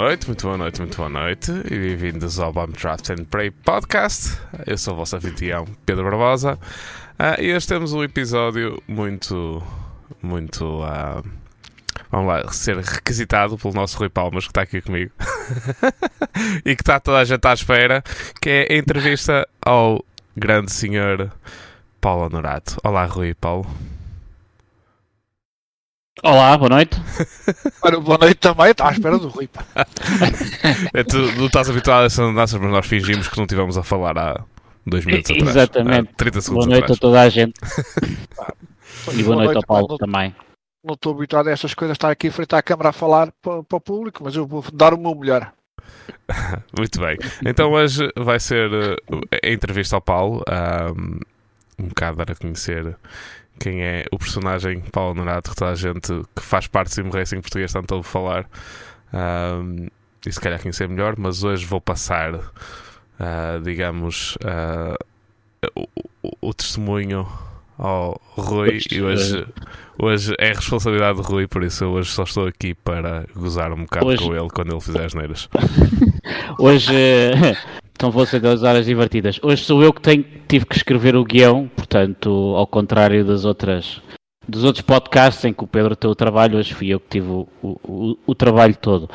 Noite, muito boa noite, muito boa noite e bem-vindos ao Bomb Draft and Pray Podcast. Eu sou o vosso anfitrião Pedro Barbosa uh, e hoje temos um episódio muito, muito, uh, vamos lá, ser requisitado pelo nosso Rui Palmas que está aqui comigo e que está toda a gente à espera, que é a entrevista ao grande senhor Paulo Honorato. Olá Rui Paulo. Olá, boa noite. Ora, boa noite também, está à espera do Rui. Pá. É, tu não estás habituado a essas andanças, mas nós fingimos que não estivemos a falar há dois minutos atrás. Exatamente. Há 30 segundos Boa noite atrás. a toda a gente. E boa noite ao Paulo Não, também. não estou habituado a estas coisas, estar aqui em frente à câmara a falar para, para o público, mas eu vou dar o meu melhor. Muito bem. Então hoje vai ser eh, a entrevista ao Paulo. ahm, um bocado dar a conhecer quem é o personagem Paulo Honorato, que toda a gente que faz parte do Sim Racing português tanto ouve falar. ahm, e se calhar conhecer melhor, mas hoje vou passar, ah, digamos, ah, o, o- o testemunho ao Rui e hoje, hoje é responsabilidade do Rui, por isso eu hoje só estou aqui para gozar um bocado Hoje- com ele quando ele fizer as neiras. Hoje eh, então vou ser das horas divertidas. Hoje sou eu que tenho, tive que escrever o guião, portanto, ao contrário das outras dos outros podcasts em que o Pedro tem o trabalho, hoje fui eu que tive o, o, o- trabalho todo.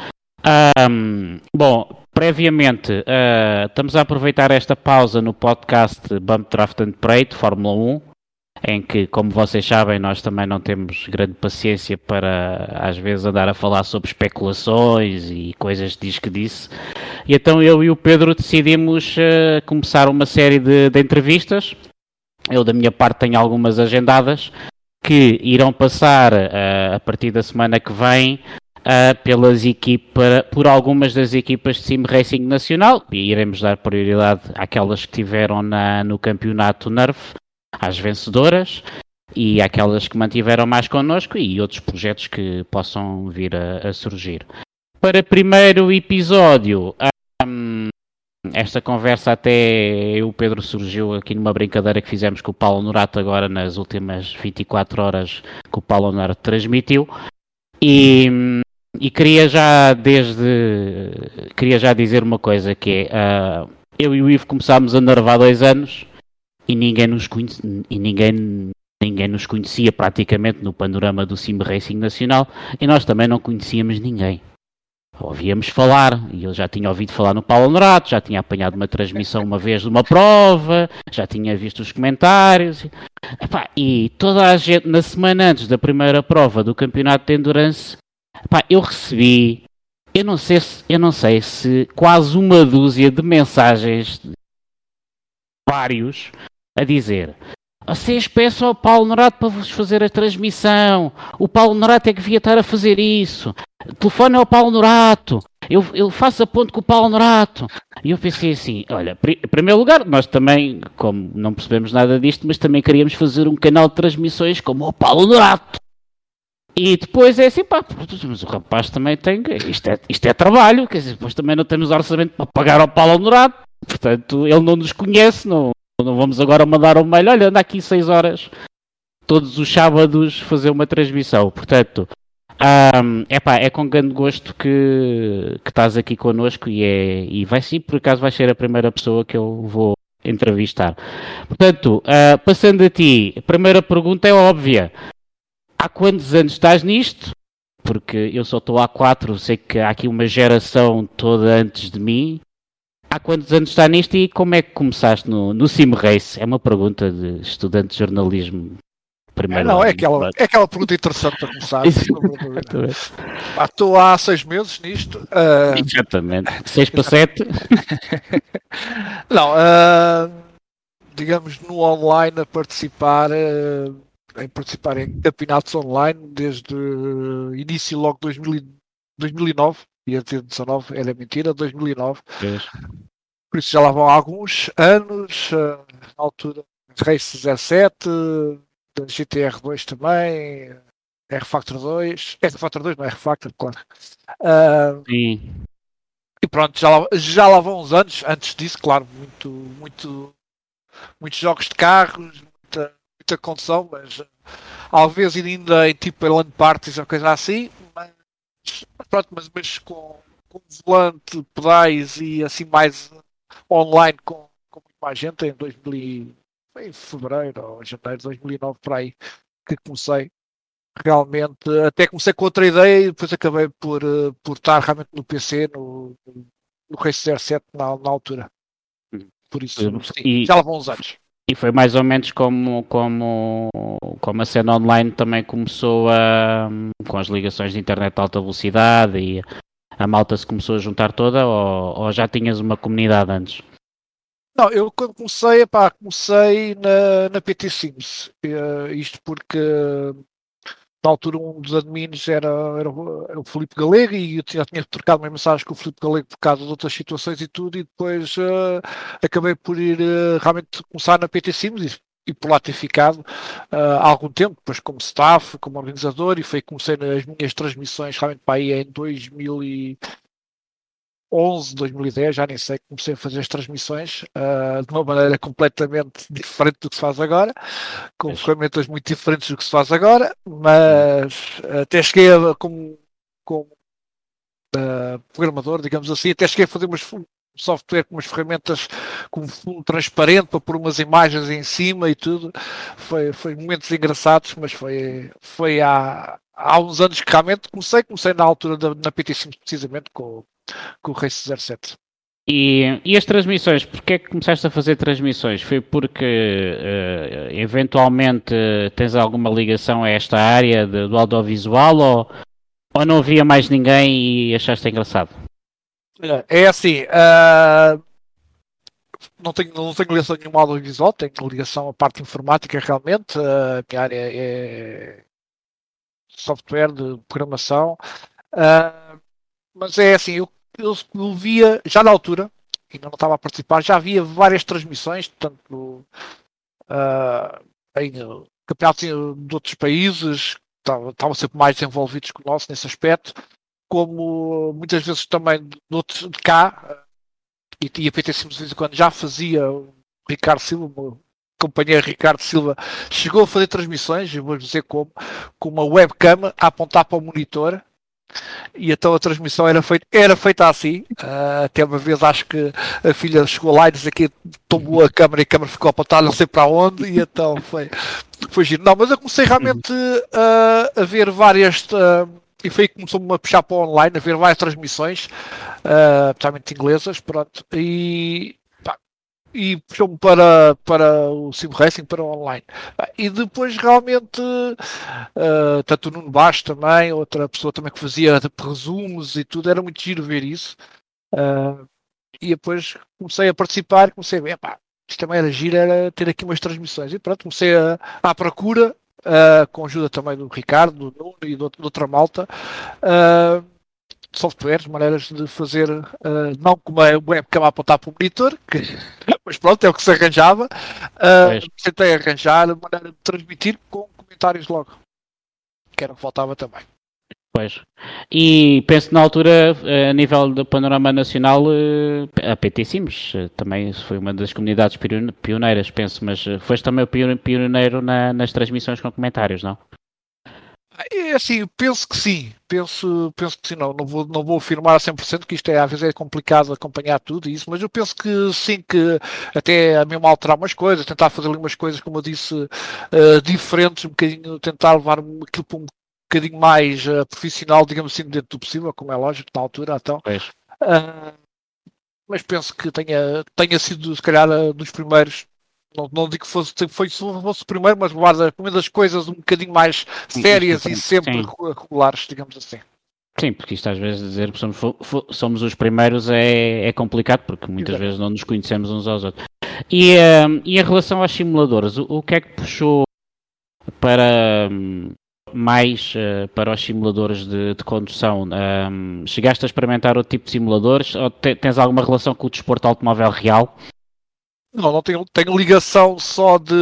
Ahm, bom, previamente, ah, estamos a aproveitar esta pausa no podcast Bump Draft and Parade de Fórmula 1, em que, como vocês sabem, nós também não temos grande paciência para, às vezes, andar a falar sobre especulações e coisas diz que disse. E então eu e o Pedro decidimos eh, começar uma série de, de entrevistas. Eu, da minha parte, tenho algumas agendadas que irão passar eh, a partir da semana que vem eh, pelas equipa, por algumas das equipas de Sim Racing Nacional e iremos dar prioridade àquelas que tiveram na, no campeonato NERF, às vencedoras e àquelas que mantiveram mais connosco e outros projetos que possam vir a, a surgir. Para primeiro episódio, hum, esta conversa até eu, Pedro, surgiu aqui numa brincadeira que fizemos com o Paulo Norato agora nas últimas 24 horas que o Paulo Norato transmitiu. E, hum, e queria já desde queria já dizer uma coisa que é ah, eu e o Ivo começámos a nervar há dois anos e ninguém nos conhece, e ninguém ninguém nos conhecia praticamente no panorama do Sim Racing Nacional e nós também não conhecíamos ninguém. Ouvíamos falar, e eu já tinha ouvido falar no Paulo Honorato, já tinha apanhado uma transmissão uma vez de uma prova, já tinha visto os comentários. e- Epá, e toda a gente, na semana antes da primeira prova do campeonato de Endurance, epá, eu recebi, eu não sei se, eu não sei se quase uma dúzia de mensagens, vários, a dizer vocês peçam ao Paulo Norato para vos fazer a transmissão. O Paulo Norato é que devia estar a fazer isso. Telefone ao Paulo Norato. Eu, eu faço a ponto com o Paulo Norato. E eu pensei assim: olha, pri- em primeiro lugar, nós também, como não percebemos nada disto, mas também queríamos fazer um canal de transmissões como o Paulo Norato. E depois é assim, pá, mas o rapaz também tem. Isto é, isto é trabalho, quer dizer, depois também não temos orçamento para pagar ao Paulo Norato. Portanto, ele não nos conhece, não, não vamos agora mandar um mail, olha, anda aqui seis horas todos os sábados fazer uma transmissão. Portanto, ahm, epá, é com grande gosto que, que estás aqui connosco e, é, e vai sim, por acaso vai ser a primeira pessoa que eu vou entrevistar. Portanto, ah, passando a ti, a primeira pergunta é óbvia. Há quantos anos estás nisto? Porque eu só estou há quatro, sei que há aqui uma geração toda antes de mim. Há quantos anos está nisto e como é que começaste no, no Sim Race? É uma pergunta de estudante de jornalismo. É, Primeiro não, é aquela, é aquela pergunta interessante para começar. Estou há seis meses nisto. ah, Exatamente. 6 para 7. não, ah, digamos no online a participar, ah, em participar em campeonatos online desde início logo de 2000 e- 2009. Ia dizer 19, era mentira, 2009. Por isso já lá vão alguns anos. ah, na altura, Race 07, da GTR2 também, R-Factor 2, R-Factor 2, não é R-Factor, claro. Ah, Sim. e pronto, já lá, já lá vão uns anos. Antes disso, claro, muito, muito, muitos jogos de carros, muita, muita condução, mas vezes ainda em tipo LAN parties ou coisa assim. Pronto, mas, mas com, com volante, pedais e assim mais online com, com muito mais gente em 2000 em fevereiro ou janeiro de 2009 para aí que comecei realmente até comecei com outra ideia e depois acabei por, eh, por estar realmente no PC no, no Race 07 na, na altura. Uhum. por isso sim, E- já levou uns anos E foi mais ou menos como, como, como a cena online também começou a, com as ligações de internet de alta velocidade e a malta se começou a juntar toda ou, ou já tinhas uma comunidade antes? Não, eu quando comecei, epá, comecei na, na PT Sims. Eh, isto porque na altura um dos admins era, era, o- Filipe Galego e eu já tinha trocado uma mensagem com o Filipe Galego por causa de outras situações e tudo, e depois eh, acabei por ir eh, realmente começar na PT Sims e, e por lá ter ficado eh, há algum tempo, depois como staff, como organizador, e foi comecei nas minhas transmissões realmente para aí em 2011, 2010, já nem sei, comecei a fazer as transmissões ah, de uma maneira completamente diferente do que se faz agora, com Pois. ferramentas muito diferentes do que se faz agora, mas até cheguei a, como, como ah, programador, digamos assim, até cheguei a fazer umas, um software com umas ferramentas com fundo transparente para pôr umas imagens em cima e tudo. Foi, foi momentos engraçados, mas foi, foi há, há uns anos que realmente comecei, comecei na altura da, na PT5 precisamente com, com o Race 07. E, e as transmissões, porque é que começaste a fazer transmissões? Foi porque eh, eventualmente tens alguma ligação a esta área de- do audiovisual ou, ou não havia mais ninguém e achaste engraçado? É assim, ah, não, tenho, não tenho ligação nenhuma ao audiovisual, tenho ligação à parte informática realmente. A minha área é software de programação. Mas é assim, eu, eu, eu via, já na altura, ainda não estava a participar, já havia várias transmissões, tanto ah, em eh, campeonatos de outros países, estavam, sempre mais envolvidos que o nosso nesse aspecto, como muitas vezes também de, outros, de cá, e, e a de vez em quando já fazia o Ricardo Silva, o meu companheiro Ricardo Silva, chegou a fazer transmissões, vou dizer como, com uma webcam a apontar para o monitor. E então a transmissão era feita, era feita assim. Ah, até uma vez acho que a filha chegou lá e disse tomou a câmera e a câmera ficou a apontar não sei para onde, e então foi, foi giro. Não, mas eu comecei realmente ah, a ver várias. ah, e foi aí que começou-me a puxar para o online, a ver várias transmissões, uh, principalmente inglesas, pronto, e, e puxou-me para, para o Sim Racing, para o online. Pá, E depois realmente, uh, tanto o Nuno Baixo também, outra pessoa também que fazia resumos e tudo, era muito giro ver isso. Uh, e depois comecei a participar, comecei a ver, pá, isto também era giro, era ter aqui umas transmissões. E pronto, comecei a, à procura, uh, com ajuda também do Ricardo, do Nuno e outra- de outra malta, uh, softwares, maneiras de fazer, uh, não como a webcam a apontar para o monitor, que, mas pronto, é o que se arranjava. Uh, tentei arranjar a maneira de transmitir com comentários logo, que era o que faltava também. Pois. E penso na altura, eh, a nível do panorama nacional, a PT Sims também foi uma das comunidades pione- pioneiras, penso, mas foste também o pione- pioneiro na- nas transmissões com comentários, não? É assim, penso que sim, penso, penso que sim, não, não, vou, não vou afirmar a 100% que isto é, às vezes é complicado acompanhar tudo isso, mas eu penso que sim, que até a mesmo alterar umas coisas, tentar fazer ali umas coisas, como eu disse, eh, diferentes, um bocadinho, tentar levar aquilo para um bocadinho mais eh, profissional, digamos assim, dentro do possível, como é lógico, na altura, então. Pois. Ah, mas penso que tenha, tenha sido, se calhar, eh, dos primeiros. Não, não digo que fosse, foi, fosse o primeiro, mas guarda uma das coisas um bocadinho mais sérias e diferente, sempre sim. regu- regulares, digamos assim. Sim, porque isto às vezes dizer que somos, somos os primeiros é, é complicado, porque muitas Exato. vezes não nos conhecemos uns aos outros. E, eh, e em relação aos simuladores, o, o que é que puxou para hum, mais eh, para os simuladores de, de condução? Hum, chegaste a experimentar outro tipo de simuladores ou te- tens alguma relação com o desporto automóvel real? Não, não tenho, tenho ligação só de,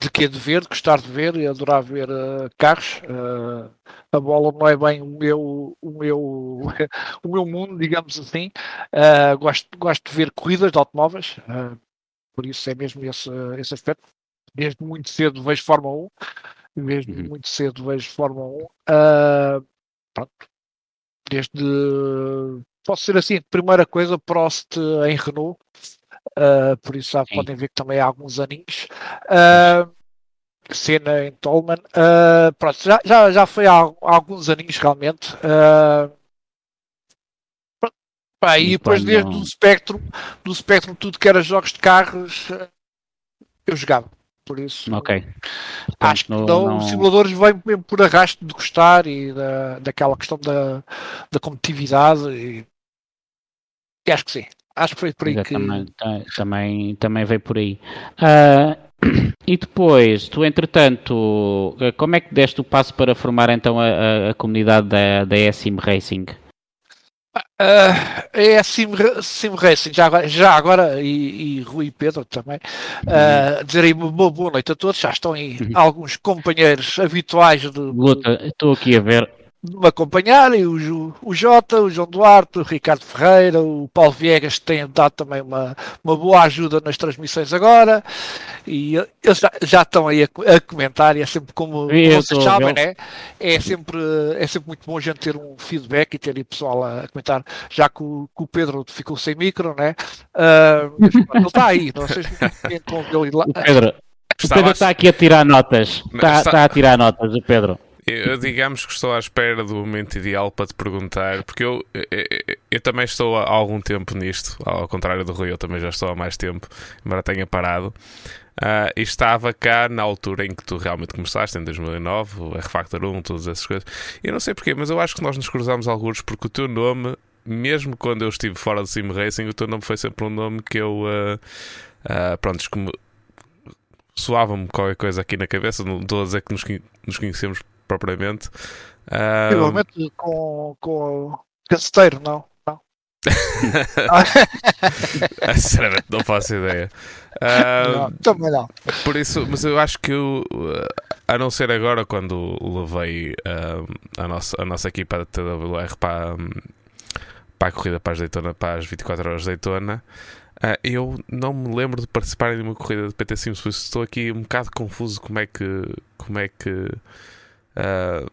de que de ver, de gostar de ver e adorar ver eh, carros. Eh, a bola não é bem o meu, o meu, o meu mundo, digamos assim. Eh, gosto, gosto de ver corridas de automóveis, por isso é mesmo esse, esse aspecto. Desde muito cedo vejo Fórmula 1, desde Uhum. muito cedo vejo Fórmula 1. Eh, pronto. desde, posso ser assim, primeira coisa, Prost em Renault, uh, por isso já Sim. podem ver que também há alguns aninhos. Uh, Cena em Tolman, uh, pronto, já, já, já foi há, há alguns aninhos realmente. Pá, e depois desde o Spectrum, do Spectrum tudo que era jogos de carros, eu jogava. Por isso, okay. acho que não, não... os simuladores vêm mesmo por arrasto de gostar e da, daquela questão da, da competitividade e, e acho que sim. Acho que foi por aí que. Também, também, também veio por aí. Uh, e depois, tu entretanto, como é que deste o passo para formar então a, a, a comunidade da, da ESIM Racing? Uh, é Sim, Sim Racing, já agora, já agora e, e Rui e Pedro também, uh, dizer aí boa, boa noite a todos. Já estão aí uhum. alguns companheiros habituais de. Luta, estou aqui a ver me acompanharem, o, o Jota, o João Duarte, o Ricardo Ferreira, o Paulo Viegas, que têm dado também uma, uma boa ajuda nas transmissões agora, e eles já, já estão aí a, a comentar, e é sempre como, como vocês sabem, né? é, sempre, é sempre muito bom a gente ter um feedback e ter aí pessoal a, comentar, já que o, que o Pedro ficou sem micro, né? Uh, mas, ele está aí, não sei se vê-lo lá. O Pedro, o Pedro está aqui a tirar notas, está, está a tirar notas, o Pedro. Eu, digamos que estou à espera do momento ideal para te perguntar, porque eu, eu, eu, também estou há algum tempo nisto, ao contrário do Rui, eu também já estou há mais tempo, embora tenha parado. Uh, e estava cá na altura em que tu realmente começaste, em 2009, o R-Factor 1, todas essas coisas. Eu não sei porquê, mas eu acho que nós nos cruzamos alguns porque o teu nome, mesmo quando eu estive fora do Sim Racing, o teu nome foi sempre um nome que eu. Uh, uh, pronto, como soava-me qualquer coisa aqui na cabeça. Não estou a dizer que nos conhecemos propriamente. Provavelmente com, com o caceteiro, não? Não. Sinceramente, não faço ideia. Uh, não, também não. Por isso, mas eu acho que eu, a não ser agora quando levei uh, a, nossa, a nossa equipa da TWR para, para a corrida para as Daytona, para as 24 horas de Daytona, Uh, eu não me lembro de participar em uma corrida de PT Sims, por isso estou aqui um bocado confuso como é que, como é que Uh,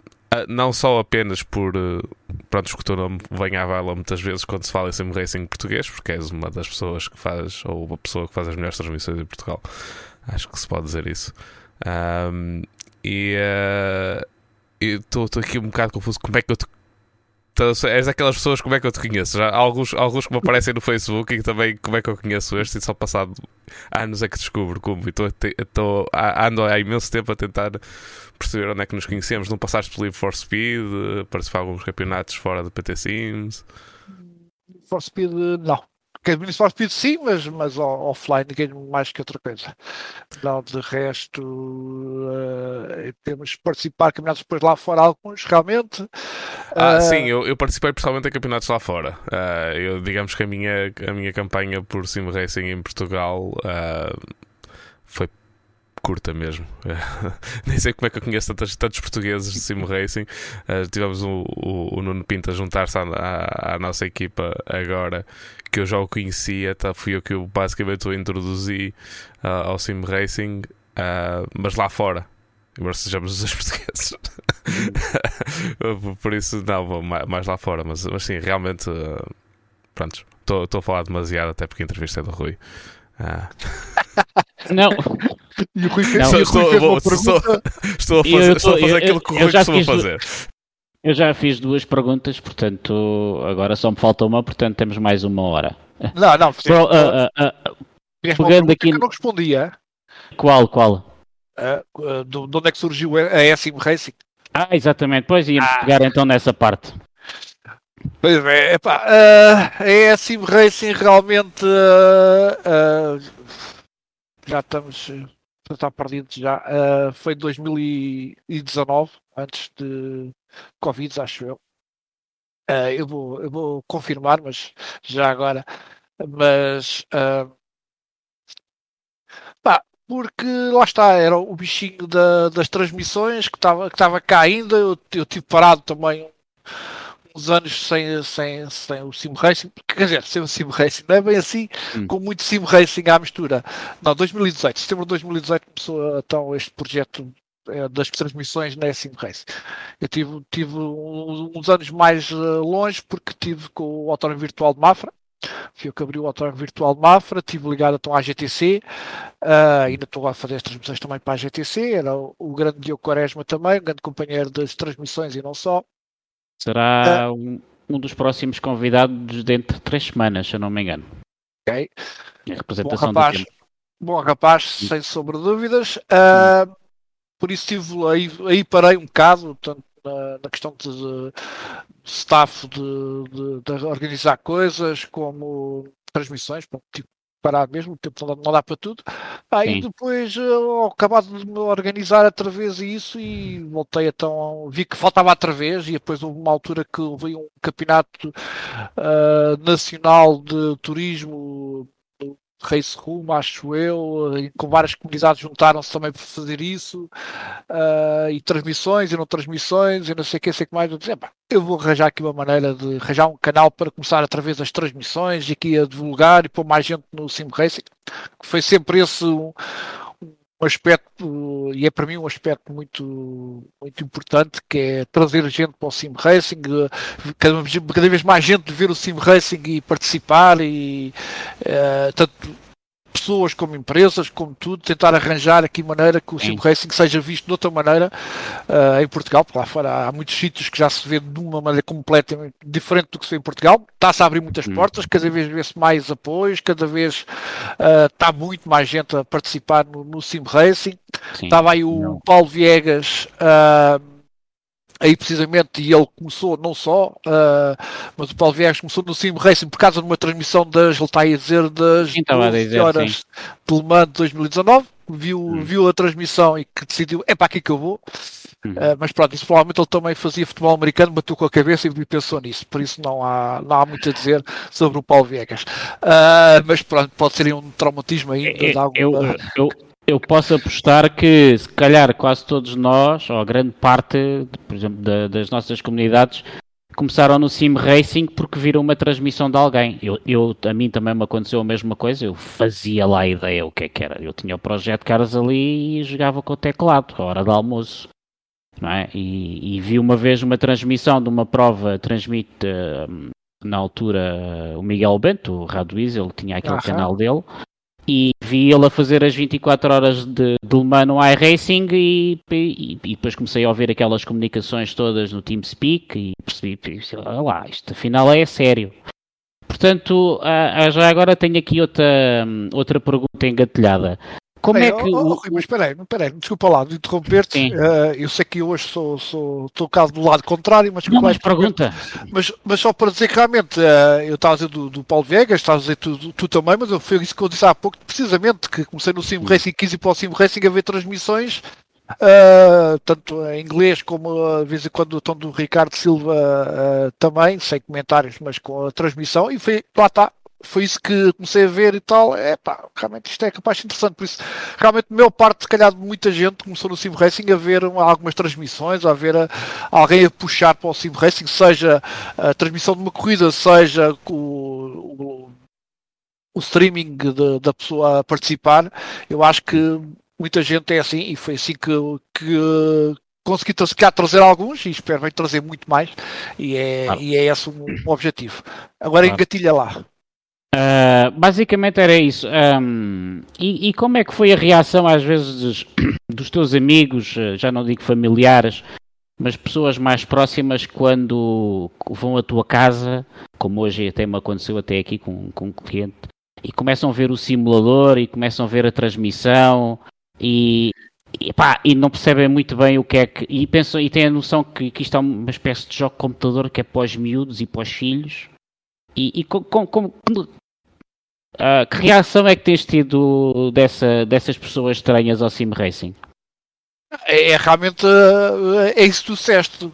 não só apenas por uh, pronto, que o nome vem à baila muitas vezes quando se fala em sim racing português, porque és uma das pessoas que faz, ou uma pessoa que faz as melhores transmissões em Portugal. Acho que se pode dizer isso. Um, e uh, estou aqui um bocado confuso. Como é que eu te és aquelas pessoas como é que eu te conheço? Já alguns, alguns que me aparecem no Facebook e também como é que eu conheço este e só passado anos é que descubro como. E estou, ando há imenso tempo a tentar perceber onde é que nos conhecemos. Não passaste pelo Live for Speed, participar de alguns campeonatos fora do PT Sims? For Speed, não. Caminhos for Speed sim, mas, mas offline ninguém mais que outra coisa. Não, de resto, uh, temos de participar campeonatos depois lá fora, alguns realmente. Ah, uh, sim, eu, eu participei pessoalmente em campeonatos lá fora. Uh, eu, digamos que a minha, a minha campanha por Sim Racing em Portugal foi curta mesmo. Nem sei como é que eu conheço tantos, tantos portugueses de Sim Racing. Uh, tivemos o, o, o, Nuno Pinto a juntar-se à, à, à, nossa equipa agora, que eu já o conhecia, tá, fui eu que eu basicamente o introduzi uh, ao Sim Racing, uh, mas lá fora. Embora sejamos os portugueses. Por isso, não, vou mais lá fora. Mas, mas sim, realmente, uh, pronto, estou a falar demasiado, até porque a entrevista é do Rui. Não. E o Rui fez, não, estou, fez uma pergunta. Estou, estou, a fazer, eu, estou a fazer aquilo que o Rui costuma fazer. Eu já fiz duas perguntas, portanto, agora só me falta uma, portanto temos mais uma hora. Não, não, Pro, uh, uh, uh, pegando aqui. Que eu não respondia. Qual, qual? Uh, de onde é que surgiu a SM Racing? Ah, exatamente, pois íamos ah. pegar então nessa parte. Pois é, epá, uh, a SM Racing realmente uh, já estamos está perdido já. foi 2019 antes de Covid, acho eu. Uh, eu, vou, eu vou confirmar, mas já agora. Mas uh, porque lá está, era o bichinho da, das transmissões que estava que cá ainda. Eu, eu tive parado também uns anos sem, sem, sem o Sim Racing, quer dizer, sem o Sim Racing, não é bem assim, hum. com muito Sim Racing à mistura. Não, 2018, setembro de 2018 começou então este projeto é, das transmissões na Sim Race. Eu tive, tive uns anos mais longe porque tive com o Autódromo Virtual de Mafra, fui eu que abri o Autódromo Virtual de Mafra, estive ligado então à GTC, uh, ainda estou a fazer as transmissões também para a GTC, era o, o grande Diogo Quaresma também, um grande companheiro das transmissões e não só. Será uh, um, um dos próximos convidados dentro de três semanas, se eu não me engano. Ok. A representação bom rapaz, bom rapaz sem sombra de dúvidas. Uh, por isso tive aí, aí parei um bocado, tanto na, na questão de, de staff de, de, de, organizar coisas, como transmissões, tipo, parar mesmo, o tempo não dá, não dá para tudo. Aí depois, eu, acabado de me organizar outra vez isso e voltei então, vi que faltava outra vez e depois houve uma altura que houve um campeonato uh, nacional de turismo Race Room, acho eu, e com várias comunidades juntaram-se também para fazer isso, uh, e transmissões e não transmissões, e não sei o que, sei que mais. Eu, disse, eu vou arranjar aqui uma maneira de arranjar um canal para começar através das transmissões e aqui a divulgar e pôr mais gente no Sim Racing, que foi sempre esse um aspecto, e é para mim um aspecto muito, muito importante, que é trazer gente para o Sim Racing, cada, cada vez mais gente ver o Sim Racing e participar, e uh, tanto pessoas como empresas, como tudo, tentar arranjar aqui maneira que o Sim Racing seja visto de outra maneira uh, em Portugal, porque lá fora há muitos sítios que já se vê de uma maneira completamente diferente do que se vê em Portugal. Está-se a abrir muitas hum. portas, cada vez vê-se mais apoios, cada vez uh, está muito mais gente a participar no, no Sim Racing. Sim. Estava aí o Não. Paulo Viegas. Uh, aí precisamente, e ele começou não só, uh, mas o Paulo Viegas começou no Sim Racing por causa de uma transmissão das, ele está a dizer, das sim, 12 horas sim. de Le Mans de 2019, viu, hum. viu a transmissão e que decidiu, é para aqui que eu vou. Hum. Uh, mas pronto, isso provavelmente ele também fazia futebol americano, bateu com a cabeça e pensou nisso, por isso não há, não há muito a dizer sobre o Paulo Viegas. Uh, mas pronto, pode ser um traumatismo ainda. É, alguma... eu, eu, eu posso apostar que, se calhar, quase todos nós, ou grande parte, por exemplo, da, das nossas comunidades, começaram no Sim Racing porque viram uma transmissão de alguém. Eu, eu, a mim também me aconteceu a mesma coisa, eu fazia lá a ideia o que é que era. Eu tinha o projeto caras ali e jogava com o teclado, a hora do almoço. Não é? e, e vi uma vez uma transmissão de uma prova, transmite uh, na altura o Miguel Bento, o Raduiz, ele tinha aquele Aham. canal dele, e vi ele a fazer as 24 horas de, de Le Mans no iRacing e, e, e, depois comecei a ouvir aquelas comunicações todas no TeamSpeak e percebi, olha lá, isto afinal é sério. Portanto, já agora tenho aqui outra, outra pergunta engatilhada. Como é, é que. Oh, oh, mas espera aí, espera aí, desculpa lá de interromper-te. Uh, eu sei que hoje sou, sou, estou caso do lado contrário, mas. Não, mas pergunta. Mas, mas só para dizer que realmente, uh, eu estava a dizer do, do Paulo Viegas, estava a dizer tu, tu, também, mas eu, foi isso que eu disse há pouco, precisamente, que comecei no Sim Racing 15 e para o Sim Racing a ver transmissões. Uh, tanto em inglês como de vez em quando o tom do Ricardo Silva uh, também, sem comentários, mas com a transmissão, e foi, lá está, foi isso que comecei a ver e tal. É pá, realmente isto é capaz de interessante. Por isso, realmente, a maior parte, se calhar, de muita gente começou no Sim Racing a ver algumas transmissões, a ver a, alguém a puxar para o Sim Racing, seja a transmissão de uma corrida, seja o, o, o streaming de, da pessoa a participar. Eu acho que muita gente é assim e foi assim que, que consegui trazer alguns e espero bem trazer muito mais e é, claro. e é esse o, o objetivo. Agora claro. engatilha lá. Uh, basicamente era isso. Um, e, e, como é que foi a reação às vezes dos, teus amigos, ah, já não digo familiares, mas pessoas mais próximas quando vão à tua casa, como hoje até me aconteceu até aqui com, com um cliente, e começam a ver o simulador e começam a ver a transmissão e, e, pá, e não percebem muito bem o que é que. E, pensam, e têm a noção que, que isto é uma espécie de jogo de computador que é os miúdos e os filhos. E, e com, com, com, Uh, que reação é que tens tido dessa, dessas pessoas estranhas ao Sim Racing? É, é realmente uh, é isso que tu disseste.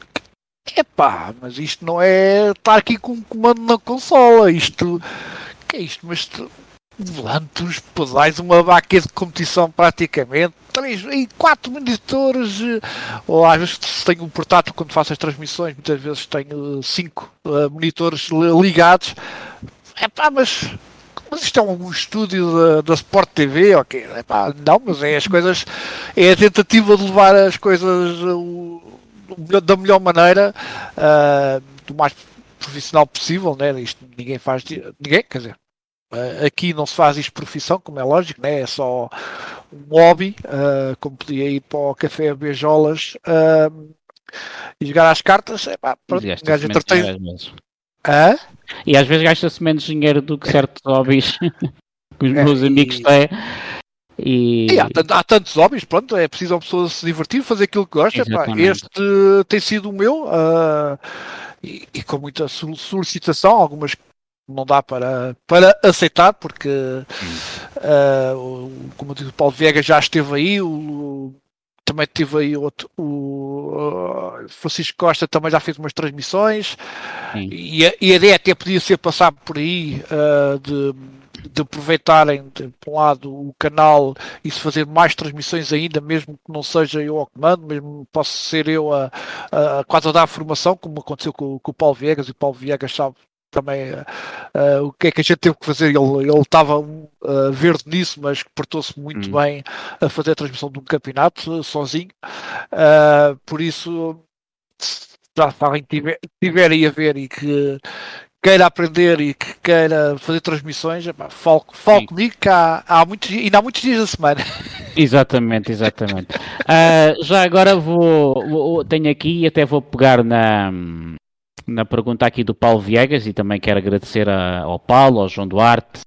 Epá, mas isto não é estar aqui com um comando na consola. Isto. que é isto? Mas volantes, pedais, uma vaca de competição praticamente, três e quatro monitores, ou às vezes tenho um portátil quando faço as transmissões, muitas vezes tenho cinco uh, monitores ligados. Epá, mas mas isto é um estúdio da, Sport TV, ok? Epá, não, mas é as coisas, é a tentativa de levar as coisas o, da melhor maneira, uh, do mais profissional possível, né? Isto ninguém faz, ninguém, quer dizer, aqui não se faz isto profissão, como é lógico, né? É só um hobby, uh, como podia ir para o café Beijolas e jogar às cartas, epá, pronto, um gajo entretém. Hã? E às vezes gasta-se menos dinheiro do que certos hobbies que os meus é, amigos têm. E... e há, há, tantos hobbies, pronto, é preciso a pessoa se divertir, fazer aquilo que gosta. Pá, este tem sido o meu uh, e, e, com muita solicitação, algumas não dá para, para aceitar, porque uh, como eu disse, o Paulo Viegas já esteve aí, o, também tive aí outro, o Francisco Costa também já fez umas transmissões e a, e a, ideia até podia ser passar por aí uh, de, de aproveitarem de, por um lado o canal e se fazer mais transmissões ainda, mesmo que não seja eu ao comando, mesmo posso ser eu a, a, a quase a dar a formação, como aconteceu com, com o Paulo Viegas, e o Paulo Viegas sabe também uh, o que é que a gente teve que fazer. Ele, ele estava uh, verde nisso, mas portou-se muito hum. bem a fazer a transmissão de um campeonato sozinho. Uh, por isso, se alguém tiver, tiver aí a ver e que queira aprender e que queira fazer transmissões, fale, fale comigo que há, há muitos, ainda há muitos dias da semana. Exatamente, exatamente. Já agora vou, vou, tenho aqui e até vou pegar na, na pergunta aqui do Paulo Viegas e também quero agradecer a, ao Paulo, ao João Duarte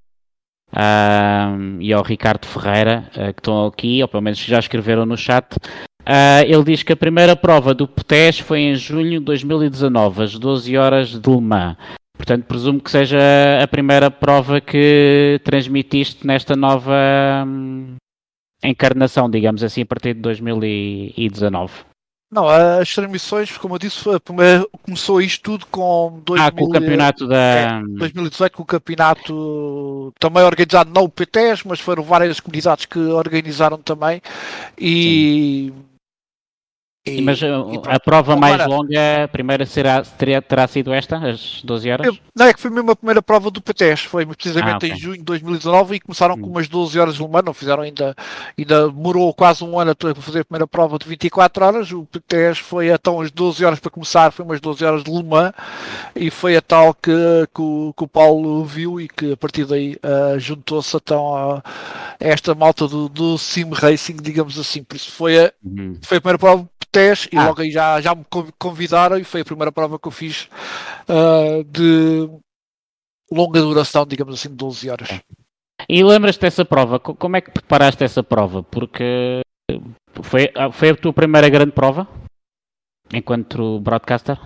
e ao Ricardo Ferreira uh, que estão aqui, ou pelo menos já escreveram no chat. Uh, ele diz que a primeira prova do PTES foi em junho de 2019, às 12 horas de Le Mans. Portanto, presumo que seja a primeira prova que transmitiste nesta nova hum, encarnação, digamos assim, a partir de 2019. Não, as transmissões, como eu disse, começou isto tudo com, 2000, ah, com o campeonato da. 2018, com o campeonato também organizado não o PTES, mas foram várias comunidades que organizaram também. E. Sim e, Mas uh, a prova mais longa, a primeira será, terá, terá sido esta, às 12 horas? Não, é que foi mesmo a primeira prova do PTS, foi precisamente ah, okay. em junho de 2019 e começaram hum. com umas 12 horas de Le não fizeram ainda, ainda demorou quase um ano para fazer a primeira prova de 24 horas, o PTS foi então as 12 horas para começar, foi umas 12 horas de Le Mans e foi a tal que, que, o, que o Paulo viu e que a partir daí uh, juntou-se então a, esta malta do, do Sim Racing, digamos assim, por isso foi a, uhum. foi a primeira prova TES e ah. logo aí já, já me convidaram e foi a primeira prova que eu fiz uh, de longa duração, digamos assim, de 12 horas. E lembras-te dessa prova? Como é que preparaste essa prova? Porque foi, foi a tua primeira grande prova enquanto broadcaster?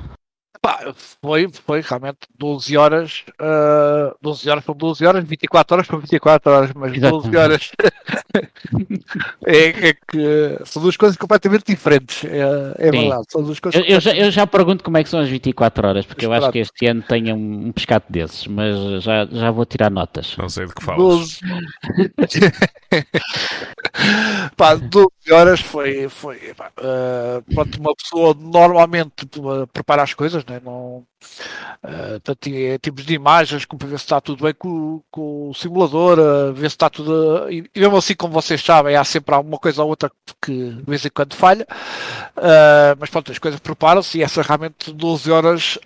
Pá, foi, foi realmente 12 horas, uh, 12 horas foram 12 horas, 24 horas foram 24 horas, mas Exatamente. 12 horas é, é, que são duas coisas completamente diferentes, é, é verdade. São duas coisas eu, eu, já, eu já pergunto como é que são as 24 horas, porque eu acho que este ano tenho um, um pescado desses, mas já, já vou tirar notas. Não sei de que falas. 12... pá, 12 horas foi, foi pá, uh, pronto, uma pessoa normalmente prepara as coisas, né? Né? Não, uh, é tipos de imagens, como para ver se está tudo bem com, com o simulador, uh, ver se está tudo. E, mesmo assim, como vocês sabem, há sempre alguma coisa ou outra que de vez em quando falha. Uh, mas pronto, as coisas preparam-se e essa realmente 12 horas.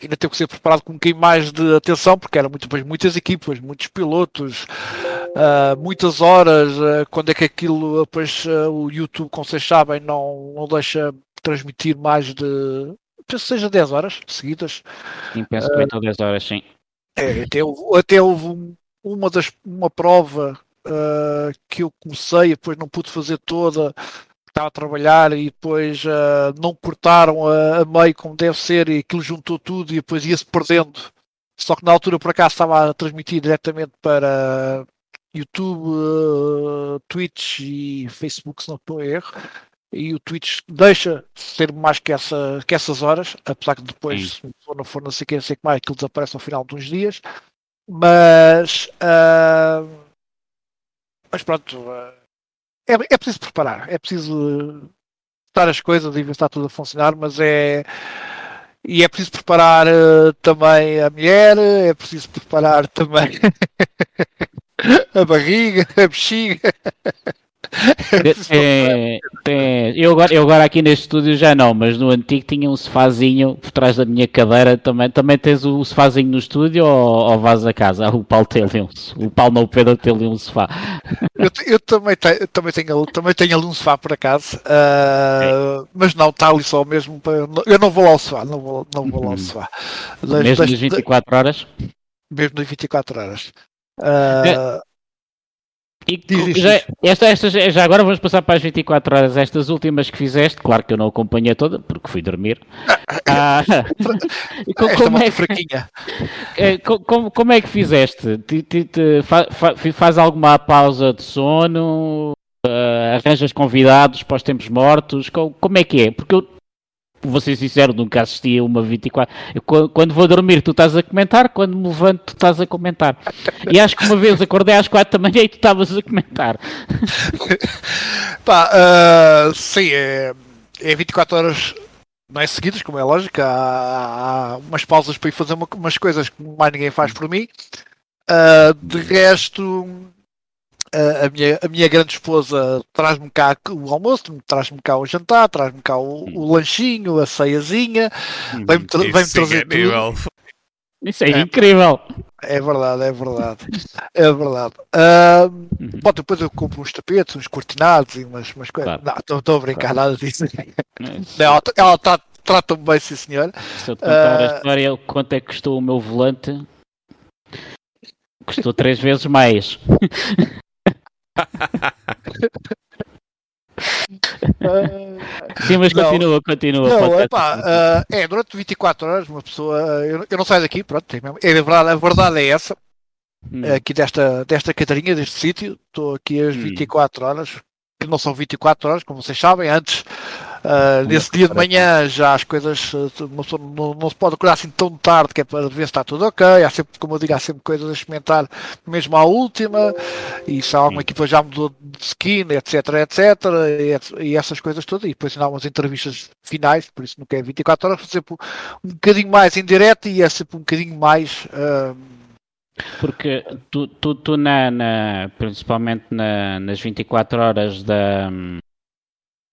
Ainda teve que ser preparado com um bocadinho mais de atenção, porque eram muito, muitas equipas, muitos pilotos, uh, muitas horas. Uh, quando é que aquilo, depois uh, o YouTube, como vocês sabem, não, não deixa transmitir mais de penso que seja 10 horas seguidas. Sim, penso que 8 ou 10 horas, sim. É, até houve, até houve uma, das, uma prova uh, que eu comecei, depois não pude fazer toda, estava a trabalhar e depois uh, não cortaram a, a, meio como deve ser e aquilo juntou tudo e depois ia-se perdendo. Só que na altura por acaso estava a transmitir diretamente para YouTube, uh, Twitch e Facebook, se não estou erro e o Twitch deixa ser mais que, essa, que essas horas, apesar que depois, Sim. se não for não sei o que, não sei que mais, aquilo desaparece ao final de uns dias. Mas, uh, mas pronto, uh, é, é preciso preparar, é preciso estar as coisas e ver se está tudo a funcionar, mas é e é preciso preparar uh, também a mulher, é preciso preparar também a barriga, a bexiga. É, é, eu, agora, eu agora aqui neste estúdio já não, mas no antigo tinha um sofazinho por trás da minha cadeira. Também, também tens o, sofazinho no estúdio ou, ou vais a casa? O Paulo tem ali um, o Paulo não, o Pedro tem ali um sofá. Eu, eu também, tenho, também, tenho, também tenho ali um sofá por acaso, uh, mas não, está ali só mesmo. Para, eu não vou lá ao sofá, não vou, não vou lá ao uhum. sofá. Das, mesmo nas 24 horas? Mesmo nas 24 horas. Uh, é e já, esta, esta, já agora vamos passar para as 24 horas. Estas últimas que fizeste, claro que eu não acompanhei toda, porque fui dormir. Ah, como, como é, fraquinha. É, como, como é que fizeste? Te, te, te, fa, fa, faz alguma pausa de sono? Uh, arranjas convidados para os tempos mortos? Como, como é que é? Porque eu vou ser sincero, nunca assisti a uma 24. Eu, quando vou dormir, tu estás a comentar, quando me levanto, tu estás a comentar. E acho que uma vez acordei às 4 da manhã e tu estavas a comentar. Pá, uh, sim, é, é 24 horas não é seguidas, como é lógico, há, há, umas pausas para ir fazer uma, umas coisas que mais ninguém faz por mim. Uh, de resto, a, minha, a minha grande esposa traz-me cá o almoço, traz-me cá o jantar, traz-me cá o, o, lanchinho, a ceiazinha, vem-me tra vem trazer é tudo. Isso é, é, incrível. É verdade, é verdade. É verdade. Uh, uhum. bom, depois eu compro uns tapetes, uns cortinados e umas, umas coisas. Claro. Não, estou a brincar claro. nada disso. Não, ela, ela tá, trata-me bem, sim senhor. Se eu te contar uh, a história, quanto é que custou o meu volante? Custou três vezes mais. Sim, mas não, continua, continua. Não, epá, uh, é, durante 24 horas uma pessoa. Eu, eu não saio daqui, pronto, é, é verdade, a verdade é essa. Hum. Aqui desta, desta Catarinha, deste sítio, estou aqui às 24 hum. horas, que não são 24 horas, como vocês sabem, antes Uh, nesse dia de manhã já as coisas não, não, se pode acordar assim tão tarde que é para ver se está tudo ok. Há sempre, como eu digo, há sempre coisas a experimentar mesmo à última, e se alguma equipa já mudou de skin, etc, etc, e, e, essas coisas todas, e depois ainda há umas entrevistas finais, por isso nunca é 24 horas, sempre um bocadinho mais indireto e é sempre um bocadinho mais. Uh, porque tu, tu, tu na, na, principalmente na, nas 24 horas da.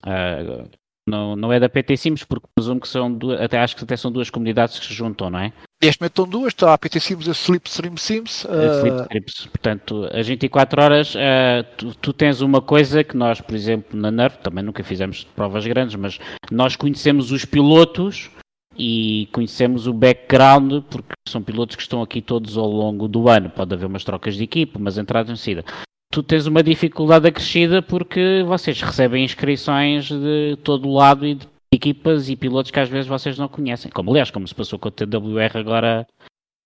Uh, não, não é da PT Sims, porque presumo que são duas, até acho que até são duas comunidades que se juntam, não é? Neste momento estão duas, está a PT Sims e a Slipstream Sims. Uh... Sims. Portanto, as 24 horas, uh, tu, tu, tens uma coisa que nós, por exemplo, na NERV, também nunca fizemos provas grandes, mas nós conhecemos os pilotos e conhecemos o background, porque são pilotos que estão aqui todos ao longo do ano. Pode haver umas trocas de equipe, umas entradas em saída tu tens uma dificuldade acrescida porque vocês recebem inscrições de todo o lado e de equipas e pilotos que às vezes vocês não conhecem. Como aliás, como se passou com o TWR agora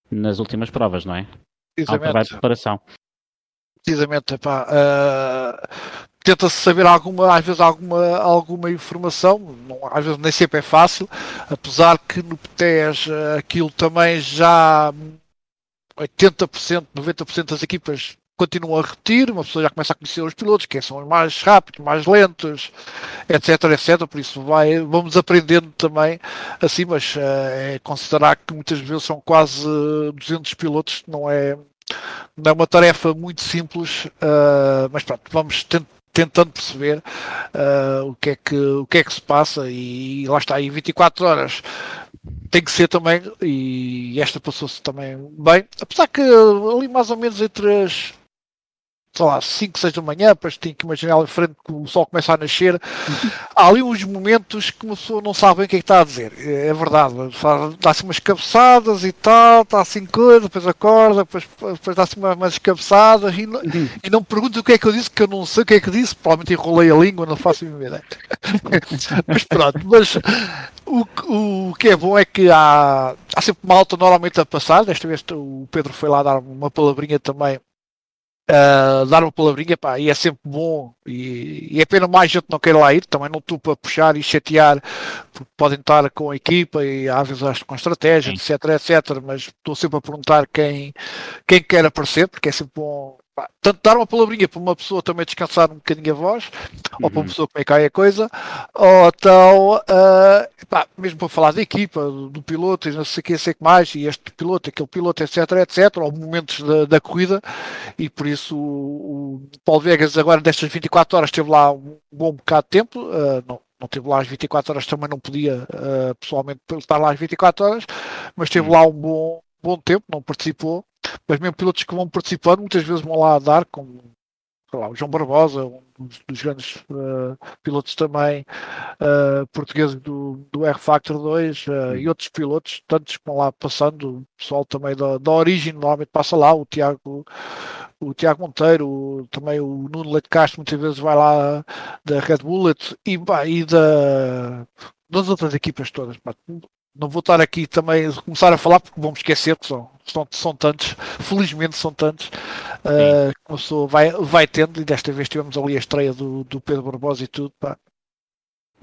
nas últimas provas, não é? Trabalho de preparação. Precisamente, pá, uh, tenta-se saber alguma, às vezes alguma, alguma informação, não, às vezes nem sempre é fácil, apesar que no PTES uh, aquilo também já 80%, 90% das equipas continuam a repetir, uma pessoa já começa a conhecer os pilotos, quem são os mais rápidos, mais lentos, etc, etc, por isso vai, vamos aprendendo também assim, mas uh, é considerar que muitas vezes são quase 200 pilotos, não é, não é uma tarefa muito simples, uh, mas pronto, vamos tentando perceber uh, o, que é que, o que é que se passa e, lá está, aí 24 horas tem que ser também, e esta passou-se também bem, apesar que ali mais ou menos entre as sei lá, 5, 6 da manhã, depois tem que imaginar em frente que o sol começa a nascer. Há ali uns momentos que uma pessoa não sabe bem o que é que está a dizer. É, verdade, dá assim umas cabeçadas e tal, está assim coisa, depois acorda, depois, depois dá assim umas, umas cabeçadas e não, uhum. e não me pergunto o que é que eu disse, que eu não sei o que é que disse, provavelmente enrolei a língua, não faço a mínima ideia. mas pronto, mas o, o que é bom é que há, há sempre uma alta normalmente a passar, desta vez o Pedro foi lá dar uma palavrinha também uh, dar uma palavrinha, pá, e é sempre bom, e, e é pena mais gente não queira lá ir, também não estou para puxar e chatear, porque podem estar com a equipa e às vezes com estratégia, Sim. etc, etc, mas estou sempre a perguntar quem, quem quer aparecer, porque é sempre bom pá, tanto dar uma palavrinha para uma pessoa também descansar um bocadinho a voz, ou para uma Uhum. pessoa como é que cai a coisa, ou então, ah, pá, mesmo para falar da equipa, do, do piloto, e não sei o que, sei que mais, e este piloto, aquele piloto, etc, etc, ou momentos da, da corrida, e por isso o, o Paulo Vegas agora destas 24 horas esteve lá um bom bocado de tempo, ah, não, não esteve lá às 24 horas, também não podia ah, pessoalmente estar lá às 24 horas, mas esteve Hum. lá um bom, bom tempo, não participou, mas mesmo pilotos que vão participando muitas vezes vão lá dar, como lá, o João Barbosa, um dos, dos grandes ah, pilotos também ah, portugueses do, do R Factor 2 ah, e outros pilotos, tantos que vão lá passando, o pessoal também da, da origem normalmente passa lá, o Tiago o Tiago Monteiro, o- também o Nuno Leite Castro muitas vezes vai lá da Red Bullet e, pá, e da, das outras equipas todas. Não vou estar aqui também a começar a falar porque vamos esquecer que são, são, são tantos, felizmente são tantos, ah, que uma pessoa vai, vai tendo, e desta vez tivemos ali a estreia do, do Pedro Barbosa e tudo, pá.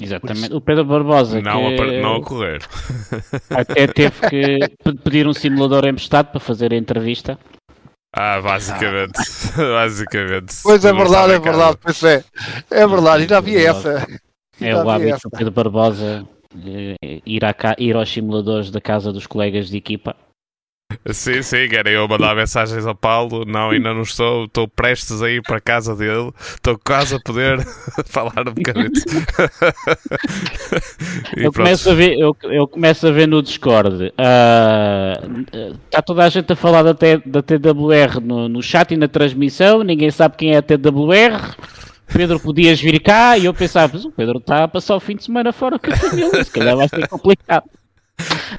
Exatamente. O Pedro Barbosa, Não, a, que par- não a correr. até teve que pe- pedir um simulador emprestado para fazer a entrevista. Ah, basicamente. basicamente. Pois é verdade, é verdade, pois é. É verdade, ainda havia essa. É o hábito essa. do Pedro Barbosa eh, ir, ca- ir aos simuladores da casa dos colegas de equipa. Sim, sim, era eu mandar mensagens ao Paulo. Não, ainda não estou. Estou prestes a ir para a casa dele. Estou quase a poder falar um bocadito. e Eu começo, a ver, eu, eu começo a ver no Discord. ah, Está toda a gente a falar da, T- da TWR no, no chat e na transmissão. Ninguém sabe quem é a TWR. Pedro, podias vir cá? E eu pensava, mas o Pedro está a passar o fim de semana fora com a família. Se calhar vai ser complicado.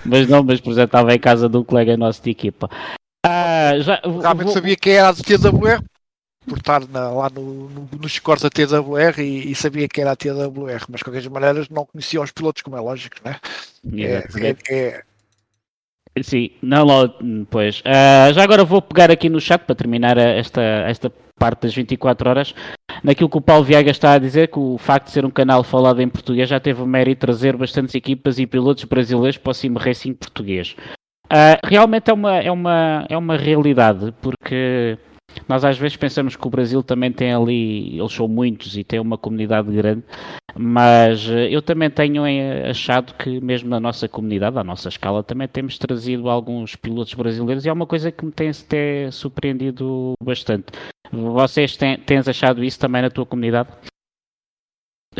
Mas não, mas por exemplo, estava em casa de um colega nosso de equipa. Ah, já, Realmente vou- sabia quem era a TWR por estar na- lá no, no, nos scores da TWR e, e sabia que era a TWR, mas de qualquer maneira não conhecia os pilotos, como é lógico, né? É, Exatamente. é, é, Sim, não, lo- pois. Ah, já agora vou pegar aqui no chat para terminar a- esta, esta parte das 24 horas, naquilo que o Paulo Viagas está a dizer, que o facto de ser um canal falado em português já teve o mérito de trazer bastantes equipas e pilotos brasileiros para o Sim Racing português. Ah, realmente é uma, é, uma, é uma realidade, porque nós às vezes pensamos que o Brasil também tem ali, eles são muitos e tem uma comunidade grande, mas eh, eu também tenho eh, achado que mesmo na nossa comunidade, à nossa escala, também temos trazido alguns pilotos brasileiros e é uma coisa que me tem até surpreendido bastante. Vocês têm, tens achado isso também na tua comunidade?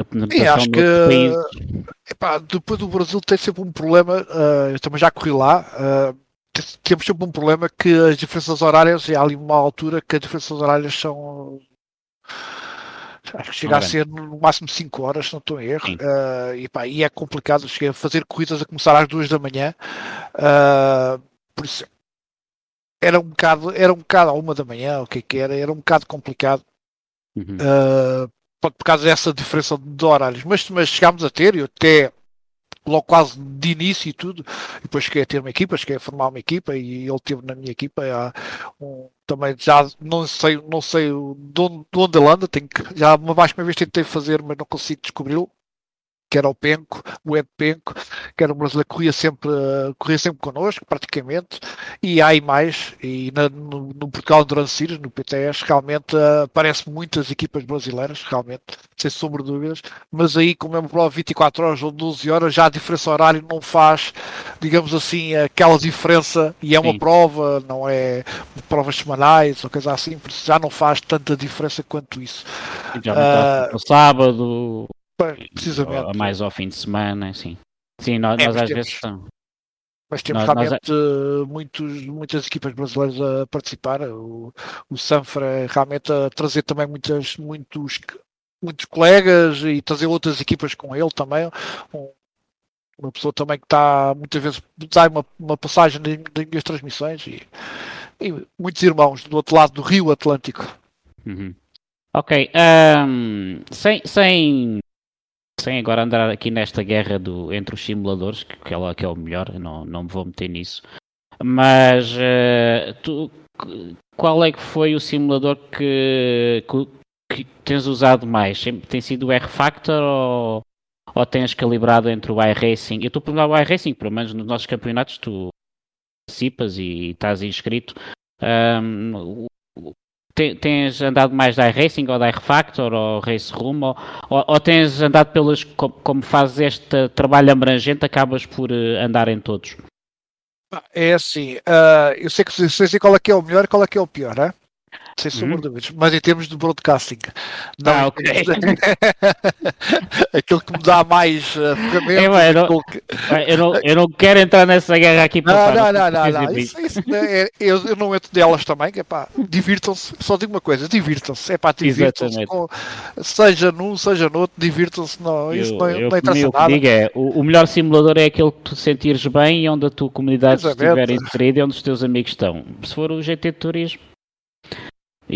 Penetração acho que epá, depois do Brasil tem sempre um problema, ah, eu também já corri lá, te- temos sempre um problema que as diferenças horárias, e há ali uma altura que as diferenças horárias são acho que chega a Não, ser no máximo 5 horas, se não estou em erro. Ah, e, pá, e é complicado, cheguei a fazer corridas a começar às 2 da manhã, ah, por isso era um bocado, era um bocado à uma da manhã, o que é que era, era um bocado complicado Uhum. Uh, por por causa dessa diferença de horários, mas, mas chegámos a ter, eu até logo quase de início e tudo, e depois cheguei a ter uma equipa, cheguei a formar uma equipa e ele teve na minha equipa há um, também já não sei, não sei de onde, de onde ele anda, tenho que, já mais uma vez tentei fazer, mas não consigo descobri-lo, que era o Penco, o Ed Penco, que era um brasileiro que corria sempre, uh, corria sempre connosco, praticamente, e há aí mais, e na- no, no Portugal Endurance Series, no PTS, realmente uh, aparecem muitas equipas brasileiras, realmente, sem sombra de dúvidas, mas aí, como é uma prova de 24 horas ou 12 horas, já a diferença horária não faz, digamos assim, aquela diferença, e é uma Sim. prova, não é provas semanais ou coisa assim, já não faz tanta diferença quanto isso. Já ah, no sábado, Precisamente. ou mais ao fim de semana, assim. Sim, nós, É, nós às temos- vezes estamos. Mas temos Nós- nós- realmente eh, muitos, muitas equipas brasileiras a participar. O, o Sanfra é realmente a trazer também muitas, muitos, muitos colegas e trazer outras equipas com ele também. Um- uma pessoa também que está muitas vezes dá uma, uma passagem nas nas minhas transmissões e, e muitos irmãos do outro lado do Rio Atlântico. Uhum. Ok, ahm, sem, sem, sem agora andar aqui nesta guerra do, entre os simuladores, que, que, é, que é o melhor, não, não me vou meter nisso, mas eh, tu, qual é que foi o simulador que, que, que tens usado mais? Sempre Tem sido o R-Factor ou, ou tens calibrado entre o iRacing? Eu estou a perguntar o iRacing, pelo menos nos nossos campeonatos tu participas e estás inscrito. O- tens andado mais da iRacing ou da iRefactor ou Race Room ou, ou, ou, tens andado pelas como, como fazes este trabalho abrangente acabas por uh, andar em todos? É assim, uh, eu sei que sei qual é que é o melhor e qual é que é o pior, é? Sem sombra de dúvidas, mas em termos de broadcasting, não, ah, okay. aquilo que me dá mais uh, ferramentas. É, eu, não, que... eu, não, eu não quero entrar nessa guerra aqui para Não, não, não, não, não. Isso, isso, é, eu, eu não entro delas também, que é pá, divirtam-se, só digo uma coisa, divirtam-se, é pá, divirtam-se, seja num, seja no outro, divirtam-se, não, isso eu, não, eu, não interessa nada. Digo é, o, o, melhor simulador é aquele que tu sentires bem e onde a tua comunidade estiver inserida e onde os teus amigos estão. Se for o GT Turismo,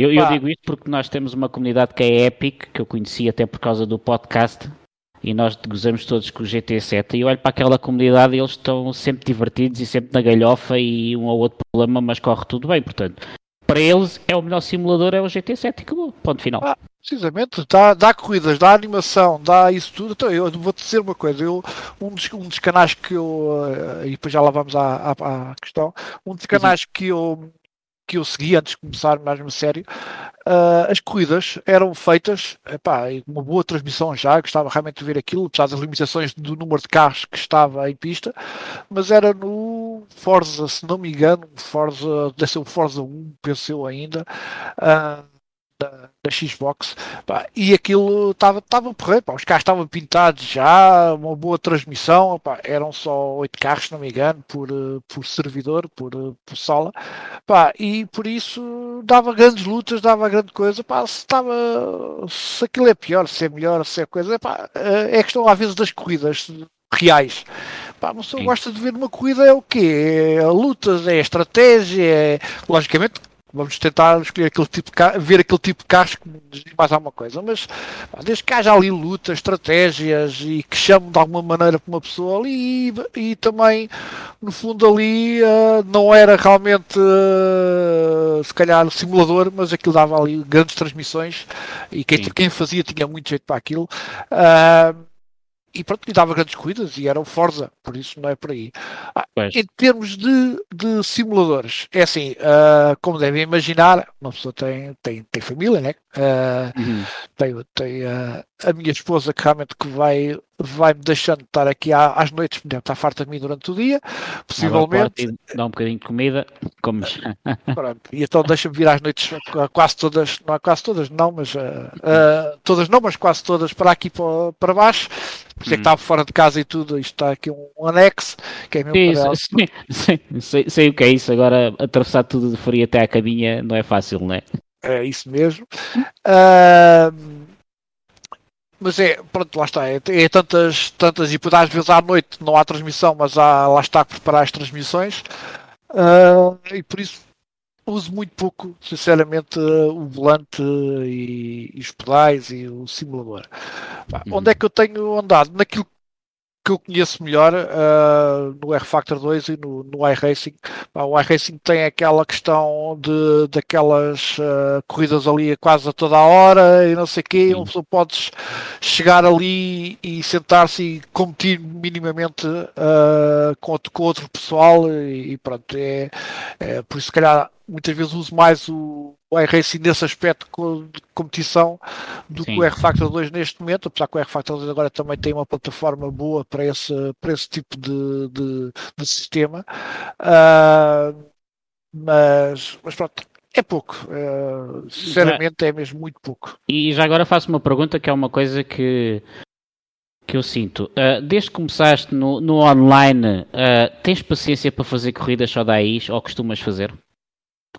eu, eu, digo isto porque nós temos uma comunidade que é Epic, que eu conheci até por causa do podcast, e nós gozamos todos com o GT7. E eu olho para aquela comunidade e eles estão sempre divertidos e sempre na galhofa e um ou outro problema, mas corre tudo bem. Portanto, para eles é o melhor simulador, é o GT7 e acabou. Ponto final. Ah, precisamente, dá, dá corridas, dá animação, dá isso tudo. Então, eu vou-te dizer uma coisa: eu, um, dos, um dos canais que eu. Eh, e depois já lá vamos à, à, à questão. Um dos canais que eu que eu segui antes de começar mesmo a sério, uh, as corridas eram feitas, epá, uma boa transmissão já, gostava realmente de ver aquilo, apesar das limitações do número de carros que estava em pista, mas era no Forza, se não me engano, Forza, deve ser o Forza 1, pensou ainda, uh, da Xbox pá, e aquilo estava porreiro, pá, os carros estavam pintados já, uma boa transmissão, pá, eram só oito carros, se não me engano, por, eh, por servidor, por, eh, por sala, pá, e por isso dava grandes lutas, dava grande coisa, pá, se, estava, se aquilo é pior, se é melhor, se é coisa, pá, eh, é questão às vezes das corridas reais. Pá, uma pessoa gosta de ver uma corrida é o quê? É lutas, é estratégia, é... logicamente Vamos tentar escolher aquele tipo de carro, ver aquele tipo de carros que nos diz mais alguma coisa. Mas desde que haja ali lutas, estratégias e que chamem de alguma maneira para uma pessoa ali e, e também, no fundo, ali uh, não era realmente uh, se calhar simulador, mas aquilo dava ali grandes transmissões e quem, quem fazia tinha muito jeito para aquilo. Uh, e pronto, lhe dava grandes corridas e era o Forza, por isso não é por aí. Ah, em termos de, de, simuladores, é assim, uh, como devem imaginar, uma pessoa tem, tem, tem família, né? Uh, uhum. Tem, tem uh, a minha esposa que realmente que vai, vai me deixando estar aqui às noites, estar farta de mim durante o dia, possivelmente. Dá um bocadinho de comida, comes. Pronto, e então deixa-me vir às noites, quase todas, não é quase todas, não, mas todas não, mas quase todas para aqui para, para baixo por isso é que estava fora de casa e tudo, isto está aqui um anexo, que é sim, sim, sei, sei, o que é isso, agora atravessar tudo de frio até à cabinha não é fácil, não é? É isso mesmo. Uh, mas é, pronto, lá está, é, é, tantas, tantas, e às vezes à noite não há transmissão, mas há, lá está a preparar as transmissões, uh, e por isso uso muito pouco, sinceramente, o volante e, e os pedais e o simulador. Uhum. Onde é que eu tenho andado? Naquilo que eu conheço melhor uh, no R-Factor 2 e no, no iRacing. o iRacing tem aquela questão de daquelas uh, corridas ali quase a toda a hora e não sei o quê. Uma pessoa pode chegar ali e sentar-se e competir minimamente uh, com, com outro pessoal e, e pronto. É, é, por isso, se calhar, muitas vezes uso mais o, o iRacing nesse aspecto de competição do Sim. que o R-Factor 2 neste momento, apesar que o R-Factor 2 agora também tem uma plataforma boa para esse, para esse tipo de, de, de sistema. Uh, mas, mas pronto, é pouco. Uh, sinceramente, é mesmo muito pouco. E já agora faço uma pergunta que é uma coisa que, que eu sinto. Uh, desde que começaste no, no online, uh, tens paciência para fazer corridas só da AIS ou costumas fazer?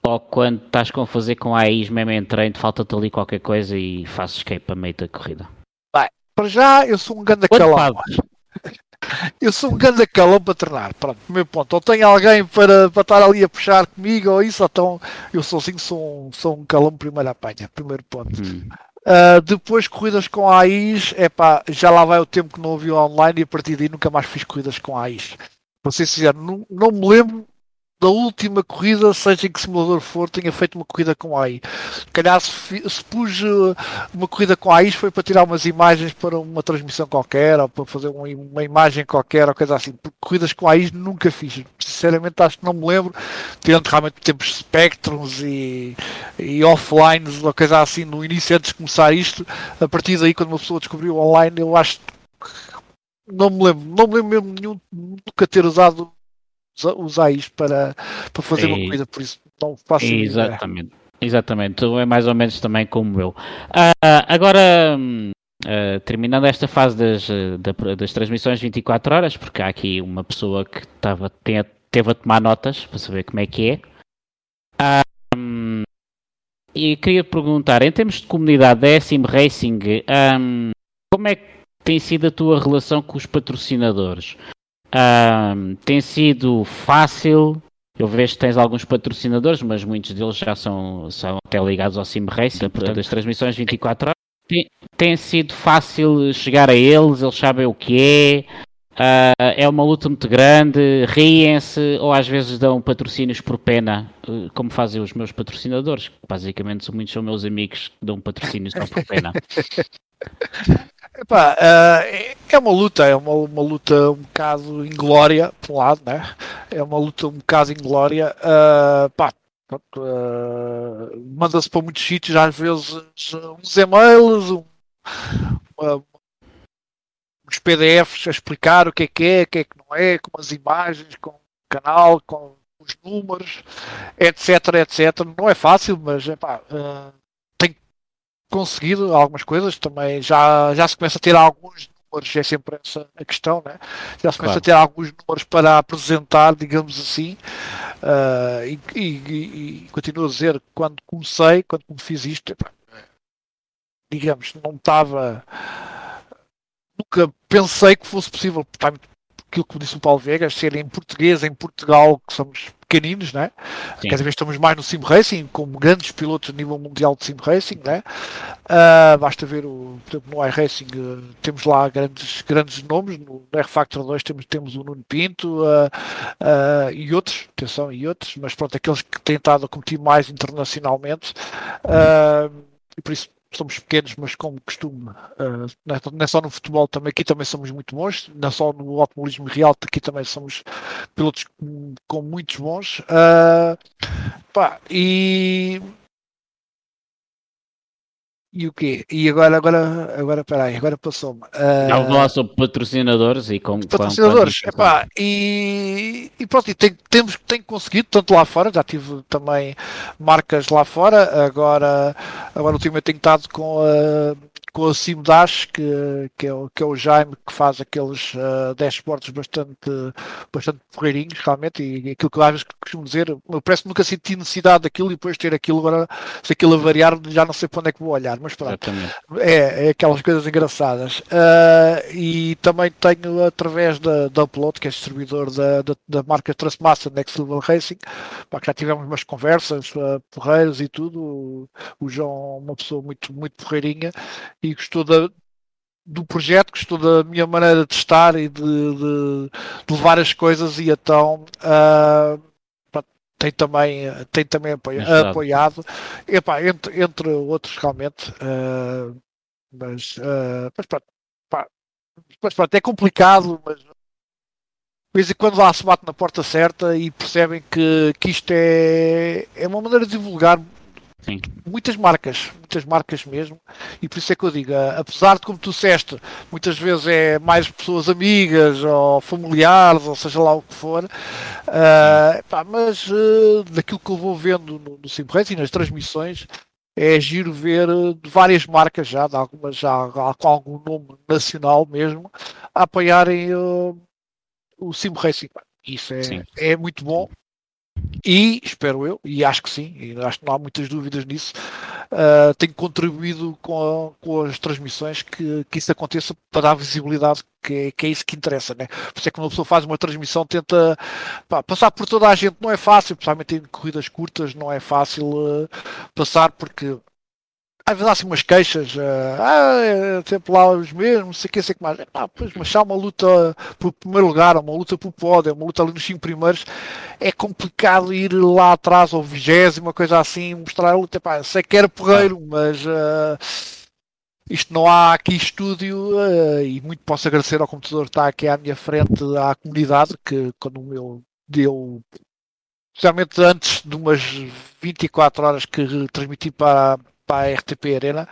Ou quando estás com a fazer com a AIS mesmo em treino, falta-te ali qualquer coisa e fazes escape a meio da corrida? Bem, para já eu sou um grande calão. Eu sou um grande calão para treinar. Pronto, meu ponto. Ou tem alguém para, para estar ali a puxar comigo ou isso, então eu sozinho sou um, sou um calão primeira apanha. Primeiro ponto. Hum. Uh, depois corridas com a AIS, epá, já lá vai o tempo que não ouvi online e a partir daí nunca mais fiz corridas com a AIS. Para ser sincero, não, não me lembro da última corrida, seja em que simulador for, tenha feito uma corrida com AI. Calhar se, se pus uh, uma corrida com AI foi para tirar umas imagens para uma transmissão qualquer, ou para fazer uma, uma imagem qualquer, ou coisa assim. Porque corridas com AI nunca fiz. Sinceramente acho que não me lembro, tirando realmente tempos spectrums e, e offlines, ou coisa assim, no início antes de começar isto, a partir daí quando uma pessoa descobriu online, eu acho não me lembro, não me lembro mesmo nenhum, nunca ter usado usar isto para, para fazer uma corrida, por isso não faço Exatamente. Ideia. Exatamente, é mais ou menos também como eu. Uh, agora, uh, terminando esta fase das, das transmissões 24 horas, porque há aqui uma pessoa que estava, teve a tomar notas para saber como é que é. Um, e queria perguntar, em termos de comunidade da SM Racing, um, como é que tem sido a tua relação com os patrocinadores? Um, tem sido fácil. Eu vejo que tens alguns patrocinadores, mas muitos deles já são, são até ligados ao Sim Racing, portanto, das transmissões 24 horas. Tem, tem, sido fácil chegar a eles, eles sabem o que é. Uh, é uma luta muito grande, riem-se ou às vezes dão patrocínios por pena, uh, como fazem os meus patrocinadores, que basicamente muitos são meus amigos que dão patrocínios só por pena. Epá, uh, é uma luta, é uma, uma luta um bocado inglória, por um lado, né? É uma luta um bocado inglória. Uh, pá, uh, manda-se para muitos sítios, às vezes uns e-mails, um, uns PDFs a explicar o que é que é, o que é que não é, com as imagens, com o canal, com os números, etc, etc. Não é fácil, mas epá, uh, conseguido algumas coisas, também já, já se começa a ter alguns números, é sempre essa a questão, né? já se começa claro. a ter alguns números para apresentar, digamos assim, uh, e, e, e, continuo a dizer, quando comecei, quando fiz isto, digamos, não estava nunca pensei que fosse possível, aquilo que disse o Paulo Vegas, ser em português, em Portugal, que somos pequeninos, né? Cada vez estamos mais no sim racing, como grandes pilotos a nível mundial de sim racing, né? Uh, basta ver o, no iRacing uh, temos lá grandes, grandes nomes, no R-Factor 2 temos, temos o Nuno Pinto uh, e outros, atenção, e outros, mas pronto, aqueles que têm estado a competir mais internacionalmente, e por isso somos pequenos, mas como costume, uh, não é só no futebol, também aqui também somos muito bons, não só no automobilismo real, aqui também somos pilotos com, com muitos bons. Uh, pá, e e o quê? E agora, agora, agora, peraí, agora passou-me. Uh... Falar sobre patrocinadores e como. Patrocinadores, quando... epá, e, e pronto, e tem, temos, tem conseguido, tanto lá fora, já tive também marcas lá fora, agora, agora ultimamente tenho estado com a com a Simdash, que, que, é o, que é o Jaime, que faz aqueles uh, dashboards bastante, bastante porreirinhos, realmente, e, aquilo que eu às vezes costumo dizer, eu parece que nunca senti necessidade daquilo e depois ter aquilo, agora se aquilo a variar, já não sei para onde é que vou olhar, mas pronto, é, é aquelas coisas engraçadas. Uh, e também tenho, através da, da Upload, que é distribuidor da, da, da marca Trustmaster Next Level Racing, pá, que já tivemos umas conversas, uh, porreiros e tudo, o, o João, uma pessoa muito, muito porreirinha, e gostou da, do projeto, gostou da minha maneira de estar e de, de, de levar as coisas e então uh, tem também, tem também apoia, apoiado, Epá, entre, entre outros realmente, uh, mas, uh, mas, pronto, pá, mas pronto, é complicado, mas de vez em quando lá se bate na porta certa e percebem que, que isto é, é uma maneira de divulgar Sim. Muitas marcas, muitas marcas mesmo, e por isso é que eu digo, apesar de, como tu disseste, muitas vezes é mais pessoas amigas ou familiares, ou seja lá o que for, uh, pá, mas uh, daquilo que eu vou vendo no, no Sim e nas transmissões, é giro ver uh, de várias marcas já, de algumas já com algum nome nacional mesmo, a apoiarem uh, o Sim Racing. Isso é, é muito bom e espero eu, e acho que sim, e acho que não há muitas dúvidas nisso, uh, tenho contribuído com, a, com as transmissões que, que isso aconteça para dar visibilidade, que é, que é isso que interessa, né? Por isso é que uma pessoa faz uma transmissão, tenta pá, passar por toda a gente, não é fácil, principalmente em corridas curtas, não é fácil uh, passar, porque às vezes há assim umas queixas, uh, ah, é sempre lá os mesmos, não sei o que, sei que mais. Ah, pois, mas há uma luta pelo primeiro lugar, uma luta pelo pódio, uma luta ali nos cinco primeiros, é complicado ir lá atrás ao vigésimo, coisa assim, mostrar a luta. Sei que era porreiro, mas uh, isto não há aqui estúdio uh, e muito posso agradecer ao computador que está aqui à minha frente, à comunidade, que quando o meu deu especialmente antes de umas 24 horas que transmiti para, para a RTP Arena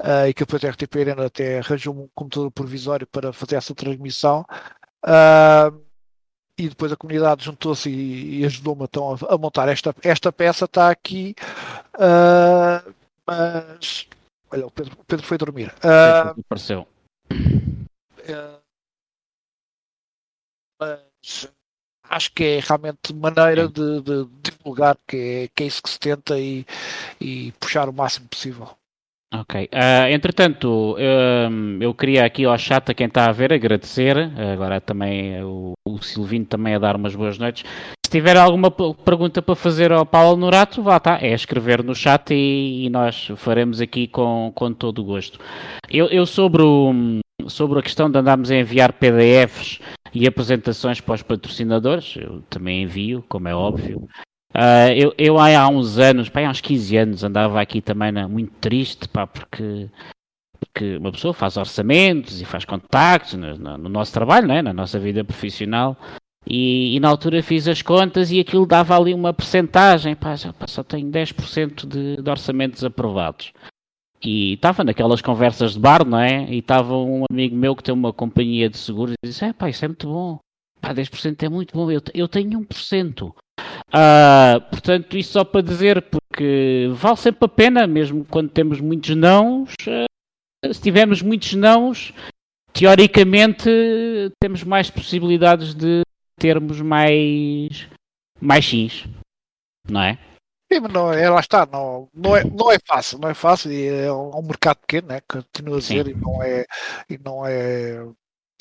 uh, e que depois a RTP Arena até arranjou um computador provisório para fazer essa transmissão. Uh, e depois a comunidade juntou-se e, e ajudou-me então a, a, montar esta, esta peça. Está aqui, uh, mas olha, o Pedro, o Pedro foi dormir. Uh, apareceu. mas acho que é realmente maneira de, de, divulgar que é, que é isso que se tenta e, e puxar o máximo possível. Ok. Uh, entretanto, um, eu queria aqui ao chat, a quem está a ver, agradecer. Agora também o, o Silvino também a dar umas boas noites. Se tiver alguma pergunta para fazer ao Paulo Norato, vá, tá, é escrever no chat e, e nós faremos aqui com, com todo o gosto. Eu, eu sobre, o, sobre a questão de andarmos a enviar PDFs e apresentações para os patrocinadores, eu também envio, como é óbvio. Uh, eu, eu há uns anos, pá, há uns 15 anos, andava aqui também na, muito triste, pá, porque, porque uma pessoa faz orçamentos e faz contactos no, no, no nosso trabalho, né, na nossa vida profissional, e, e, na altura fiz as contas e aquilo dava ali uma percentagem, pá, pá, só tenho 10% de, de orçamentos aprovados. E estava naquelas conversas de bar, não é? E estava um amigo meu que tem uma companhia de seguros e disse: É pá, isso é muito bom. Pá, 10% é muito bom. Eu, eu tenho 1%. Uh, ah, portanto, isso só para dizer, porque vale sempre a pena, mesmo quando temos muitos nãos. Uh, se tivermos muitos nãos, teoricamente temos mais possibilidades de termos mais, mais sims, não é? Sim, não, é, lá está, não, não, é, não é fácil, não é fácil, e é um, um mercado pequeno, né, continua a ser, e não é, e não é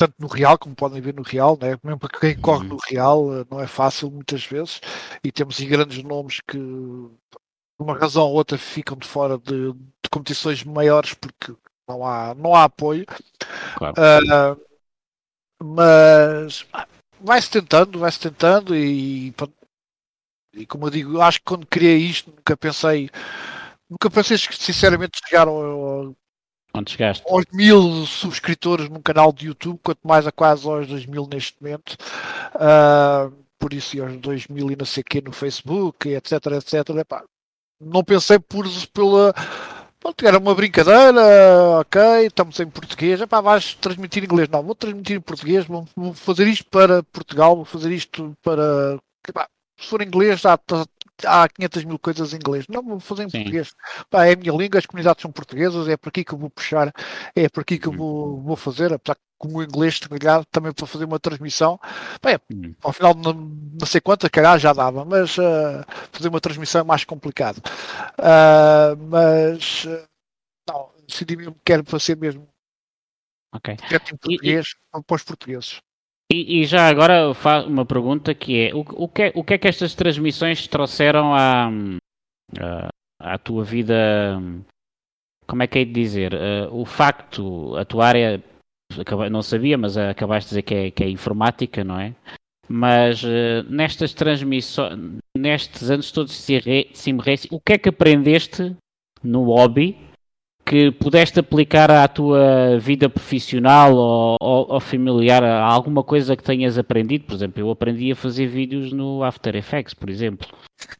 tanto no Real, como podem ver no Real, né, mesmo para quem corre no Real, eh, não é fácil muitas vezes, e temos aí grandes nomes que, por uma razão ou outra, ficam de fora de, de competições maiores porque não há, não há apoio. Claro. Uh, mas vai-se tentando, vai-se tentando e e como eu digo, acho que quando criei isto nunca pensei, nunca pensei sinceramente chegar ao, Onde chegaste? aos mil subscritores num canal de YouTube, quanto mais a quase aos dois mil neste momento. Uh, por isso, e aos dois mil e não sei o que no Facebook, etc, etc. Epá, não pensei por, pela. Pronto, era uma brincadeira, ok, estamos em português, epá, vais transmitir em inglês. Não, vou transmitir em português, vou, vou fazer isto para Portugal, vou fazer isto para. Epá, se for inglês, há, há 500 mil coisas em inglês. Não vou fazer em Sim. português. Pá, é a minha língua, as comunidades são portuguesas, é por aqui que eu vou puxar, é por aqui que eu vou, vou fazer, apesar que como o inglês trabalhar também para fazer uma transmissão. Bem, hum. ao final não, não sei quantas, calhar já dava, mas uh, fazer uma transmissão é mais complicado. Uh, mas uh, não, decidi mesmo que quero fazer mesmo. Ok. em português e, para os portugueses. E, e, já agora faço uma pergunta que é o, o, que é, o que é que estas transmissões trouxeram à, à, à tua vida? Como é que é de dizer? Uh, o facto, a tua área, não sabia, mas acabaste de dizer que é, que é informática, não é? Mas uh, nestas transmissões, nestes anos todos de sim racing, o que é que aprendeste no hobby que pudeste aplicar à tua vida profissional ou, ou, ou, familiar, alguma coisa que tenhas aprendido? Por exemplo, eu aprendi a fazer vídeos no After Effects, por exemplo,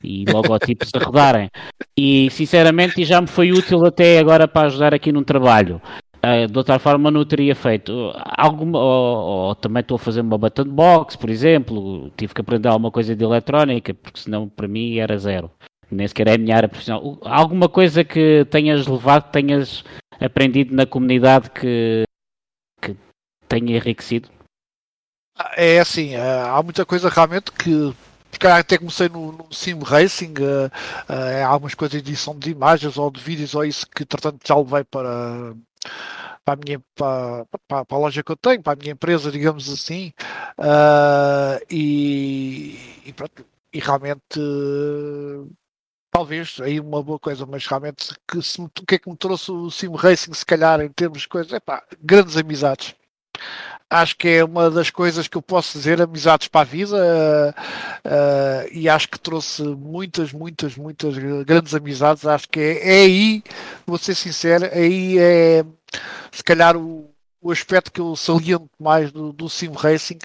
e logotipos a rodarem. E sinceramente já me foi útil até agora para ajudar aqui num trabalho. Uh, de outra forma não teria feito alguma ou, ou, também estou a fazer uma button box por exemplo tive que aprender alguma coisa de eletrónica porque senão para mim era zero nem sequer é a minha área profissional. Alguma coisa que tenhas levado, tenhas aprendido na comunidade que, que tenha enriquecido? É assim, é, há muita coisa realmente que até comecei no, no Sim Racing, uh, uh, algumas coisas de edição de imagens ou de vídeos ou isso que, tratando já levei para, para, a minha, para, para, para, a loja que eu tenho, para a minha empresa, digamos assim, uh, e, e, pronto, e realmente talvez aí uma boa coisa, mas realmente que se, o que é que me trouxe o Sim Racing, se calhar, em termos de coisas, é pá, grandes amizades. Acho que é uma das coisas que eu posso dizer, amizades para a vida, uh, uh, e acho que trouxe muitas, muitas, muitas grandes amizades. Acho que é, é aí, vou ser sincero, aí é se calhar o, o aspecto que eu saliento mais do, do Sim Racing,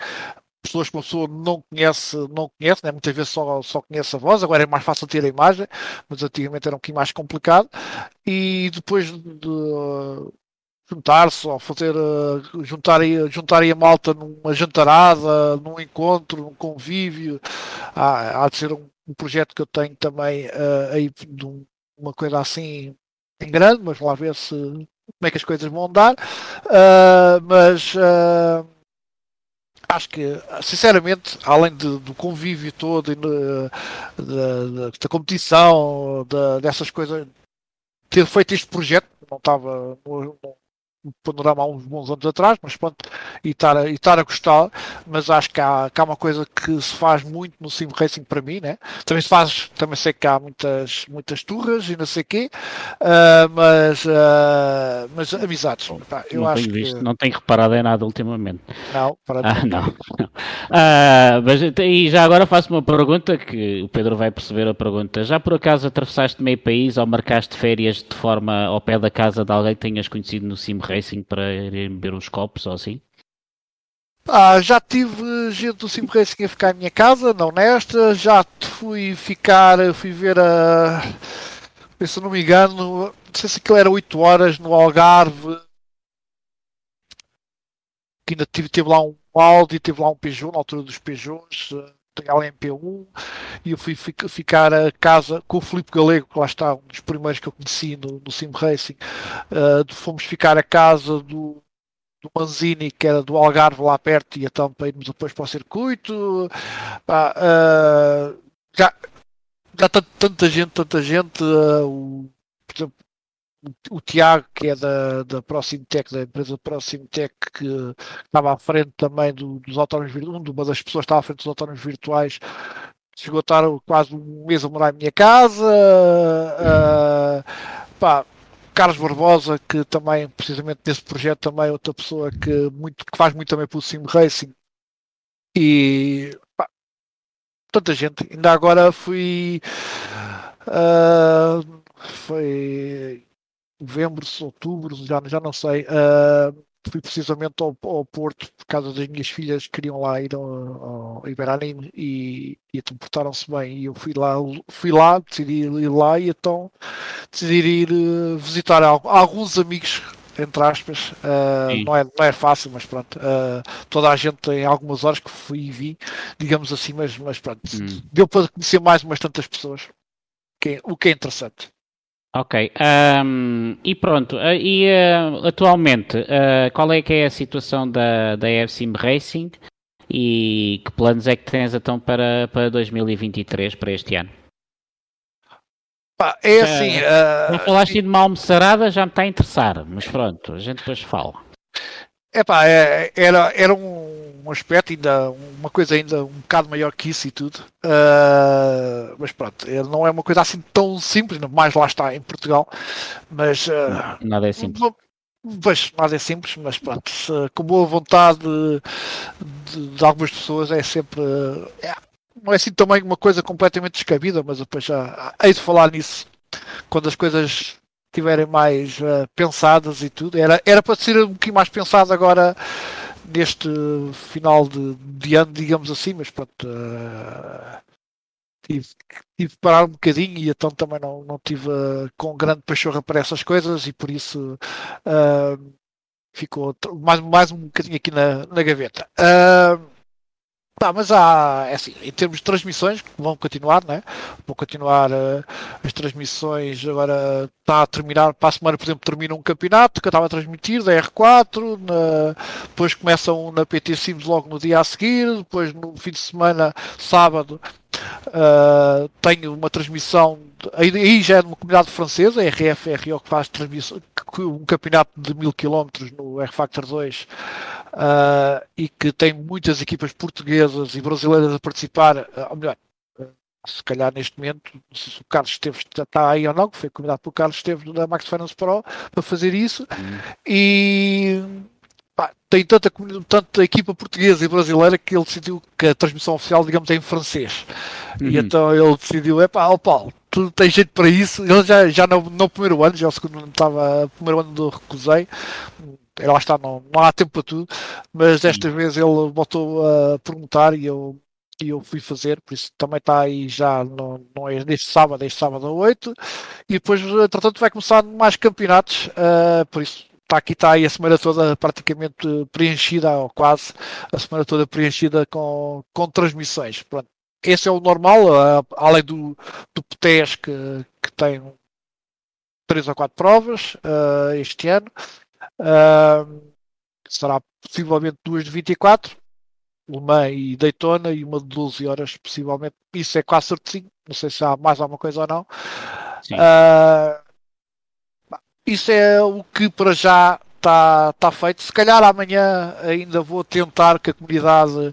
pessoas que uma pessoa não conhece, não conhece, né? muitas vezes só, só conhece a voz, agora é mais fácil ter a imagem, mas antigamente era um pouquinho mais complicado. E depois de juntar-se ou fazer uh, juntar, juntar a malta numa jantarada, num encontro, num convívio, há, há de ser um, um, projeto que eu tenho também uh, aí de uma coisa assim em grande, mas lá ver se como é que as coisas vão andar. Uh, mas uh, acho que, sinceramente, além de, do convívio todo, e, da, da, competição, dessas coisas, ter feito este projeto, não estava, não, panorama há uns bons anos atrás, mas pronto, e estar a, e estar a gostar, mas acho que há, que há uma coisa que se faz muito no sim racing para mim, né? Também se faz, também sei que há muitas, muitas turras e não sei o quê, uh, mas, uh, mas amizades. Pá, eu não acho tenho visto, que... não tenho reparado em nada ultimamente. Não, para ah, não. não. Ah, mas, e já agora faço uma pergunta que o Pedro vai perceber a pergunta. Já por acaso atravessaste meio país ou marcaste férias de forma ao pé da casa de alguém que tenhas conhecido no sim racing? Racing para irem beber uns copos ou assim? Ah, já tive gente do Sim Racing a ficar em minha casa, não nesta. Já fui ficar, fui ver a. Se não me engano, não sei se aquilo era 8 horas no Algarve. Que ainda tive, tive lá um Audi, tive lá um Peugeot, na altura dos Peugeots a LMP1 e eu fui ficar a casa com o Filipe Galego, que lá está, um dos primeiros que eu conheci no, no Sim Racing. Uh, fomos ficar a casa do, do Manzini, que era do Algarve lá perto, e então para irmos depois para o circuito. uh, já, já tanta gente, tanta gente. Uh, o, por exemplo, o Tiago, que é da, da Proximtech, da empresa Proximtech, que estava à frente também do, dos autónomos virtuais, uma das pessoas que estava à frente dos autónomos virtuais, chegou a estar quase um mês a morar em minha casa. Uh, pá, Carlos Barbosa, que também, precisamente nesse projeto, também é outra pessoa que, muito, que faz muito também pelo Sim Racing. E pá, tanta gente. Ainda agora fui. Uh, foi novembro, outubro, já, já não sei. Uh, fui precisamente ao, ao, Porto por causa das minhas filhas que queriam lá ir ao, ao e, e então portaram-se bem. E eu fui lá, fui lá, decidi ir lá e então decidi ir uh, visitar alguns amigos entre aspas, uh, não, é, não é fácil, mas pronto, uh, toda a gente tem algumas horas que fui e vi, digamos assim, mas, mas pronto, hum. deu para conhecer mais umas tantas pessoas, que é, o que é interessante. Ok, um, e pronto, uh, e uh, atualmente, uh, qual é que é a situação da, da EFSIM Racing e que planos é que tens então para, para 2023, para este ano? Pá, é assim... Uh, falaste de uma almoçarada, já me está a interessar, mas pronto, a gente depois fala. Epá, é, era, era um, um aspecto ainda, uma coisa ainda um bocado maior que isso e tudo. Uh, mas pronto, não é uma coisa assim tão simples, mais lá está em Portugal. Mas uh, nada é simples. Pois, nada é simples, mas pronto, com boa vontade de, de, de algumas pessoas é sempre. É, não é assim também uma coisa completamente descabida, mas depois já hei de falar nisso quando as coisas estiverem mais uh, pensadas e tudo. Era, era para ser um bocadinho mais pensado agora neste final de, de ano, digamos assim, mas pronto. Uh, tive, tive que parar um bocadinho e então também não, não tive uh, com grande pachorra para essas coisas e por isso ficou mais, mais um bocadinho aqui na, na gaveta. Uh, Tá, mas há, é assim, em termos de transmissões, vão continuar, né? Vão continuar uh, as transmissões. Agora está a terminar, para a semana, por exemplo, termina um campeonato que eu estava a transmitir da R4, na, depois começa um na PT Sims logo no dia a seguir, depois no fim de semana, sábado, uh, tenho uma transmissão, aí, já é numa comunidade francesa, a RFRO, que faz transmissão, um campeonato de mil km no R Factor 2 uh, e que tem muitas equipas portuguesas e brasileiras a participar, uh, ou melhor, uh, se calhar neste momento, se o Carlos Esteves está aí ou não, que foi convidado pelo Carlos Esteves da Max Finance Pro para fazer isso. Uhum. E pá, tem tanta, tanta equipa portuguesa e brasileira que ele decidiu que a transmissão oficial, digamos, é em francês. Uhum. E então ele decidiu, é pá, oh Paulo, tu tens jeito para isso. Ele já, já no, no primeiro ano, já o segundo ano estava, primeiro ano do recusei. Lá está, não, não há tempo para tudo, mas desta uhum. vez ele voltou a perguntar e eu e eu fui fazer, por isso também está aí já, não, não é neste sábado, é este sábado a 8, e depois, entretanto, vai começar mais campeonatos, uh, por isso está aqui, está aí a semana toda praticamente preenchida, ou quase, a semana toda preenchida com, com transmissões. Pronto. Esse é o normal, uh, além do, do PTES que, que tem três ou quatro provas uh, este ano. Será possivelmente duas de 24 Le Mans e Daytona e uma de 12 horas, possivelmente. Isso é quase certinho. Não sei se há mais alguma coisa ou não. Uh, isso é o que para já está tá feito. Se calhar amanhã ainda vou tentar que a comunidade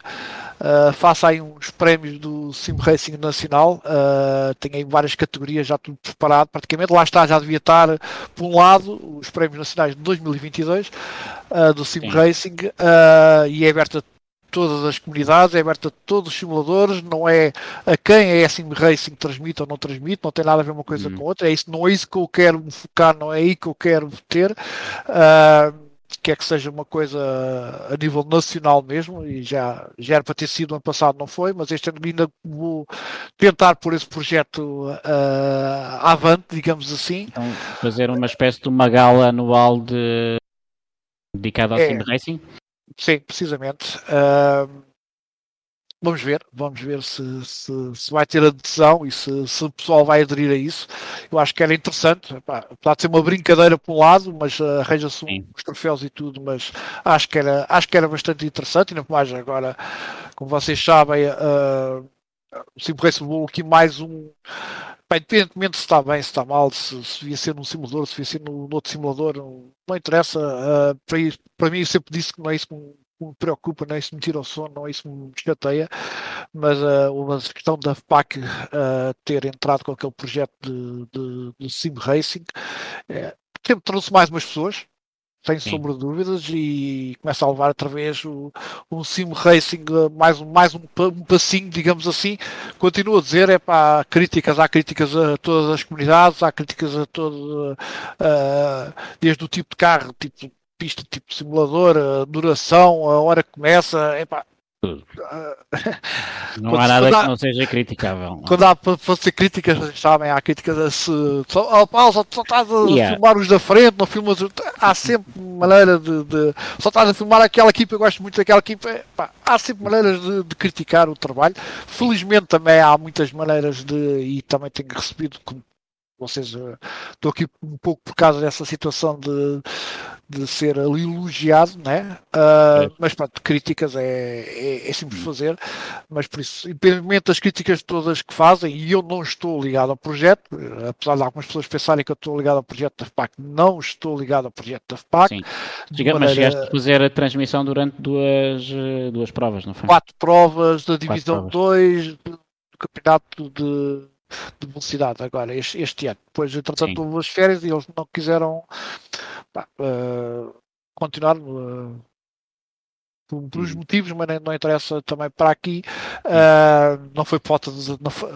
uh, faça aí uns prémios do Sim Racing Nacional. Uh, tenho aí várias categorias já tudo preparado. Praticamente lá está, já devia estar por um lado os prémios nacionais de 2022 uh, do Sim, Sim. Racing e é aberto a todas as comunidades, é aberta a todos os simuladores, não é a quem a Sim Racing transmite ou não transmite, não tem nada a ver uma coisa uhum. com outra, é isso, não é isso que eu quero me focar, não é aí que eu quero ter. Uh, quer que seja uma coisa a nível nacional mesmo, e já, já era para ter sido ano passado, não foi, mas este ano ainda vou tentar por esse projeto uh, avante, digamos assim. Então, fazer uma espécie de uma gala anual de dedicada ao é, Sim Racing? Sim, precisamente. Uh, vamos ver, vamos ver se, se, se, vai ter adesão e se, se, o pessoal vai aderir a isso. Eu acho que era interessante, apesar de ser uma brincadeira por um lado, mas uh, arranja-se os troféus e tudo, mas acho que era, acho que era bastante interessante, e não mais agora, como vocês sabem, uh, o Sim Race levou aqui mais um independentemente se está bem, se está mal, se, se devia ser num simulador, se devia ser no, no outro simulador, não, não interessa. Uh, para, para mim, eu sempre disse que não é isso que me, preocupa, não é isso me tira o sono, não é isso me chateia, mas uh, a questão da FPAC uh, ter entrado com aquele projeto de, de, de sim racing é, sempre trouxe mais umas pessoas, sem Sim. sombra de dúvidas, e começa a levar outra vez o, um sim racing mais, mais um, um, passinho, digamos assim. Continuo a dizer, é para críticas, há críticas a todas as comunidades, há críticas a todo, uh, desde o tipo de carro, tipo pista, tipo simulador, a duração, a hora que começa, é pá, tudo. Não há nada que não seja criticável. Quando há para fazer críticas, sabem, há críticas a se. Só, oh, só, só estás a yeah. filmar os da frente, não filmas. Há sempre maneira de, de. Só estás a filmar aquela equipa, eu gosto muito daquela equipa. Pá, há sempre maneiras de, de, criticar o trabalho. Felizmente também há muitas maneiras de. E também tenho recebido, como vocês. Estou aqui um pouco por causa dessa situação de de ser ali elogiado, né? Uh, é. mas pronto, críticas é, é, é simples hum. fazer, mas por isso, independentemente das críticas todas que fazem, e eu não estou ligado ao projeto, apesar de algumas pessoas pensarem que eu estou ligado ao projeto da FPAC, não estou ligado ao projeto da FPAC. Sim. Maneira... Mas chegaste a fazer a transmissão durante duas, duas provas, não foi? Quatro provas da Divisão 2 do Campeonato de de velocidade agora, este, este ano. Depois, entretanto, houve as férias e eles não quiseram pá, uh, continuar uh, por, por hum. motivos, mas não, não, interessa também para aqui. Uh, não foi falta de. Não foi,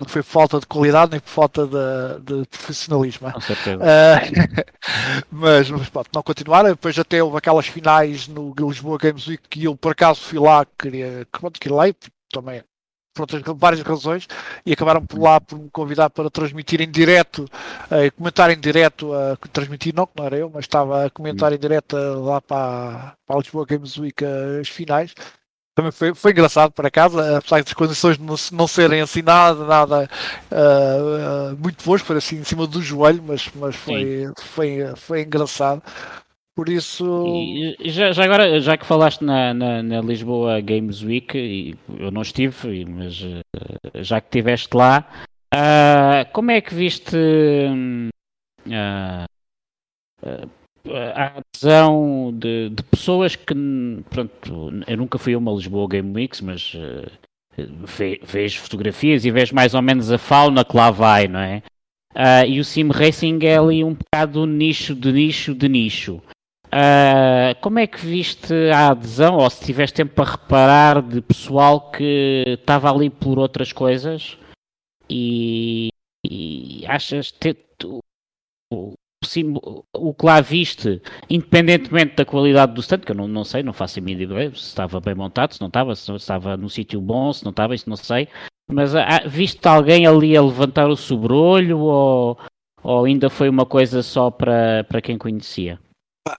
não foi falta de qualidade nem por falta de, de profissionalismo. Com certeza. mas, mas pode não continuar. Depois até houve aquelas finais no Lisboa Games Week que eu por acaso fui lá, queria, queria lá, também por várias razões, e acabaram por lá por me convidar para transmitir em direto, uh, comentar em direto, uh, transmitir não, que não era eu, mas estava a comentar em direto lá para, para a Lisboa Games Week uh, as finais. Também foi, foi engraçado para casa, apesar das condições não, não serem assim nada, nada uh, muito boas, foi assim em cima do joelho, mas, mas foi, foi, foi engraçado. Por isso. E, já, já, agora, já que falaste na, na, na, Lisboa Games Week, eu não estive, mas eh, já que estiveste lá, uh, como é que viste uh, a adesão de, de, pessoas que. Pronto, eu nunca fui a uma Lisboa Game Week, mas ve, vejo fotografias e vejo mais ou menos a fauna que lá vai, não é? Uh, e o sim racing é ali um bocado nicho de nicho de nicho. Uh, como é que viste a adesão, ou se tiveste tempo para reparar, de pessoal que estava ali por outras coisas e, e achas que o, o que lá viste, independentemente da qualidade do stand, que eu não, não sei, não faço a mínima ideia se estava bem montado, se não estava, se estava no sítio bom, se não estava, isso não sei, mas ah, viste alguém ali a levantar o sobrolho ou, ou ainda foi uma coisa só para, para quem conhecia?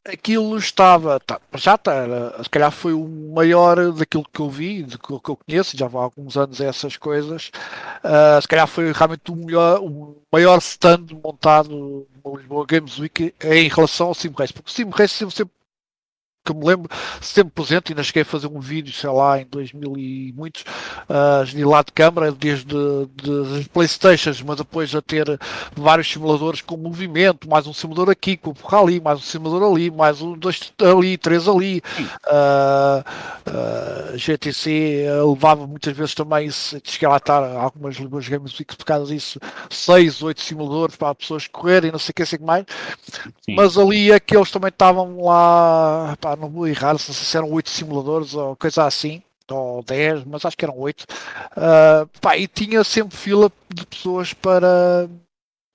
Aquilo estava, tá, já está, se calhar foi o maior daquilo que eu vi, do que eu conheço, já há alguns anos essas coisas. Uh, se calhar foi realmente o, melhor, o maior stand montado no Lisboa Games Week em relação ao Sim Race, porque o Sim Race sempre que me lembro, sempre presente, ainda cheguei a fazer um vídeo, sei lá, em 2000 e muitos, uh, de lá de câmara, desde de, de Playstations, mas depois a ter vários simuladores com movimento, mais um simulador aqui, com o rally, mais um simulador ali, mais um, dois ali, três ali. Uh, uh, GTC levava muitas vezes também, cheguei lá a estar algumas Lisboas Games por causa disso, seis, oito simuladores para pessoas correrem, não sei o que, sei que mais. Sim. Mas ali aqueles também estavam lá, pá, não vou errar, se eram oito simuladores ou coisa assim, ou 10, mas acho que eram 8. Uh, pá, e tinha sempre fila de pessoas para,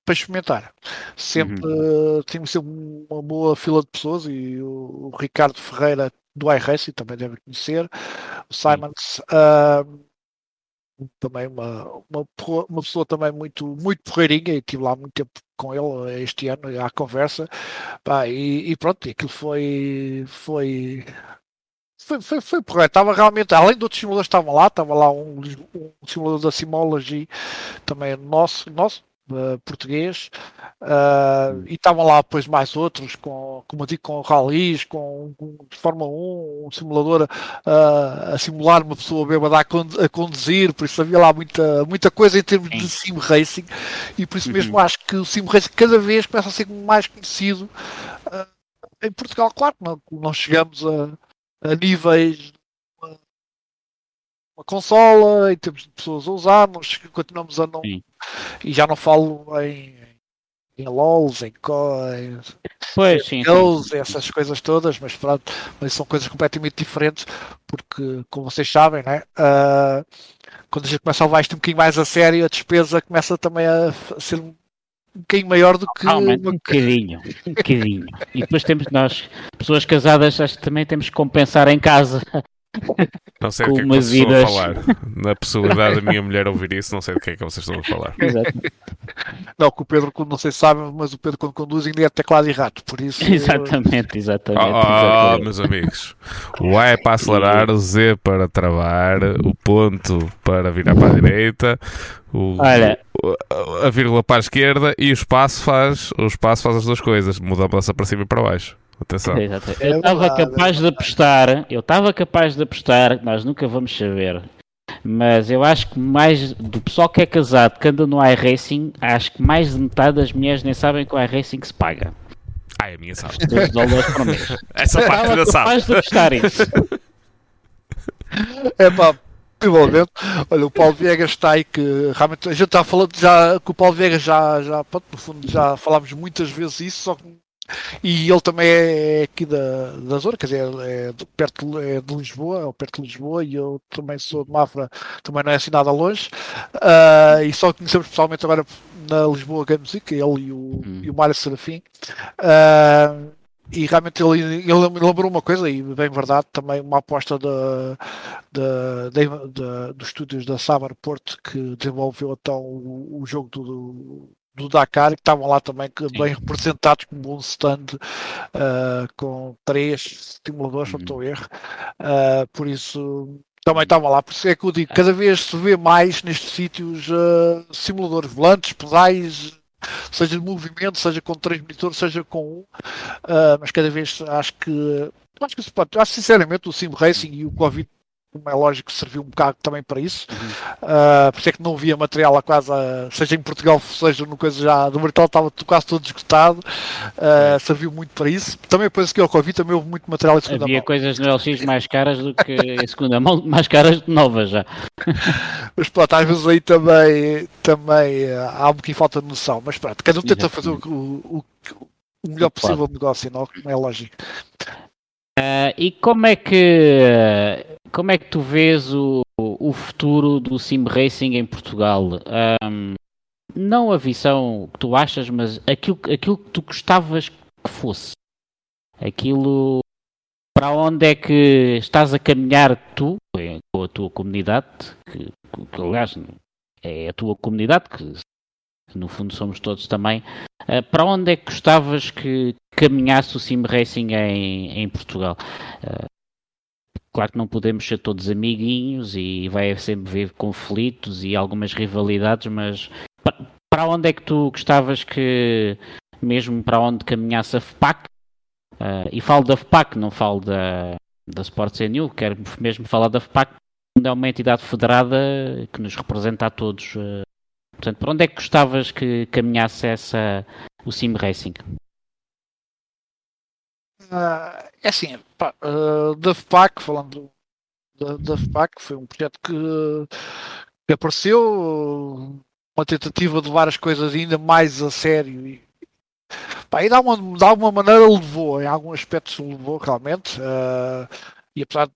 para experimentar. Sempre uhum. uh, tinha sempre uma boa fila de pessoas e o, o Ricardo Ferreira do iRacing também deve conhecer, o Simons. Uh, também uma, uma, uma pessoa também muito, muito porreirinha e estive lá muito tempo com ele este ano à conversa. Pá, e, e, pronto, aquilo foi foi foi, foi, foi estava realmente, além de outros simuladores estavam lá, estava lá um, um simulador da Simology também nosso, nosso uh, português uh, e estavam lá depois mais outros com, como eu digo, com rallies, com, com Fórmula 1, um simulador uh, a simular uma pessoa bêbada a, a, conduzir, por isso havia lá muita, muita coisa em termos de sim racing e por isso uhum. mesmo acho que o sim racing cada vez começa a ser mais conhecido em Portugal, claro, não, não chegamos a, a níveis uma consola, em termos de pessoas a usar, nós continuamos a não. Sim. E já não falo em, em LOLs, em, em pois, sim, sim. essas coisas todas, mas pronto, mas são coisas completamente diferentes, porque, como vocês sabem, né, uh, quando a gente começa a levar isto um bocadinho mais a sério, a despesa começa também a ser um bocadinho maior do que. uma... um bocadinho, um bocadinho. E depois temos nós, pessoas casadas, acho que também temos que compensar em casa não sei do que é que vocês vidas... estão a falar. Na possibilidade da minha mulher ouvir isso, não sei do que é que vocês estão a falar. Exato. Não, que o Pedro, não sei se sabe, mas o Pedro quando conduz ainda é teclado e rato, por isso... Exatamente, exatamente. Oh, exatamente. meus amigos. O A é para acelerar, o Z para travar, o ponto para virar para a direita, o, Olha, a vírgula para a esquerda e o espaço faz, o espaço faz as duas coisas, muda a mudança para cima e para baixo. Atenção. Eu estava é capaz de apostar, eu estava capaz de apostar, nós nunca vamos saber, mas eu acho que mais do pessoal que é casado, que anda no iRacing, acho que mais de metade das mulheres nem sabem que o iRacing se paga. Ai, a minha sabe. 12 dólares por mês. Essa parte já sabe. capaz de apostar isso. É pá, Igualmente, olha, o Paulo Viegas está aí que realmente a gente está falando já que o Paulo Viegas já, já pronto, no fundo já falámos muitas vezes isso, só que e ele também é aqui da, da zona, quer dizer, é de, perto é de Lisboa, ou perto de Lisboa, e eu também sou de Mafra, também não é assim nada longe. Uh, e só conhecemos pessoalmente agora na Lisboa Game Music, ele e o, hum. e o Mário Serafim. Uh, e realmente ele, ele lembrou uma coisa, e bem verdade, também uma aposta da, da, dos estúdios da Sabar Porto que desenvolveu então o, o jogo do, do Dakar, que estavam lá também bem representados com um stand uh, com três simuladores, uhum. não estou erro. Uh, por isso também estavam lá. Por isso é que eu digo, cada vez se vê mais nestes sítios uh, simuladores volantes, pedais, seja de movimento, seja com três monitores, seja com um, mas cada vez acho que acho que se pode, acho sinceramente o Sim Racing e o Covid como é lógico, serviu um bocado também para isso. Uhum. Uh, por isso é que não via material a quase, seja em Portugal, seja no coisa já do material estava quase todo esgotado. Uh, serviu muito para isso. Também depois que eu Covid também houve muito material em segunda Havia mão. coisas no LX mais caras do que em segunda mão, mais caras que novas já. Mas pronto, às vezes aí também, também há um bocadinho falta de noção. Mas pronto, cada um tenta fazer o, o, o melhor possível o negócio, não, não é lógico. Uh, e como é que como é que tu vês o, o futuro do sim racing em Portugal? Um, não a visão que tu achas, mas aquilo, aquilo que tu gostavas que fosse. Aquilo para onde é que estás a caminhar tu, com a tua comunidade, que, que aliás é a tua comunidade, que no fundo somos todos também, uh, para onde é que gostavas que caminhasse o sim racing em, em Portugal? Uh, claro que não podemos ser todos amiguinhos e vai sempre haver conflitos e algumas rivalidades, mas para onde é que tu gostavas que, mesmo para onde caminhasse a FPAC, uh, e falo da FPAC, não falo da, da Sports NU, quero mesmo falar da FPAC, é uma entidade federada que nos representa a todos. Uh, portanto, para onde é que gostavas que caminhasse essa, o Sim Racing? Uh, é assim, pá, uh, da FPAC, falando da, da FPAC, foi um projeto que, que apareceu, uma tentativa de levar as coisas ainda mais a sério e, pá, e de, alguma, de alguma maneira levou, em alguns aspectos levou realmente, uh, e apesar de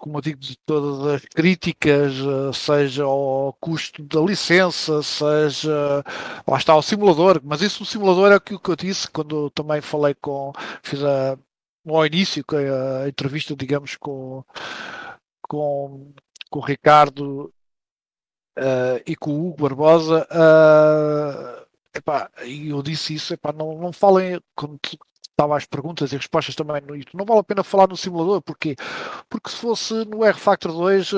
como eu digo, de todas as críticas, seja ao custo da licença, seja lá está o simulador, mas isso o simulador é aquilo que eu disse quando também falei com, fiz a, ao início, a, a entrevista, digamos, com, com, com o Ricardo uh, e com o Hugo Barbosa, uh, e eu disse isso, epá, não, não falem, quando estava às perguntas e respostas também no YouTube. Não vale a pena falar no simulador, porquê? Porque se fosse no R-Factor 2, uh,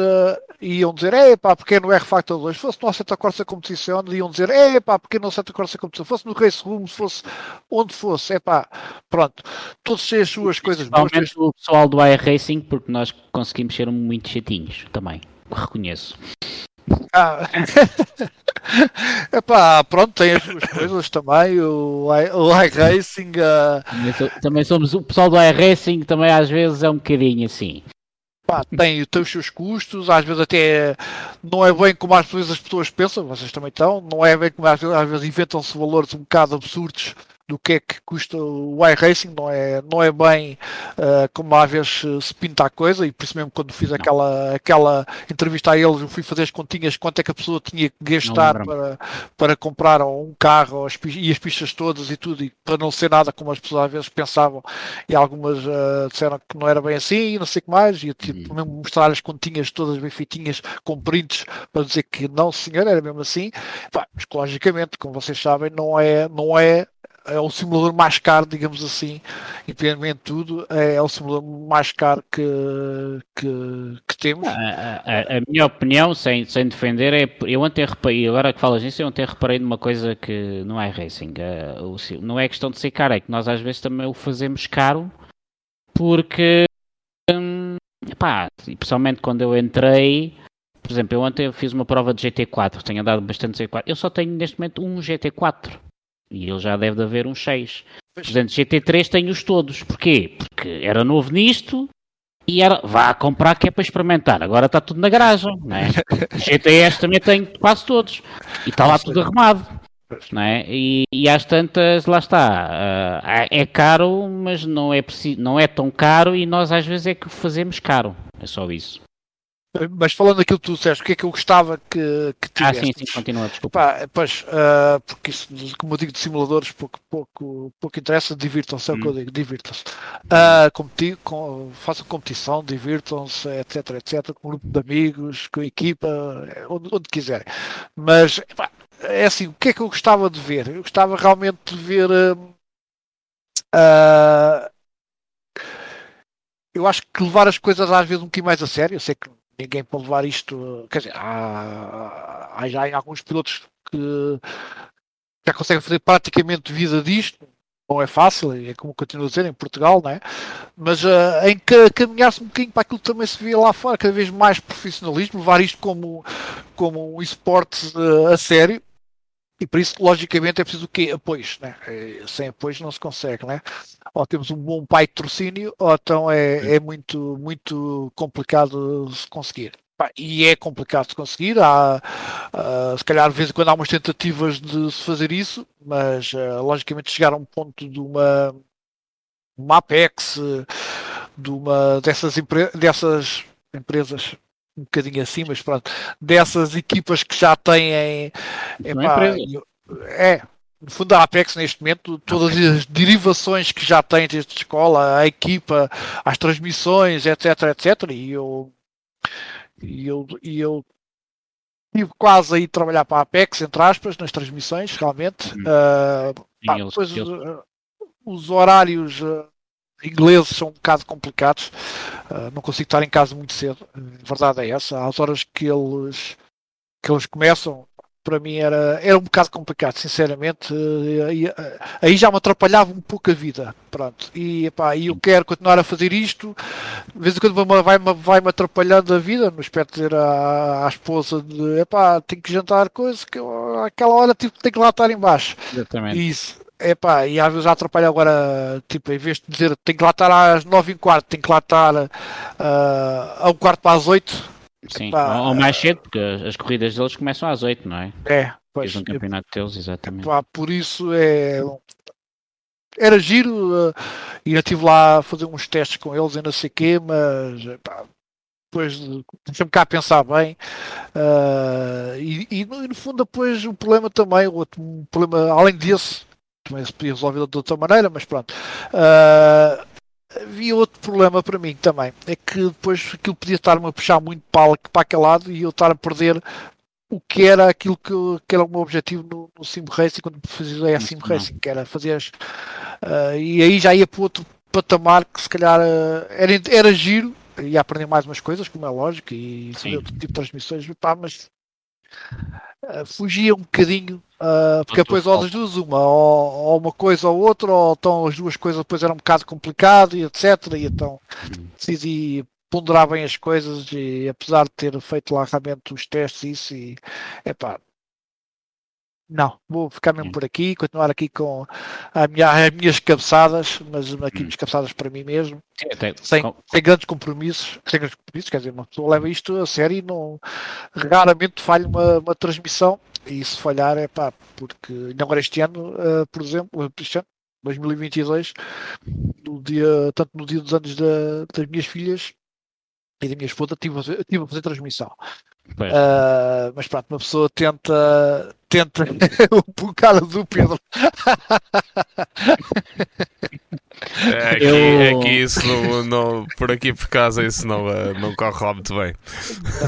iam dizer, é pá, porque é no R-Factor 2? Se fosse no Santa Corsa Competição, iam dizer, é pá, porque é no Santa Corsa Competição? Se fosse no Race Room, se fosse onde fosse, é pá, pronto. Todos têm as suas coisas boas. o pessoal do Air Racing, porque nós conseguimos ser muito chatinhos também, reconheço. Ah. Epá, pronto, tem as suas coisas também, o, o iRacing. Também, também somos o pessoal do iRacing, também às vezes é um bocadinho assim. Pá, tem, tem os seus custos, às vezes até não é bem como às vezes as pessoas pensam, vocês também estão, não é bem como às vezes, às vezes inventam-se valores um bocado absurdos do que é que custa o iRacing, não é, não é bem uh, como às vezes se pinta a coisa, e por isso mesmo quando fiz aquela, aquela entrevista a eles, eu fui fazer as continhas quanto é que a pessoa tinha que gastar para, para comprar um carro as, e as pistas todas e tudo, e para não ser nada como as pessoas às vezes pensavam, e algumas uh, disseram que não era bem assim, e não sei o que mais, e eu tive tipo, uhum. mesmo mostrar as continhas todas bem feitinhas, com prints, para dizer que não senhor, era mesmo assim, Pá, mas logicamente, como vocês sabem, não é, não é é o simulador mais caro, digamos assim, independentemente de tudo, é, é o simulador mais caro que, que, que temos. A, a, a, minha opinião, sem, sem defender, é eu ontem reparei, agora que falas nisso, eu ontem reparei numa coisa que não é racing, é, o, não é questão de ser caro, é que nós às vezes também o fazemos caro porque, hum, pá, pessoalmente quando eu entrei, por exemplo, eu ontem fiz uma prova de GT4, tenho andado bastante GT4, eu só tenho neste momento um GT4 e ele já deve de haver uns 6. Portanto, GT3 tem-os todos. Porquê? Porque era novo nisto e era vá comprar que é para experimentar. Agora está tudo na garagem. Não é? GTS também tem quase todos. E está lá tudo arrumado. Não é? e, e às tantas, lá está. Uh, é caro, mas não é, não é tão caro e nós às vezes é que o fazemos caro. É só isso. Mas falando daquilo que tu disseste, o que é que eu gostava que, que tivesse? Ah, sim, sim, continua, desculpa. Pá, pois, uh, porque isso, como eu digo, de simuladores, pouco, pouco, pouco interessa, divirtam-se, é o hum. que eu hum. digo, divirtam-se. Uh, competi com, façam competição, divirtam-se, etc, etc, com um grupo de amigos, com a equipa, onde, onde quiserem. Mas, pá, é assim, o que é que eu gostava de ver? Eu gostava realmente de ver. Uh, eu acho que levar as coisas às vezes um bocadinho mais a sério. Eu sei que ninguém pode levar isto. Quer dizer, há, há já alguns pilotos que já conseguem fazer praticamente vida disto. não é fácil, é como continuo a dizer, em Portugal, não é? mas uh, em que caminhar-se um bocadinho para aquilo que também se vê lá fora, cada vez mais profissionalismo, levar isto como, como um esporte uh, a sério, e por isso, logicamente, é preciso o quê? Apoios, né? É, sem apoios não se consegue, né? Ou temos um bom pai de patrocínio, ou então é, é muito, muito complicado se conseguir. E é complicado de conseguir. Há, uh, se calhar, de vez em quando há umas tentativas de se fazer isso, mas uh, logicamente chegar a um ponto de uma, uma Apex, de uma dessas, empre dessas empresas um bocadinho assim, mas pronto, dessas equipas que já têm epá, é, no fundo a Apex neste momento, todas as derivações que já tem desde a escola, a equipa, as transmissões, etc, etc, e eu e eu, e eu tive quase a ir trabalhar para a Apex, entre aspas, nas transmissões, realmente. Hum. Uh, pá, depois, uh, os horários uh, ingleses são um bocado complicados. Uh, não consigo estar em casa muito cedo. A verdade é essa. Às horas que eles, que eles começam, para mim era, era um bocado complicado, sinceramente. Uh, aí já me atrapalhava um pouco a vida. Pronto. E epá, eu quero continuar a fazer isto. De vez em quando vai-me vai -me atrapalhando a vida, no aspecto de dizer à, à esposa de epá, tenho que jantar coisa que eu, àquela hora tipo, tenho que lá estar embaixo. Exatamente. Isso. Epá, e às vezes atrapalha agora, tipo, em vez de dizer tenho que lá estar às nove e quarto, tenho que lá estar uh, a um quarto para as oito Sim, Epá, ou mais cedo, porque as corridas deles começam às 8, não é? É, pois. Fiz um campeonato deles, exatamente. Epá, por isso é. Era giro, uh, e eu estive lá a fazer uns testes com eles e não sei o quê, mas epá, depois deixa-me cá pensar bem. Uh, e, e, no fundo, depois o problema também, o outro um problema, além desse, também se podia resolver de outra maneira, mas pronto. Uh, havia outro problema para mim também. É que depois aquilo podia estar-me a puxar muito para, para aquele lado e eu estar a perder o que era aquilo que, que era o meu objetivo no, no Sim Racing quando fazia a Sim Racing, que era fazer as, uh, e aí já ia para outro patamar que se calhar uh, era, era giro, ia aprender mais umas coisas, como é lógico, e fazer outro tipo de transmissões, pá, mas fugia um bocadinho Uh, porque depois ou das duas uma, ou, ou, uma coisa ou outra, ou então as duas coisas depois eram um bocado complicado e etc. E então decidi ponderar bem as coisas e apesar de ter feito lá realmente os testes isso e epá, não, vou ficar mesmo por aqui, continuar aqui com a minha, as minhas cabeçadas, mas aqui hum. cabeçadas para mim mesmo, Sim, sem, sem, grandes compromissos, sem grandes compromissos, quer dizer, uma pessoa leva isto a sério e não raramente falha uma, uma transmissão e se falhar é pá, porque agora este ano, uh, por exemplo, este ano, 2022, no dia, tanto no dia dos anos da, das minhas filhas e da minha esposa, tive a fazer, tive a fazer transmissão. Uh, mas pronto, uma pessoa tenta tenta o cara do Pedro. É, aqui, eu... aqui isso não, não, por aqui por casa isso não, eh, não corre lá muito bem.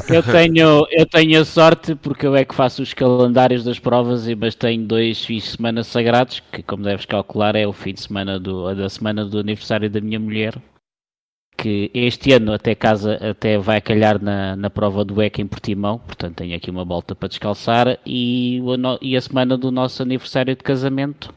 Eu tenho, eu tenho a sorte porque eu é que faço os calendários das provas, mas tenho dois fins de semana sagrados, que como deves calcular é o fim de semana do, da semana do aniversário da minha mulher que este ano até casa até vai calhar na, na prova do EC em Portimão, portanto tenho aqui uma volta para descalçar e, e a semana do nosso aniversário de casamento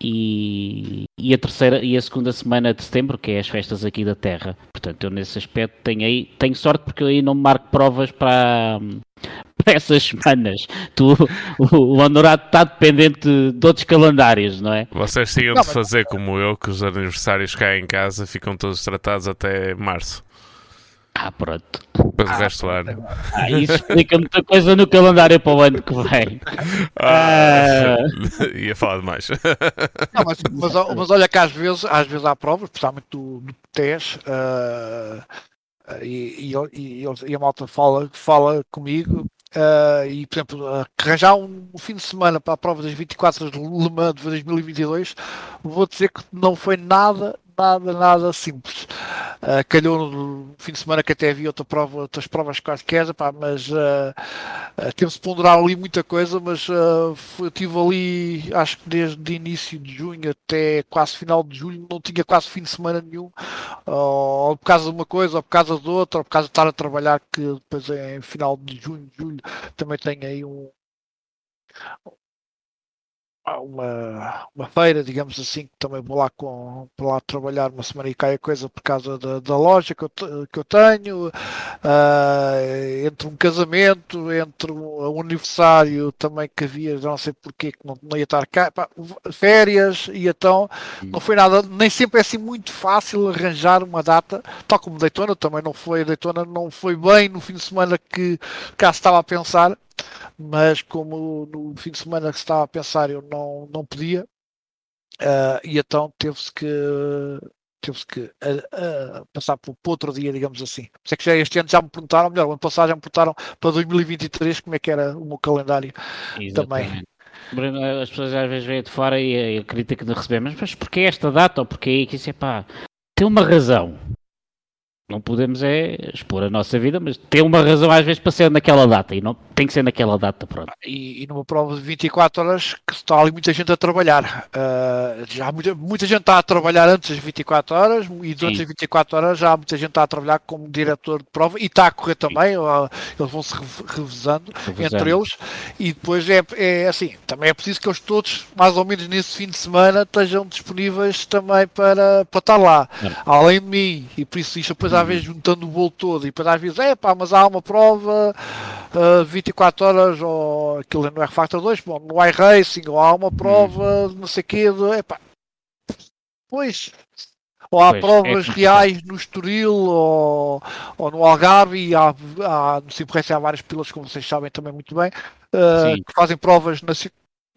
e, e, a terceira e a segunda semana de setembro, que é as festas aqui da Terra. Portanto, eu nesse aspecto tenho aí tenho sorte porque eu aí não marco provas para, para essas semanas. Tu, o, o Honorado está dependente de outros calendários, não é? Vocês tinham de fazer como eu, que os aniversários cá em casa ficam todos tratados até março. Ah, pronto. Depois ah, o resto do ano. Ah, isso explica muita coisa no calendário para o ano que vem. Ah, ah. Ia falar demais. Não, mas, mas, mas, olha que às vezes, às vezes há provas, principalmente do, do TES, uh, e, e, e, e, a malta fala, fala comigo Uh, e, por exemplo, uh, arranjar um, fim de semana para a prova das 24 de Le Mans de 2022, vou dizer que não foi nada, nada, nada simples. Uh, calhou no fim de semana que até havia outra prova, outras provas quaisquer, pá, mas uh, uh, teve-se ponderar ali muita coisa, mas uh, eu tive ali, acho que desde início de junho até quase final de julho, não tinha quase fim de semana nenhum, ou por causa de uma coisa, ou por causa de outra, ou por causa de estar a trabalhar, que depois em final de junho, julho, também tenho aí um uma, uma feira, digamos assim, que também vou lá, com, vou lá trabalhar uma semana e cai a coisa por causa da, da loja que eu, que eu tenho, uh, entre um casamento, entre um, aniversário também que havia, não sei porquê, que não, não ia estar cá, pá, férias, e então não foi nada, nem sempre é assim muito fácil arranjar uma data, tal como Daytona, também não foi, Daytona não foi bem no fim de semana que cá se estava a pensar, mas como no fim de semana que se estava a pensar eu não, não podia, uh, e então teve-se que teve-se que uh, uh, passar para outro dia, digamos assim. Por é que já este ano já me perguntaram, melhor, o ano passado já me perguntaram para 2023 como é que era o meu calendário Exatamente. também. As pessoas às vezes vêm de fora e a, crítica que recebemos, mas porquê esta data ou porquê isso é pá? Tem uma razão não podemos é expor a nossa vida, mas tem uma razão às vezes para ser naquela data e não tem que ser naquela data, pronto. E, e numa prova de 24 horas que está ali muita gente a trabalhar. Uh, já muita, muita gente está a trabalhar antes das 24 horas e durante Sim. as 24 horas já há muita gente está a trabalhar como diretor de prova e está a correr também, uh, eles vão se revezando, revezando, entre eles e depois é, é assim, também é preciso que eles todos, mais ou menos nesse fim de semana, estejam disponíveis também para, para estar lá, é. além de mim, e por isso isto depois às vezes juntando o bolo todo e depois às vezes, é pá, mas há uma prova uh, 24 horas ou aquilo no R-Factor 2, bom, no iRacing, ou há uma prova não sei o quê, de, epá, pois, ou há pois, é provas é reais no Estoril ou, ou no Algarve e há, há no Cipressa há vários pilotos, como vocês sabem também muito bem, uh, que fazem provas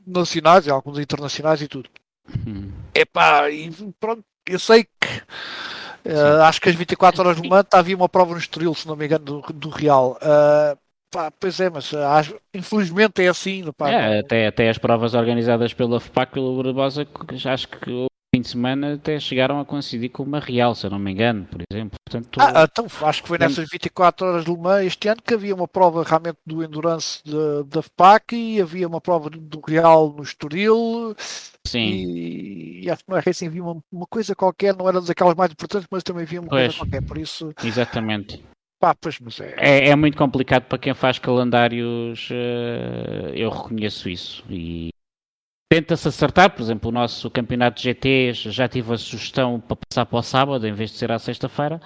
nacionais e alguns internacionais e tudo. Hum. Epá, e pronto, eu sei que Uh, acho que as 24 horas do Manta havia uma prova no Estoril, se não me engano, do, do Real. Uh, pá, pois é, mas uh, infelizmente é assim. Pá, é, até, até as provas organizadas pela FPAC pelo Barbosa, acho que fim de semana até chegaram a coincidir com uma Real, se eu não me engano, por exemplo. Portanto, ah, então, acho que foi nessas 24 horas de Le Mans este ano que havia uma prova realmente do Endurance da FPAC e havia uma prova do Real no Estoril. Sim. E, e acho que no Racing havia uma, uma, coisa qualquer, não era daquelas mais importantes, mas também havia uma pois, coisa qualquer, por isso. Exatamente. Pá, pois, mas é... É, é muito complicado para quem faz calendários, uh, eu reconheço isso. E tenta-se acertar, por exemplo, o nosso campeonato de GTs já tive a sugestão para passar para o sábado em vez de ser à sexta-feira,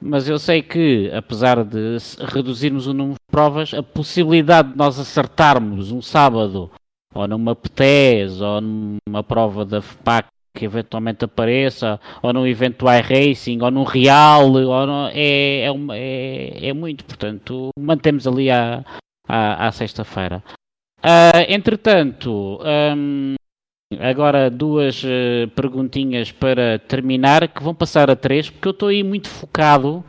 mas eu sei que, apesar de reduzirmos o número de provas, a possibilidade de nós acertarmos um sábado ou numa PTES ou numa prova da FPAC que eventualmente apareça, ou num evento iRacing, ou num Real, ou é, é, é, é, muito, portanto, mantemos ali à, à, à sexta-feira. Uh, entretanto, um, agora duas uh, perguntinhas para terminar, que vão passar a três, porque eu estou aí muito focado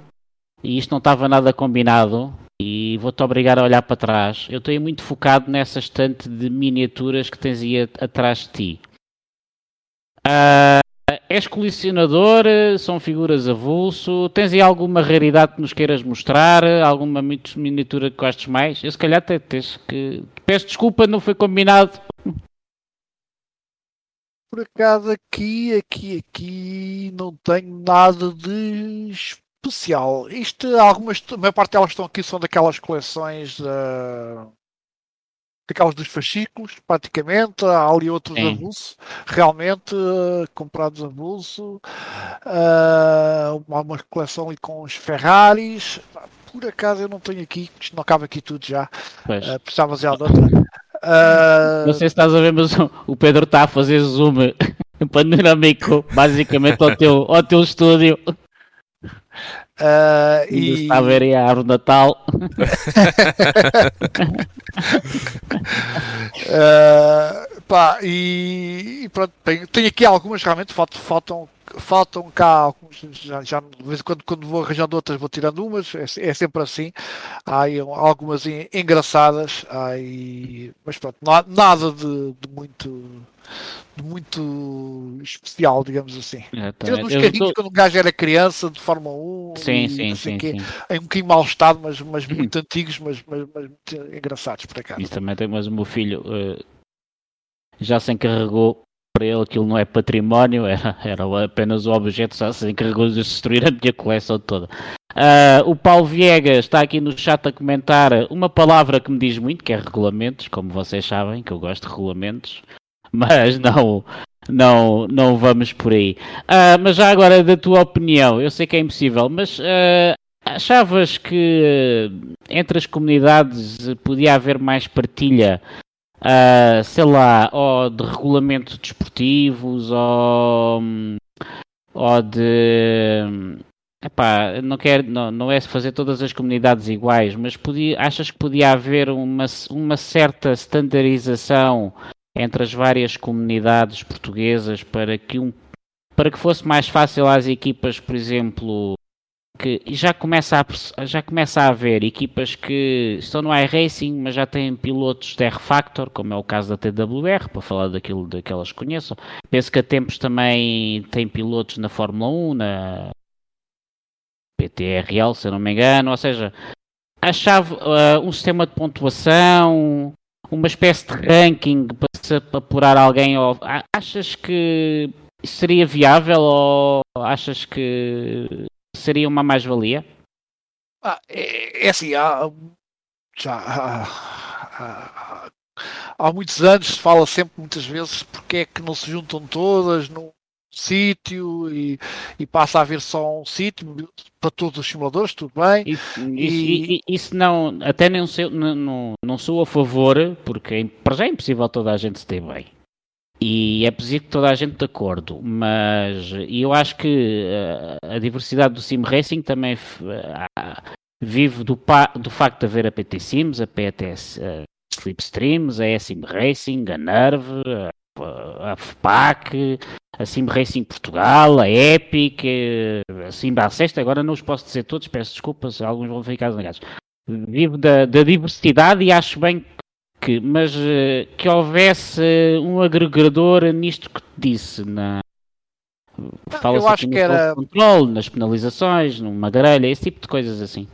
e isto não estava nada combinado. E vou-te obrigar a olhar para trás. Eu estou aí muito focado nessa estante de miniaturas que tens aí atrás de ti. Uh, és colecionador? São figuras avulso? Tens aí alguma raridade que nos queiras mostrar? Alguma miniatura que gostes mais? Eu se calhar até tens que. Peço desculpa, não foi combinado. Por acaso aqui, aqui, aqui não tenho nada de especial. Isto, algumas, a maior parte delas estão aqui são daquelas coleções uh, daquelas dos fascículos, praticamente. Há ali outros Sim. avulso, realmente uh, comprados a avulso. Uh, uma, uma coleção ali com os Ferraris. Por acaso eu não tenho aqui, isto não cabe aqui tudo já. Uh, precisava outra. Uh... Não sei se estás a ver, mas o Pedro está a fazer zoom panorâmico, basicamente, ao teu, ao teu estúdio. Uh, e... Está a ver aí a árvore de Natal. uh, pá, e, e pronto, tenho, tenho, aqui algumas realmente, faltam, faltam, faltam cá alguns, já, já de vez em quando, quando vou arranjando outras, vou tirando umas, é, é sempre assim. Há algumas engraçadas, há mas pronto, nada de, de muito muito especial, digamos assim. Tirando os carrinhos tô... quando o gajo era criança, de Fórmula 1, sim, e, sim, sim, sim. em um bocadinho mau estado, mas, mas muito antigos, mas, mas, mas, muito engraçados por acaso. Isso também tem, mas o meu filho uh, já se encarregou para ele aquilo não é património, era, era apenas o objeto, já se encarregou de destruir a minha coleção toda. Uh, o Paulo Viegas está aqui no chat a comentar uma palavra que me diz muito, que é regulamentos, como vocês sabem, que eu gosto de regulamentos. mas não, não, não vamos por aí. Uh, mas já agora, da tua opinião, eu sei que é impossível, mas uh, achavas que entre as comunidades podia haver mais partilha, uh, sei lá, ou de regulamentos desportivos, ou, ou de. Epá, não, quero, não, não é fazer todas as comunidades iguais, mas podia, achas que podia haver uma, uma certa standardização entre as várias comunidades portuguesas para que, um, para que fosse mais fácil às equipas, por exemplo, que já começa, a, já começa a haver equipas que estão no iRacing, mas já têm pilotos de R-Factor, como é o caso da TWR, para falar daquilo daquelas que conheço. Penso que a Tempos também tem pilotos na Fórmula 1, na PTRL, se eu não me engano, ou seja, achava uh, um sistema de pontuação, uma espécie de ranking para se apurar alguém, ou, achas que seria viável ou achas que seria uma mais-valia? Ah, é, é, assim, há, já há, há, há, muitos anos se fala sempre, muitas vezes, porque é que não se juntam todas num sítio e, e, passa a haver só um sítio para todos os simuladores, tudo bem. Isso, e, isso, isso não, até não, sei, não, não, não sou a favor, porque para já é impossível toda a gente se ter bem. E é preciso que toda a gente de acordo, mas eu acho que uh, a diversidade do Sim Racing também uh, vive do, do, facto de haver a PT Sims, a PTS uh, eh, Slipstreams, a Sim Racing, a Nerve, a, a FPAC, a Sim Racing Portugal, a Epic, a Sim Sexta, agora não os posso dizer todos, peço desculpas, alguns vão ficar zangados. Vivo da, da diversidade e acho bem mas uh, que houvesse um agregador nisto que te disse, na fala eu acho que era controle, nas penalizações, numa grelha, esse tipo de coisas assim.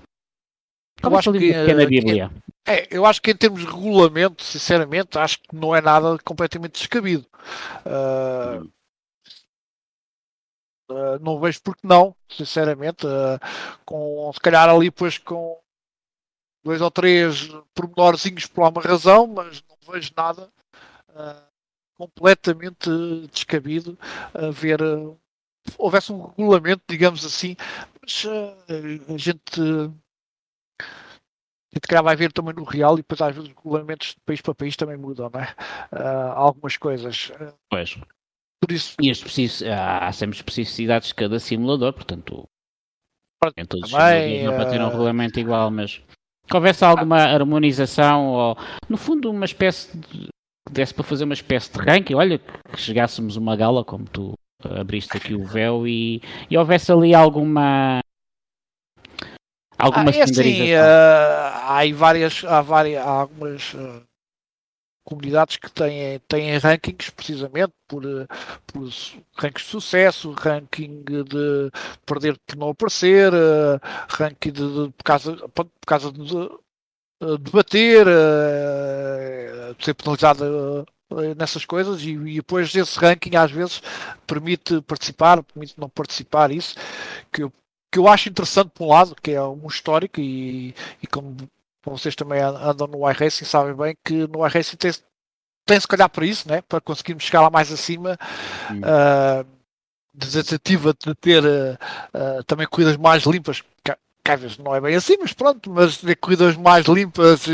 Como eu acho que, pequena Bíblia. É, eu acho que em termos de regulamento, sinceramente, acho que não é nada completamente descabido. Uh, uh, não vejo porque não, sinceramente. Uh, com, se calhar ali depois com dois ou três pormenorzinhos por uma razão, mas não vejo nada uh, completamente descabido a ver uh, houvesse um regulamento, digamos assim, mas uh, a gente a gente vai ver também no real e depois às vezes os regulamentos de país para país também mudam, não é? Algumas coisas. Pois. Por isso... E as há sempre especificidades de cada simulador, portanto, em todos também, os simuladores não para ter um regulamento igual, mas que houvesse alguma harmonização ou, no fundo, uma espécie de. desse para fazer uma espécie de ranking. Olha, que chegássemos uma gala, como tu abriste aqui o véu, e, e houvesse ali alguma. Alguma ah, é assim, uh, há várias, há várias, há algumas uh, comunidades que têm, têm rankings precisamente por, por rankings de sucesso, ranking de perder por não aparecer, uh, ranking de, de, por, causa, por causa de, de bater, uh, de ser penalizado nessas coisas e, e, depois esse ranking às vezes permite participar, permite não participar, isso que eu, que eu acho interessante por um lado, que é um histórico e, e como vocês também andam no iRacing, sabem bem que no iRacing tem, tem se calhar para isso, né? para conseguirmos chegar lá mais acima. Uh, de de ter uh, uh, também corridas mais limpas, que, que às vezes não é bem assim, mas pronto, mas ter corridas mais limpas,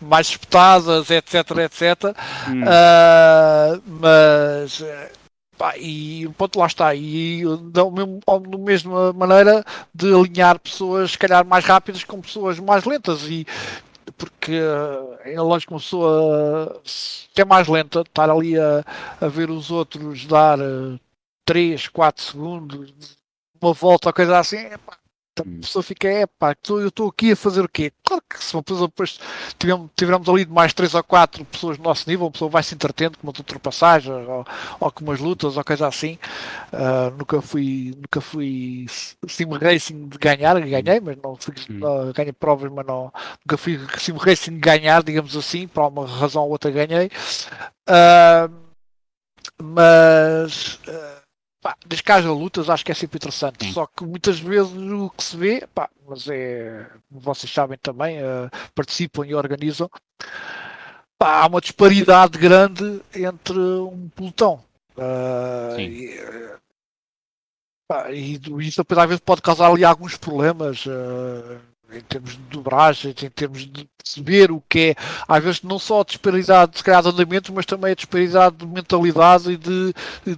mais disputadas, etc, etc. Hum. mas pá, e o ponto lá está, e da mesma, maneira de alinhar pessoas, se calhar, mais rápidas com pessoas mais lentas e porque é lógico que uma pessoa que é mais lenta estar ali a, a ver os outros dar 3, 4 segundos, uma volta ou coisa assim, a hum. pessoa fica, é pá, eu estou aqui a fazer o quê? Claro que se uma pessoa depois tivermos, tivermos ali mais 3 ou 4 pessoas do nosso nível, a pessoa vai se entretendo com umas ultrapassagens ou, ou com umas lutas ou coisa assim. Uh, nunca fui, nunca fui sim racing de ganhar, ganhei, mas não fui, uh, ganhei provas, mas não, nunca fui sim racing de ganhar, digamos assim, por uma razão ou outra ganhei. Uh, mas Pá, desde que haja lutas, acho que é sempre interessante. Sim. Só que muitas vezes o que se vê, pá, mas é, vocês sabem também, uh, participam e organizam. pá, há uma disparidade grande entre um pelotão. Uh, e, pá, e isso depois às vezes pode causar ali alguns problemas. Uh, em termos de dobragens, em termos de perceber o que é, às vezes não só a disparidade se calhar de andamento, mas também a disparidade de mentalidade e de, de,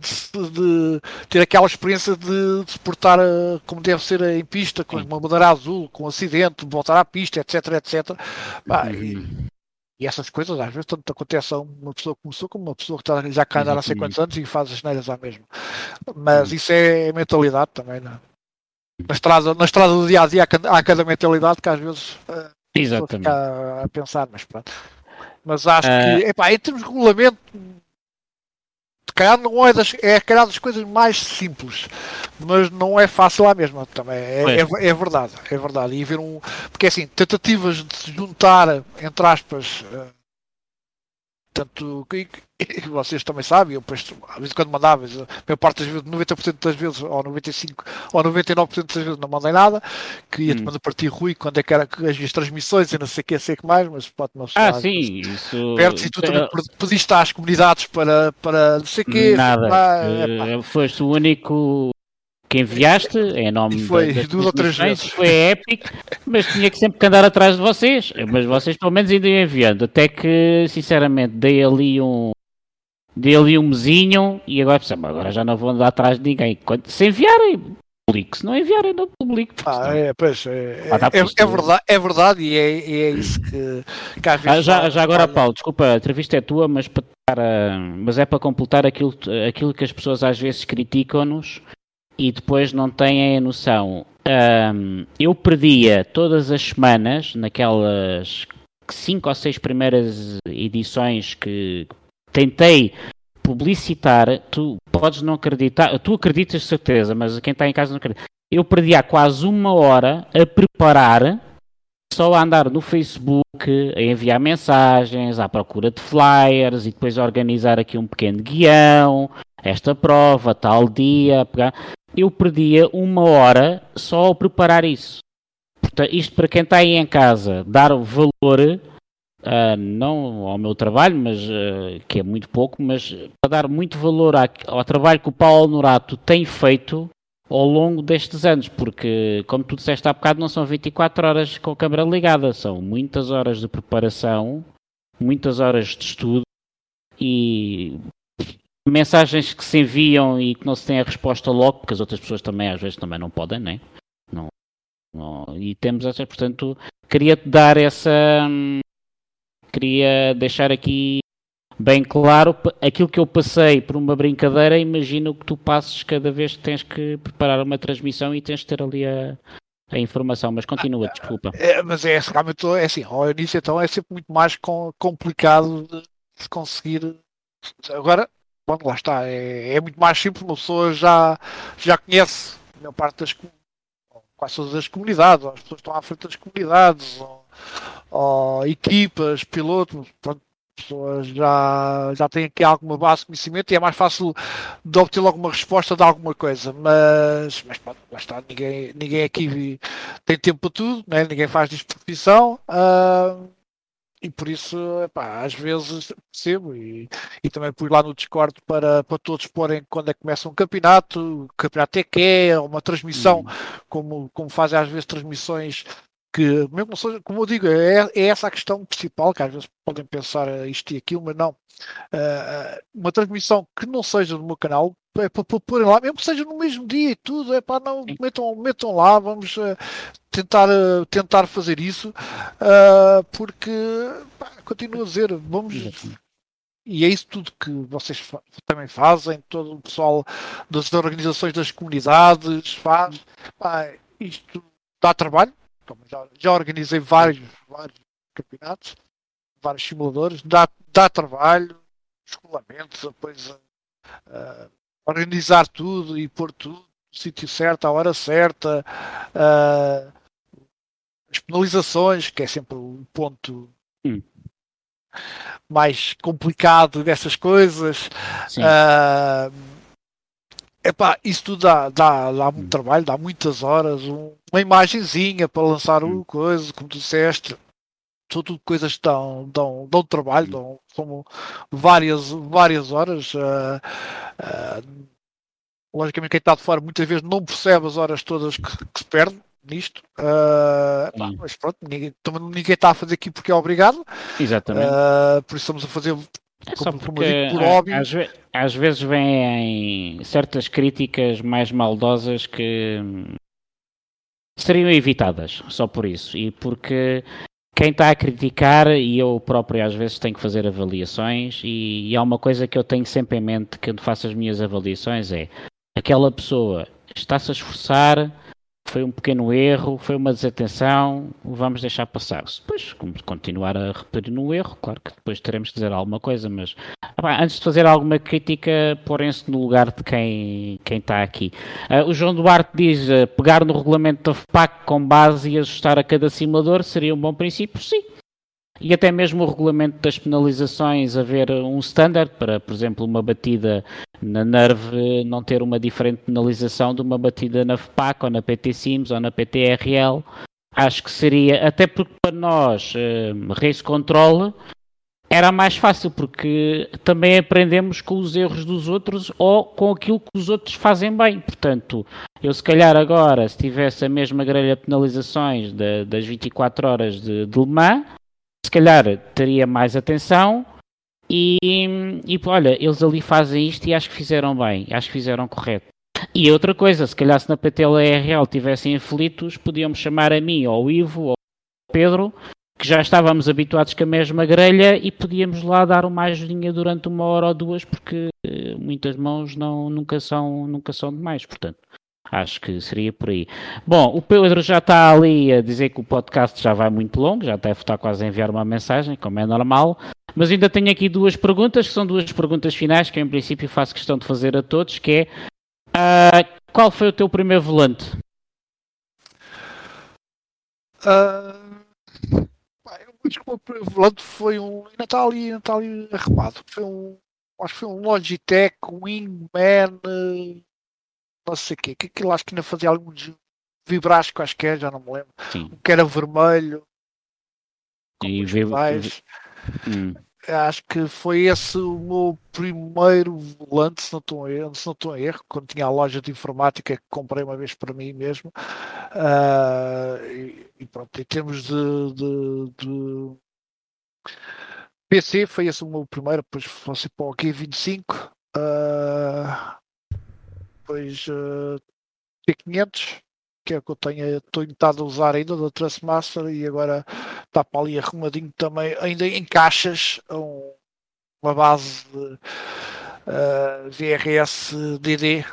de ter aquela experiência de, se portar eh, como deve ser em pista, com uma bandeira azul, com um acidente, voltar à pista, etc, etc. Bah, e, uhum. e, essas coisas às vezes tanto acontece a uma pessoa que começou como uma pessoa que está, já cá andar há sei quantos anos e faz as neiras à mesma. Mas uhum. isso é mentalidade também, não é? Na estrada, na estrada do dia a dia há cada mentalidade que às vezes uh, Exatamente. a pensar, mas pronto. Mas acho uh... que, epá, em termos de regulamento, calhar não é das, é calhar das coisas mais simples, mas não é fácil lá mesmo também. É, é, é, verdade, é verdade. E ver um, porque assim, tentativas de se juntar, entre aspas, uh, tanto vocês também sabem, eu depois, às vezes quando mandava, a maior parte das vezes, 90% das vezes, ou 95% ou 99% das vezes não mandei nada, queria-te hum. mandar partir Rui quando é que era as minhas transmissões e não sei o que, sei que mais, mas pode não Ah, sim, isso. Perto e tu também pediste às comunidades para, para não sei o que. Nada, uh, foste o único que enviaste em nome e foi das duas ou três vezes. Foi épico, mas tinha que sempre andar atrás de vocês. Mas vocês pelo menos ainda iam enviando. Até que, sinceramente, dei ali um, dele um mesinho e agora agora já não vou andar atrás de ninguém. Quando, se enviarem, publico. Se não enviarem, não publico. Ah, é, pois, é, é, é, verdade, é verdade e é, é isso que, que. Ah, já, já agora, Paulo, desculpa, a entrevista é tua, mas, para, mas é para completar aquilo, aquilo que as pessoas às vezes criticam-nos e depois não têm a noção. Um, eu perdia todas as semanas, naquelas cinco ou seis primeiras edições que tentei publicitar, tu podes não acreditar, tu acreditas de certeza, mas quem está em casa não acredita. Eu perdi há quase uma hora a preparar, só a andar no Facebook, a enviar mensagens, à procura de flyers e depois a organizar aqui um pequeno guião, esta prova, tal dia. Eu perdia uma hora só a preparar isso. Portanto, isto para quem está aí em casa, dar valor Uh, não ao meu trabalho, mas uh, que é muito pouco, mas para dar muito valor ao trabalho que o Paulo Norato tem feito ao longo destes anos, porque, como tu disseste há bocado, não são 24 horas com a câmera ligada, são muitas horas de preparação, muitas horas de estudo e mensagens que se enviam e que não se tem a resposta logo, porque as outras pessoas também às vezes também não podem, né? não, não E temos essa, portanto, queria-te dar essa, hum, queria deixar aqui bem claro aquilo que eu passei por uma brincadeira. Imagino que tu passes cada vez que tens que preparar uma transmissão e tens de ter ali a, a informação, mas continua, desculpa. É, mas é realmente é assim, ao início então é sempre muito mais com, complicado de conseguir. Agora, bom, lá está, é, é, muito mais simples, uma pessoa já, já conhece a maior parte das quase todas as comunidades, as pessoas estão à frente das comunidades, ou, ou equipas, pilotos, pronto, pessoas já, já têm aqui alguma base de conhecimento e é mais fácil de obter logo uma resposta de alguma coisa, mas, mas pronto, lá está, ninguém, ninguém aqui tem tempo para tudo, né? ninguém faz disto profissão. Uh, e por isso, epá, às vezes percebo e, e também pus lá no Discord para, para todos porem quando é que começa um campeonato, o campeonato é que é, uma transmissão, hum. como, como fazem às vezes transmissões que, mesmo seja, como eu digo, é, é essa a questão principal, que às vezes podem pensar isto e aquilo, mas não. Uh, uma transmissão que não seja do meu canal, é para porem lá, mesmo que seja no mesmo dia e tudo, é para não metam, metam lá, vamos uh, tentar, uh, tentar fazer isso, porque pá, continuo a dizer, vamos. E é isso tudo que vocês fa também fazem, todo o pessoal das organizações das comunidades faz. Pá, isto dá trabalho, já, já organizei vários, vários campeonatos, vários simuladores, dá, dá trabalho, escolamentos, depois uh, organizar tudo e pôr tudo no sítio certo, à hora certa, uh, as penalizações, que é sempre o ponto hum. mais complicado dessas coisas. Uh, Epá, isso tudo dá, dá, dá muito trabalho, dá muitas horas, um, uma imagenzinha para lançar o coisa, como tu disseste, são tudo coisas que dão, dão, dão trabalho, dão, são várias, várias horas. Uh, uh, logicamente, quem está de fora muitas vezes não percebe as horas todas que, que se perde nisto. Uh, pá, mas pronto, ninguém, ninguém está a fazer aqui porque é obrigado. Exatamente. por isso estamos a fazer é só porque por às, às, vezes vêm certas críticas mais maldosas que seriam evitadas, só por isso. E porque quem está a criticar, e eu próprio às vezes tenho que fazer avaliações, e, e há uma coisa que eu tenho sempre em mente quando faço as minhas avaliações é aquela pessoa está-se a esforçar foi um pequeno erro, foi uma desatenção, vamos deixar passar. Se depois continuar a repetir no erro, claro que depois teremos que dizer alguma coisa, mas ah, antes de fazer alguma crítica, porem-se no lugar de quem, quem está aqui. Uh, o João Duarte diz, uh, pegar no regulamento da FPAC com base e ajustar a cada simulador seria um bom princípio? Sim, e até mesmo o regulamento das penalizações haver um standard para, por exemplo, uma batida na NERV não ter uma diferente penalização de uma batida na FPAC ou na PT Sims ou na PTRL. Acho que seria, até porque para nós, uh, race control era mais fácil porque também aprendemos com os erros dos outros ou com aquilo que os outros fazem bem. Portanto, eu se calhar agora, se tivesse a mesma grelha de penalizações de, das 24 horas de, de Le Mans, se calhar teria mais atenção e, e olha, eles ali fazem isto e acho que fizeram bem, acho que fizeram correto. E outra coisa, se calhar se na PTLRL tivessem aflitos, podiam-me chamar a mim, ou ao Ivo, ou ao Pedro, que já estávamos habituados com a mesma grelha e podíamos lá dar uma ajudinha durante uma hora ou duas, porque eh, muitas mãos não, nunca, são, nunca são demais, portanto. Acho que seria por aí. Bom, o Pedro já está ali a dizer que o podcast já vai muito longo, já deve estar quase a enviar uma mensagem, como é normal. Mas ainda tenho aqui duas perguntas, que são duas perguntas finais, que em princípio faço questão de fazer a todos, que é uh, qual foi o teu primeiro volante? Uh, eu acho que o meu primeiro volante foi um. Ainda está ali, ali arrumado. Foi um. Acho que foi um Logitech Wingman não sei o quê, que aquilo acho que ainda fazia alguns vibras quaisquer, já não me lembro. Sim. que era vermelho. E vibra... hum. Acho que foi esse o meu primeiro volante, se não estou a erro, se não estou a erro quando tinha a loja de informática que comprei uma vez para mim mesmo. Uh, e, e, pronto, em termos de, de, de, PC, foi esse o meu primeiro, depois fosse para o G25. Uh, depois uh, T500, que é o que eu tenho, estou tentado a usar ainda da Trustmaster e agora está para ali arrumadinho também, ainda em caixas, um, uma base de uh, eh, VRS DD.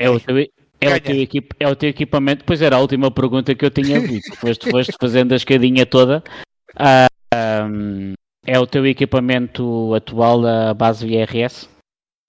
É o, teu, é, o teu equip, é o teu equipamento. Pois era a última pergunta que eu tinha visto. Foste, foste fazendo a escadinha toda. Uh, ah, um, é o teu equipamento atual da base VRS?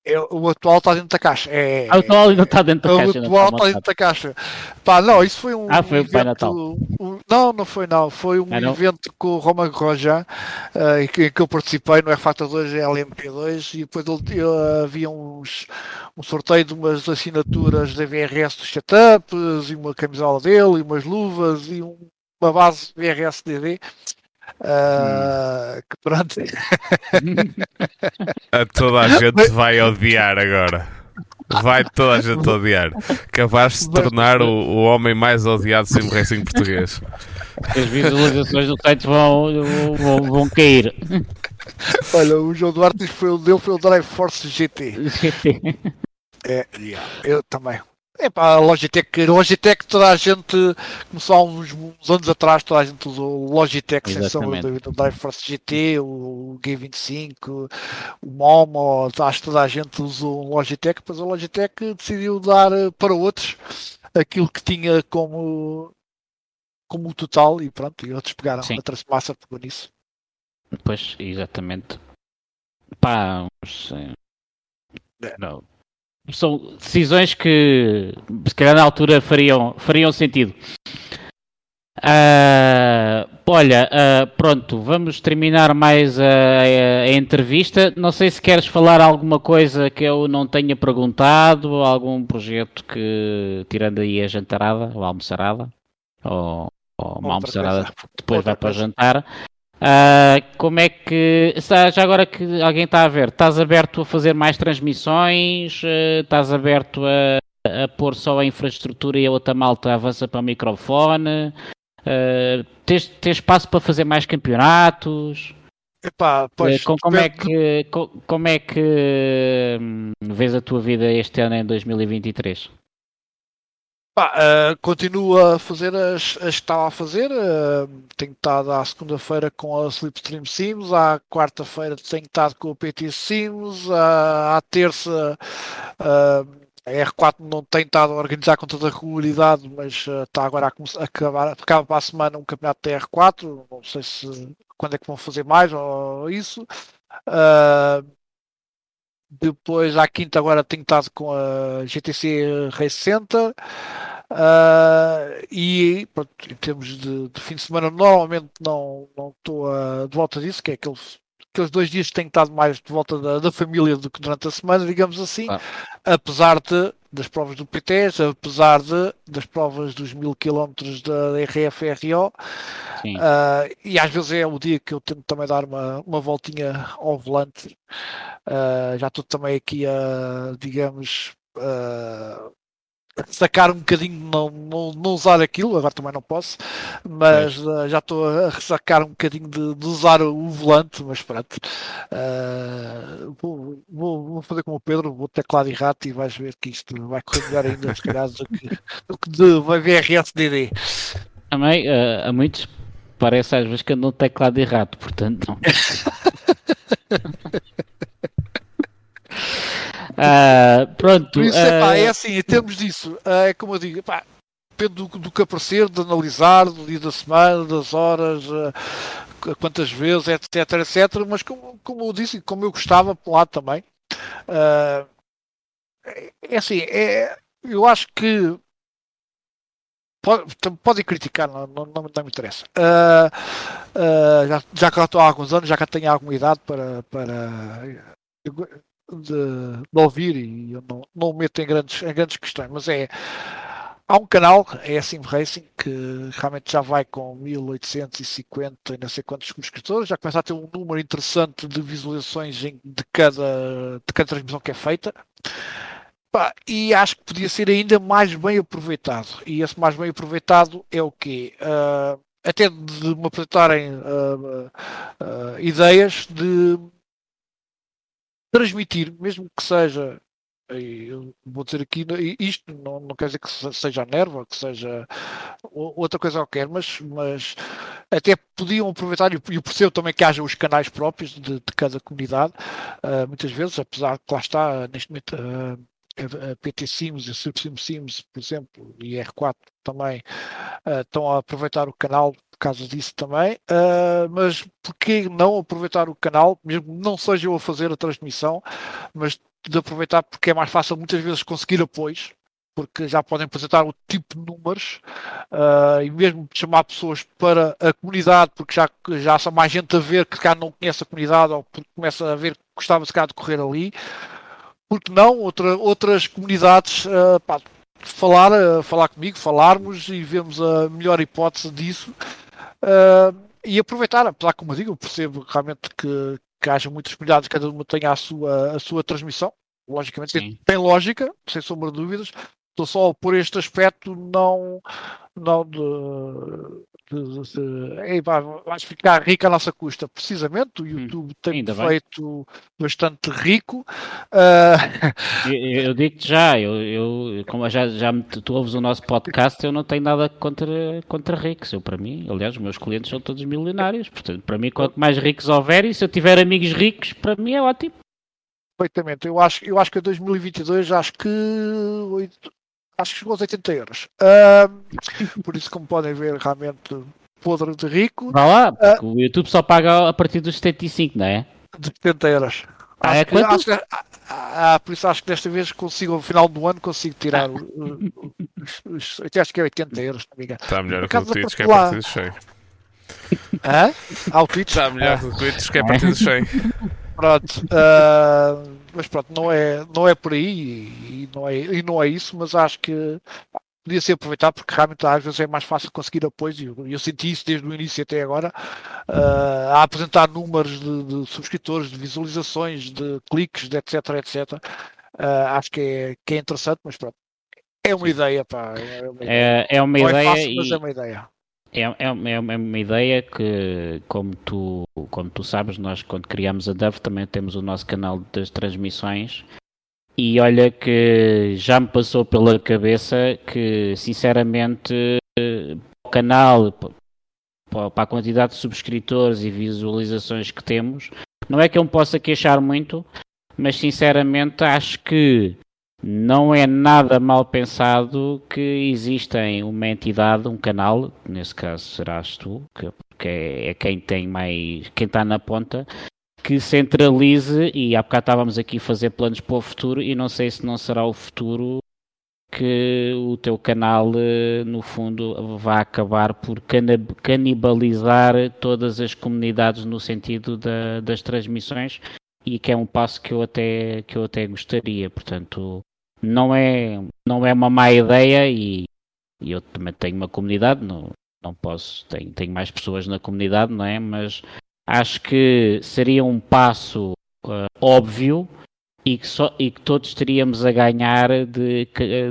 É, o atual está dentro da caixa. É, o atual ainda está dentro da o caixa. O atual está dentro da caixa. Pá, não, isso foi um. Ah, foi evento, o Pai Natal. Um, não, não foi, não. Foi um ah, evento com o Roma Roja, uh, em, que, em, que, eu participei no R-Factor 2 e LMP2, e depois uh, havia uns, um sorteio de umas assinaturas da VRS dos setups, e uma camisola dele, e umas luvas, e um, uma base VRS DD. Uh, que pronto. a toda a gente vai odiar agora. Vai toda a gente odiar. Capaz de se tornar o, o homem mais odiado sim racing português. As visualizações do site vão, vão, vão cair. Olha, o João Duarte foi o dele foi o Drive Force GT. GT. É, yeah, eu também. É pá, a Logitech, Logitech toda a gente começou há uns, uns, anos atrás, toda a gente usou o Logitech, exceção do Force GT, o G25, o Momo, acho que toda a gente usou o Logitech, depois a Logitech decidiu dar eh, para outros aquilo que tinha como como total e pronto, e outros pegaram Sim. a Transmassa pegou nisso. Pois, exatamente. Pá, é. não são decisões que se calhar na altura fariam, fariam sentido. Uh, olha, uh, pronto, vamos terminar mais a, a, a, entrevista. Não sei se queres falar alguma coisa que eu não tenha perguntado, algum projeto que, tirando aí a jantarada ou a almoçarada, ou ou uma Outra almoçarada, coisa. depois Outra vai para o jantar. Ah, como é que. Já agora que alguém está a ver, estás aberto a fazer mais transmissões? Ah, estás aberto a, a pôr só a infraestrutura e a outra malta avança para o microfone? Ah, tens, tens espaço para fazer mais campeonatos? Epá, pois, com- como, é depende de- que, co- como é que vês a tua vida este ano em 2023? Pá, eh, continuo a fazer as, as que estava a fazer. eh, tenho estado à segunda-feira com a Slipstream Sims, à quarta-feira tenho estado com o PT Sims, à, à terça eh, a R4 não tem estado a organizar com toda a regularidade, mas eh, está agora a, a acabar, acaba para a semana um campeonato da R4. Não sei se quando é que vão fazer mais ou isso. Eh, depois à quinta agora tenho estado com a GTC Race Center. Ah, e pronto, em termos de, de fim de semana, normalmente não não estou ah, de volta disso, que é aqueles, aqueles dois dias tenho estado mais de volta da, da família do que durante a semana, digamos assim, Claro. apesar de das provas do PTS, apesar de das provas dos mil quilómetros da RFRO, Sim. ah, e às vezes é o dia que eu tento também dar uma, uma voltinha ao volante. Ah, já estou também aqui a, digamos, ah, sacar um bocadinho, não, não, não usar aquilo, agora também não posso, mas ah, já estou a sacar um bocadinho de, de usar o volante, mas pronto. Ah, vou, vou, vou fazer como o Pedro, vou teclado e rato e vais ver que isto vai correr melhor ainda, se calhar, do que, do que de vai VRS DD. Também, eh, a muitos parece às vezes que andam teclado errado, portanto não. Ah, pronto. Por isso, epá, ah, é assim, em termos disso, é como eu digo, epá, depende do, do que aparecer, de analisar, do dia da semana, das horas, quantas vezes, etc, etc. Mas como, como eu disse, como eu gostava, por lá também, eh, é- é assim, é, eu acho que pode- podem criticar, não, não, não, me interessa. Ah, ah, já, já que eu estou há alguns anos, já que eu tenho alguma idade para, para de, de ouvir e eu não, não me meto em grandes, em grandes questões, mas é há um canal, é a Sim Racing, que realmente já vai com 1850 e não sei quantos subscritores, já começa a ter um número interessante de visualizações de, cada, de cada transmissão que é feita. E acho que podia ser ainda mais bem aproveitado. E esse mais bem aproveitado é o quê? Ah, até de me apresentarem ah, ah, ideias de transmitir, mesmo que seja, vou dizer aqui, isto não, não quer dizer que se- seja a nerva, que seja outra coisa qualquer, mas, mas até podiam aproveitar, e eu percebo também que haja os canais próprios de, de cada comunidade, ah, muitas vezes, apesar que lá está, neste momento, a PT Sims e a Super Sim Sims, por exemplo, e R4 também ah, estão a aproveitar o canal por causa disso também, ah, mas por que não aproveitar o canal, mesmo não seja eu a fazer a transmissão, mas de aproveitar porque é mais fácil muitas vezes conseguir apoios, porque já podem apresentar o tipo de números ah, e mesmo chamar pessoas para a comunidade, porque já, já há mais gente a ver que cá não conhece a comunidade ou porque começa a ver que gostava se calhar de correr ali. Porque não, outra, outras comunidades ah, pá, falar, ah, falar comigo, falarmos e vemos a melhor hipótese disso. Ah, e aproveitar, apesar como eu digo, eu percebo realmente que, que haja muitas comunidades, cada uma tenha a sua, a sua transmissão, logicamente tem, tem lógica, sem sombra de dúvidas, estou só por este aspecto não, não de, de, de, de ei, pá, vais ficar rico à nossa custa, precisamente, o YouTube tem Hum, bem. feito bastante rico, ah, Eu, eu digo-te já, eu, eu, como já, já me- tu ouves o nosso podcast, eu não tenho nada contra, contra ricos. Eu, para mim, aliás, os meus clientes são todos milionários. Portanto, para mim, quanto mais ricos houver, e se eu tiver amigos ricos, para mim é ótimo. Perfeitamente. Eu acho, eu acho que em 2022 acho que acho que chegou aos 80 euros. Ahm, por isso, como podem ver, realmente podre de rico Vá lá, porque o YouTube só paga a partir dos 75, não é? de 70 euros. Ah, Acho é que- quanto? acho que- ah, ah, por isso acho que desta vez consigo, ao final do ano, consigo tirar os, os- até acho que é 80 euros, se não me engano. Está melhor Por que o Twitch, que é partido cheio. Hã? Há o Twitch? Está melhor Ah, que o Twitch, que é partido cheio. Pronto, ah, mas pronto, não é, não é por aí e, não é, e não é isso, mas acho que podia ser aproveitado porque realmente às vezes é mais fácil conseguir apoio e eu, eu senti isso desde o início até agora uh, a apresentar números de, de, subscritores, de visualizações, de cliques, de etc, etc. Uh, acho que é, que é interessante, mas pronto. É uma ideia, pá. É uma ideia, é, é uma ideia é fácil, e... mas é uma ideia. É, é, é, uma ideia que, como tu, como tu sabes, nós quando criamos a Dove também temos o nosso canal das transmissões. E olha que já me passou pela cabeça que, sinceramente, o canal, para a quantidade de subscritores e visualizações que temos, não é que eu me possa queixar muito, mas sinceramente acho que não é nada mal pensado que existem uma entidade, um canal, nesse caso serás tu, que, que é, é, quem tem mais, quem está na ponta, que centralize, e há bocado estávamos aqui a fazer planos para o futuro, e não sei se não será o futuro que o teu canal, eh, no fundo, vai acabar por canibalizar todas as comunidades no sentido da, das transmissões e que é um passo que eu até, que eu até gostaria. Portanto, não é, não é uma má ideia e, e eu também tenho uma comunidade, não, não posso, tenho, tenho mais pessoas na comunidade, não é? Mas acho que seria um passo uh, óbvio e que, só, e que todos teríamos a ganhar de,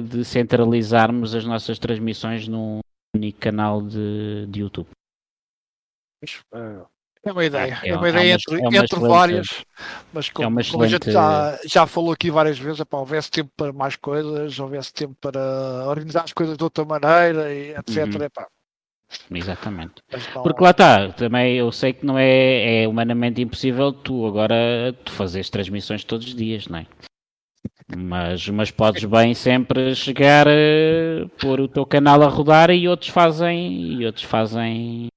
de centralizarmos as nossas transmissões num único canal de, de YouTube. É uma ideia, é, é uma ideia é entre, é uma entre várias, mas como, é como a gente já, já falou aqui várias vezes, para houvesse tempo para mais coisas, houvesse tempo para organizar as coisas de outra maneira, e etc. Uhum. Epá, Exatamente. Porque lá está, também eu sei que não é, é humanamente impossível tu agora tu fazes transmissões todos os dias, não é? Mas, mas podes bem sempre chegar, uh, pôr o teu canal a rodar e outros fazem e outros fazem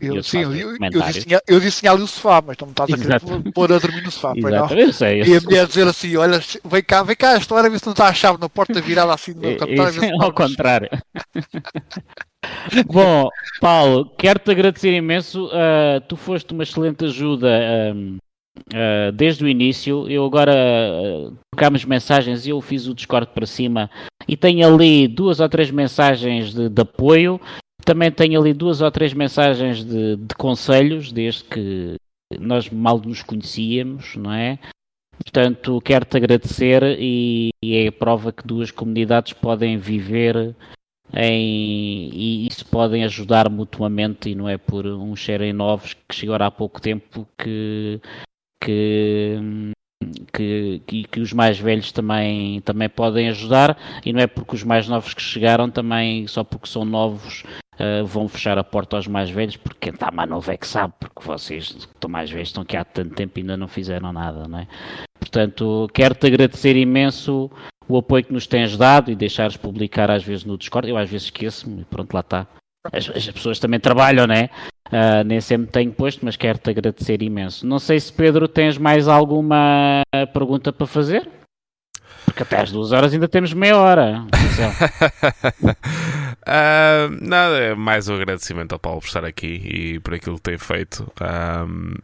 eu, sim, eu, eu, disse, eu disse ali o sofá, mas não me estás a querer pôr a dormir no sofá. Exato, eu sei, eu e a mulher dizer assim: Olha, vem cá, vem cá, a história, vê se não está a chave na porta virada assim no. Ao contrário. Bom, Paulo, quero-te agradecer imenso. Uh, tu foste uma excelente ajuda uh, uh, desde o início. Eu agora uh, trocámos mensagens e eu fiz o Discord para cima e tenho ali duas ou três mensagens de, de apoio também tenho ali duas ou três mensagens de, de conselhos, desde que nós mal nos conhecíamos, não é? Portanto, quero-te agradecer e, e, é a prova que duas comunidades podem viver em, e isso podem ajudar mutuamente e não é por uns serem novos que chegaram há pouco tempo que, que, que, que, que, os mais velhos também, também podem ajudar e não é porque os mais novos que chegaram também, só porque são novos, uh, vão fechar a porta aos mais velhos, porque quem está mais novo é que sabe, porque vocês que estão mais velhos estão aqui há tanto tempo e ainda não fizeram nada, não é? Portanto, quero-te agradecer imenso o apoio que nos tens dado e deixares publicar às vezes no Discord. Eu às vezes esqueço-me e pronto, lá está. As, as, pessoas também trabalham, né? Uh, nem sempre tenho posto, mas quero-te agradecer imenso. Não sei se Pedro tens mais alguma pergunta para fazer? Porque até às duas horas ainda temos meia hora. uh, nada, é mais um agradecimento ao Paulo por estar aqui e por aquilo que tem feito. Um,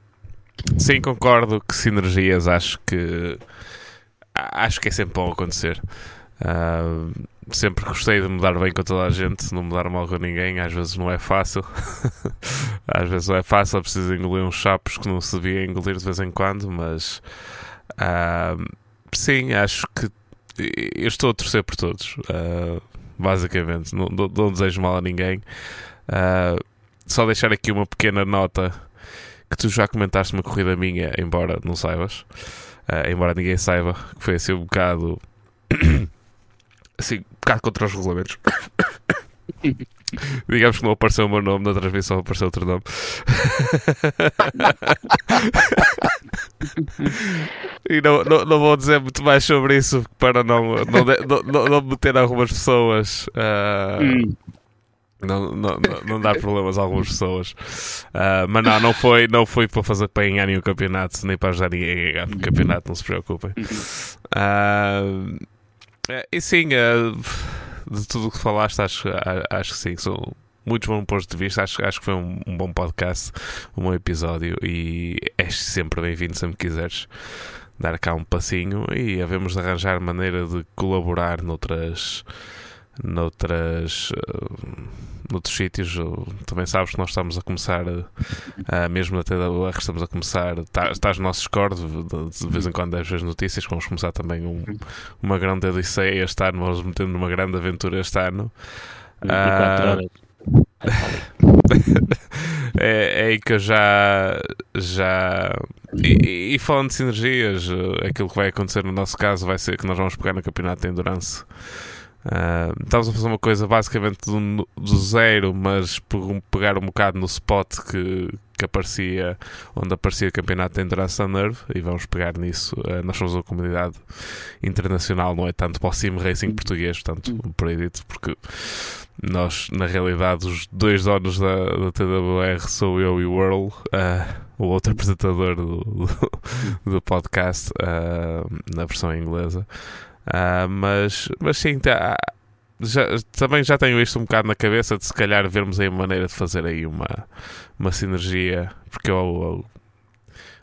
sim, concordo que sinergias acho que acho que é sempre bom acontecer. Uh, sempre gostei de me dar bem com toda a gente, não me dar mal com ninguém. Às vezes não é fácil, às vezes não é fácil. É preciso engolir uns chapos que não se devia engolir de vez em quando, mas uh, sim, acho que eu estou a torcer por todos, uh, basicamente. Não, não, não, desejo mal a ninguém. Uh, só deixar aqui uma pequena nota que tu já comentaste uma corrida minha, embora não saibas, uh, embora ninguém saiba, que foi assim um bocado assim, um bocado contra os regulamentos. Digamos que não apareceu o meu nome na transmissão, apareceu outro nome. e não, não, não, vou dizer muito mais sobre isso para não, não, não, não meter algumas pessoas. Uh. Não, não, não, dar problemas a algumas pessoas. Uh, mas não, não foi, não foi para fazer para ganhar nenhum campeonato, nem para ajudar ninguém a ganhar no campeonato, não se preocupem. Uh, e sim, uh, de tudo o que falaste, acho, acho que sim, são muitos bons pontos de vista. Acho, acho que foi um, um, bom podcast, um bom episódio e és sempre bem-vindo sempre quiseres dar cá um passinho e havemos de arranjar maneira de colaborar noutras, noutras, uh, noutros sítios. Também sabes que nós estamos a começar, uh, mesmo na TWR, estamos a começar, está, está no nosso Discord, de, vez em quando deve as notícias, vamos começar também um, uma grande odisseia este ano, vamos metendo numa grande aventura este ano. 24 horas. é, é aí que eu já. já e, e, falando de sinergias, aquilo que vai acontecer no nosso caso vai ser que nós vamos pegar no campeonato de endurance. Uh, estamos a fazer uma coisa basicamente do, do zero, mas pegar um bocado no spot que, que aparecia, onde aparecia o campeonato de Endurance da Nerve, e vamos pegar nisso. Uh, nós somos uma comunidade internacional, não é tanto para o Sim Racing português, portanto, por aí dito, porque nós, na realidade, os dois donos da, da TWR sou eu e o Earl, uh, o outro apresentador do, do, do podcast, na versão inglesa. Uh, mas, mas sim, tá, já, também já tenho isto um bocado na cabeça de se calhar vermos aí uma maneira de fazer aí uma, uma sinergia, porque eu, eu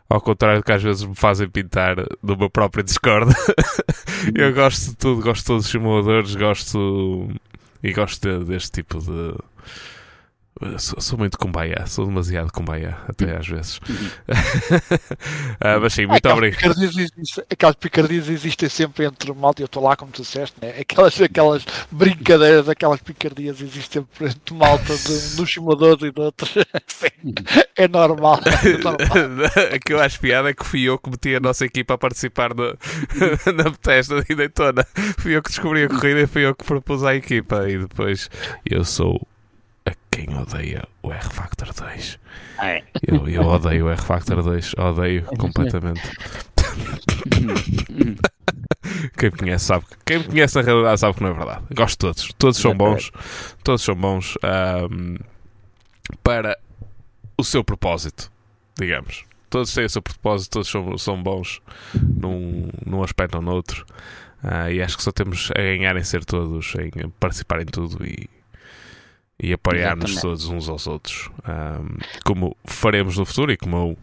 ao contrário do que às vezes me fazem pintar do meu próprio Discord, eu gosto de tudo, gosto de todos os simuladores, gosto e gosto de, deste tipo de Sou, sou, muito combaia, sou demasiado combaia, até às vezes. ah, mas sim, muito aquelas obrigado. Picardias, aquelas picardias existem sempre entre malta, eu estou lá, como tu disseste, né? aquelas, aquelas brincadeiras, aquelas picardias existem sempre entre malta de, dos simuladores e de outros. é normal. É normal. o que eu acho piada é que fui eu que meti a nossa equipa a participar no, na Bethesda e Daytona. Fui eu que descobri a corrida e fui eu que propus à equipa. E depois eu sou a quem odeia o R Factor 2. Ah, é. Eu, eu odeio o R Factor 2, odeio completamente. quem me conhece sabe, quem me conhece na realidade sabe que não é verdade. Gosto de todos, todos são bons, todos são bons um, para o seu propósito, digamos. Todos têm o seu propósito, todos são, são bons num, num aspecto ou no outro. Uh, e acho que só temos a ganhar em ser todos, em participar em tudo e e apoiar-nos todos uns aos outros, um, como faremos no futuro e como eu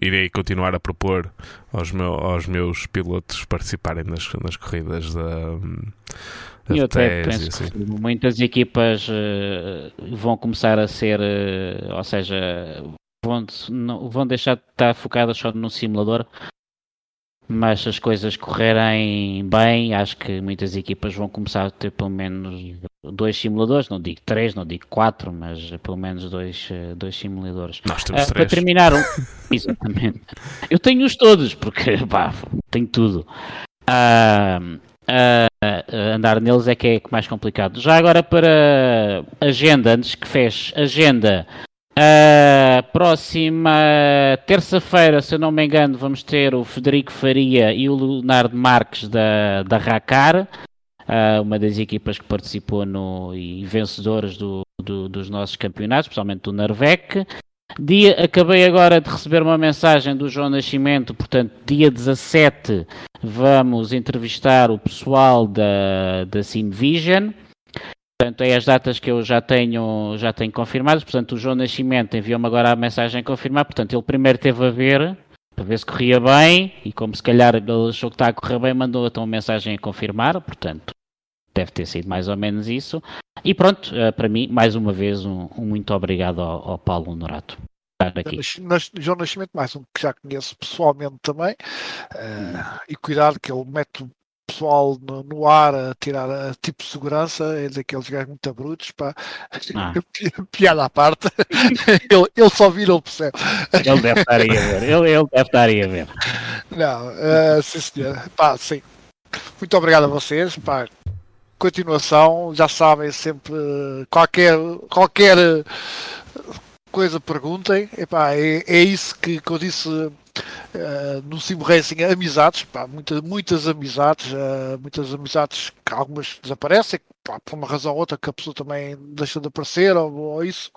irei continuar a propor aos, meu, aos meus pilotos participarem nas, nas corridas da. da eu até penso assim. que muitas equipas uh, vão começar a ser, uh, ou seja, vão, não, vão deixar de estar focadas só no simulador mas se as coisas correrem bem, acho que muitas equipas vão começar a ter pelo menos dois simuladores, não digo três, não digo quatro, mas pelo menos dois, eh, dois simuladores. Nós temos uh, Para terminar, um... exatamente. Eu tenho-os todos, porque pá, tenho tudo. Uh, uh, andar neles é que é mais complicado. Já agora para agenda, antes que feche, agenda Uh, próxima terça-feira, se eu não me engano, vamos ter o Federico Faria e o Leonardo Marques da, da Racar, uh, uma das equipas que participou no, e vencedores do, do, dos nossos campeonatos, especialmente do Narvec. Dia, acabei agora de receber uma mensagem do João Nascimento, portanto, dia 17 vamos entrevistar o pessoal da, da Simvision. Portanto, é as datas que eu já tenho, já tenho confirmadas. Portanto, o João Nascimento enviou-me agora a mensagem a confirmar. Portanto, ele primeiro teve a ver, para ver se corria bem, e como se calhar ele achou que está a correr bem, mandou então uma mensagem a confirmar. Portanto, deve ter sido mais ou menos isso. E pronto, eh, para mim, mais uma vez, um, um muito obrigado ao, ao Paulo Norato. Aqui. João Nascimento, mais um que já conheço pessoalmente também, uh, e cuidado que ele mete pessoal no, no, ar a tirar a tipo de segurança, é daqueles gajos muito brutos, pá. Ah. Piada à parte, ele, ele só vira o percebe. Ele deve estar aí a ver, ele, ele deve estar aí a ver. Não, uh, sim senhor, pá, sim. Muito obrigado a vocês, pá. Continuação, já sabem, sempre qualquer, qualquer coisa perguntem, Epá, é, é isso que, que eu disse Uh, no Sim Racing amizades, pá, muitas, muitas amizades, uh, muitas amizades que algumas desaparecem, pá, por uma razão ou outra que a pessoa também deixa de aparecer ou, ou isso,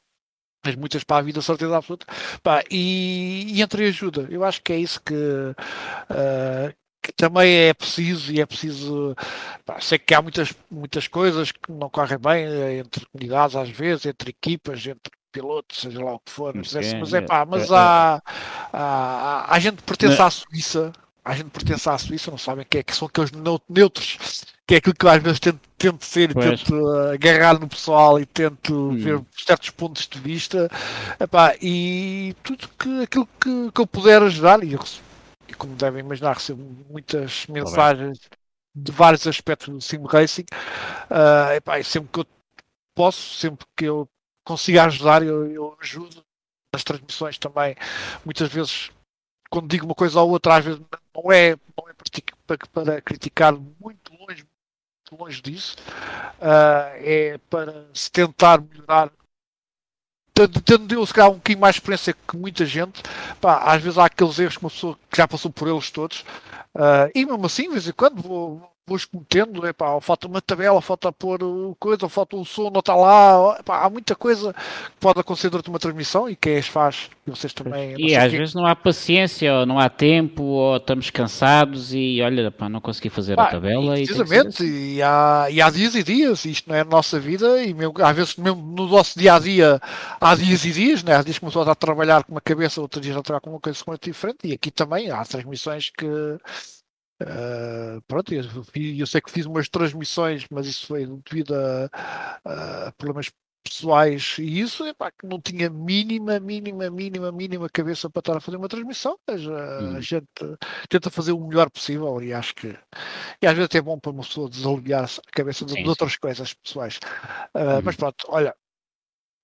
mas muitas para a vida, certeza absoluta, pá, e, e entre ajuda, eu acho que é isso que, uh, que também é preciso e é preciso pá, sei que há muitas, muitas coisas que não correm bem entre comunidades às vezes, entre equipas, entre piloto, seja lá o que for, mas, é, mas é pá, mas há, há, há, gente que pertence à Suíça, a gente pertence à Suíça, não sabem que, é, que são aqueles neutros, que é aquilo que eu às vezes tento, tento ser, pois. tento agarrar no pessoal e tento hum. ver certos pontos de vista, epá, e tudo que, aquilo que, que eu puder ajudar, e, e como devem imaginar, recebo muitas mensagens de vários aspectos do sim racing, uh, epá, e sempre que eu posso, sempre que eu consiga ajudar, eu, eu ajudo nas transmissões também, muitas vezes quando digo uma coisa ou outra, às vezes não é, não é para, para criticar muito longe, muito longe disso, uh, é para se tentar melhorar. Tendo eu, se calhar, um bocadinho mais experiência que muita gente, pá, às vezes há aqueles erros que uma pessoa que já passou por eles todos, uh, e mesmo assim, de vez em quando, vou, epá, ou falta uma tabela, falta pôr coisa, falta um som, não está lá. Epá, há muita coisa que pode acontecer durante uma transmissão e quem as faz, e vocês também. E às vezes não há paciência, ou não há tempo, ou estamos cansados e olha, pá, não consegui fazer a tabela. Precisamente, e, e, há, e há dias e dias, isto não é a nossa vida, e mesmo, às vezes mesmo no nosso dia a dia há dias e dias, né? há dias que uma pessoa está a trabalhar com uma cabeça, outros dias a trabalhar com uma coisa completamente diferente, e aqui também há transmissões que Uh, pronto, eu, eu, sei que fiz umas transmissões, mas isso foi devido a, a problemas pessoais e isso epá, que não tinha mínima, mínima, mínima, mínima cabeça para estar a fazer uma transmissão, mas uh, hum. a gente tenta fazer o melhor possível e acho que e às vezes é bom para uma pessoa desaliviar a cabeça de, sim, outras coisas pessoais. Uh, hum. Mas pronto, olha,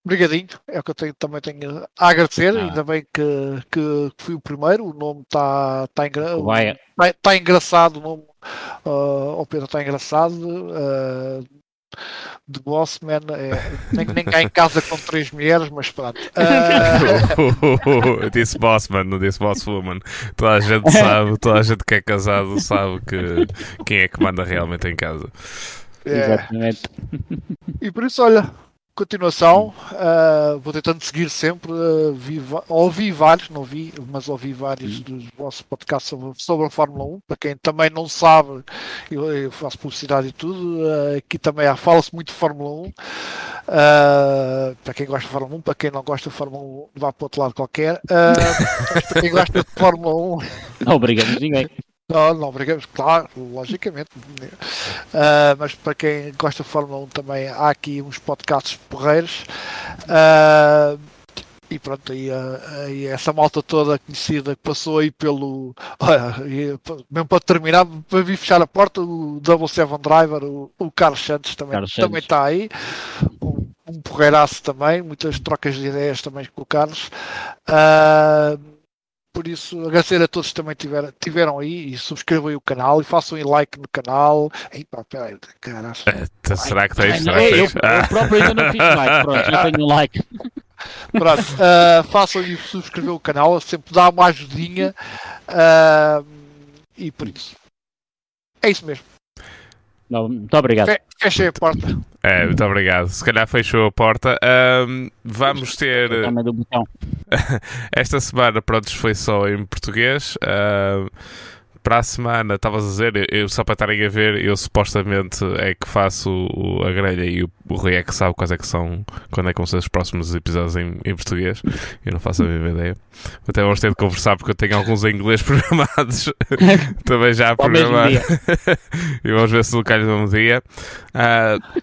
Obrigadinho, é o que eu tenho, também tenho a agradecer, ah. ainda bem que, que, fui o primeiro, o nome está tá, engra tá, tá engraçado, o nome uh, o Pedro está engraçado. Uh, de Bossman, é, nem, nem cá em casa com três mulheres, mas pronto. Uh... disse Bossman, não disse Bosswoman. Toda a gente sabe, toda a gente que é casado sabe que quem é que manda realmente em casa. É. Exatamente. E por isso, olha, continuação, uh, vou tentando seguir sempre. Uh, vi, ouvi vários, não vi, mas ouvi vários dos vossos podcasts sobre, sobre, a Fórmula 1. Para quem também não sabe, eu, eu faço publicidade e tudo. Uh, aqui também fala-se muito de Fórmula 1. para quem gosta de Fórmula 1, para quem não gosta de Fórmula 1, vá para outro lado qualquer. para quem gosta de Fórmula 1, não obrigamos ninguém. Não, não brigamos, claro, logicamente. Uh, mas para quem gosta de Fórmula 1 também há aqui uns podcasts porreiros. Uh, e pronto, aí, aí, essa malta toda conhecida que passou aí pelo. Olha, mesmo para terminar, para vir fechar a porta, o Double Seven Driver, o, o Carlos Santos também, Carlos também Santos. está aí. Um, um porreiraço também, muitas trocas de ideias também com o Carlos. Uh, por isso, agradecer a todos que também tiveram, tiveram aí e subscrevam o canal e façam aí like no canal. Epa, peraí, caralho. É, será que tens? Será eu, eu, eu, próprio ainda não fiz like, pronto, já tenho like. Pronto, uh, façam e subscrever o canal, sempre dá uma ajudinha. Uh, e por isso. É isso mesmo. Não, muito obrigado. Fe fechei a porta. É, muito obrigado. Se calhar fechou a porta. Um, vamos ter. Esta semana, pronto, foi só em português. Uh, para a semana, estavas a dizer, eu, só para estarem a ver, eu supostamente é que faço o, a grelha e o, o Rui é que sabe quais é que são, quando é que vão ser os próximos episódios em, em português. Eu não faço a mesma ideia. Até vamos ter de conversar porque eu tenho alguns em inglês programados também já a programar. e vamos ver se no calho no dia. Uh,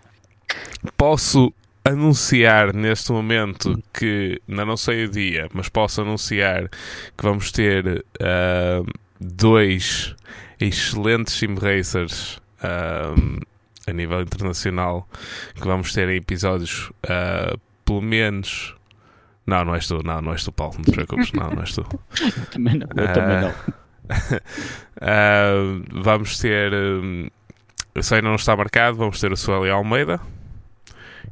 posso anunciar neste momento que, ainda não sei o dia, mas posso anunciar que vamos ter. Uh, dois excelentes sim racers um, a nível internacional que vamos ter em episódios uh, pelo menos não, não és tu, não, não és tu, Paulo, não te preocupes, não, não és tu. também não, eu uh, também não. uh, vamos ter, um, isso ainda não está marcado, vamos ter o Sueli Almeida,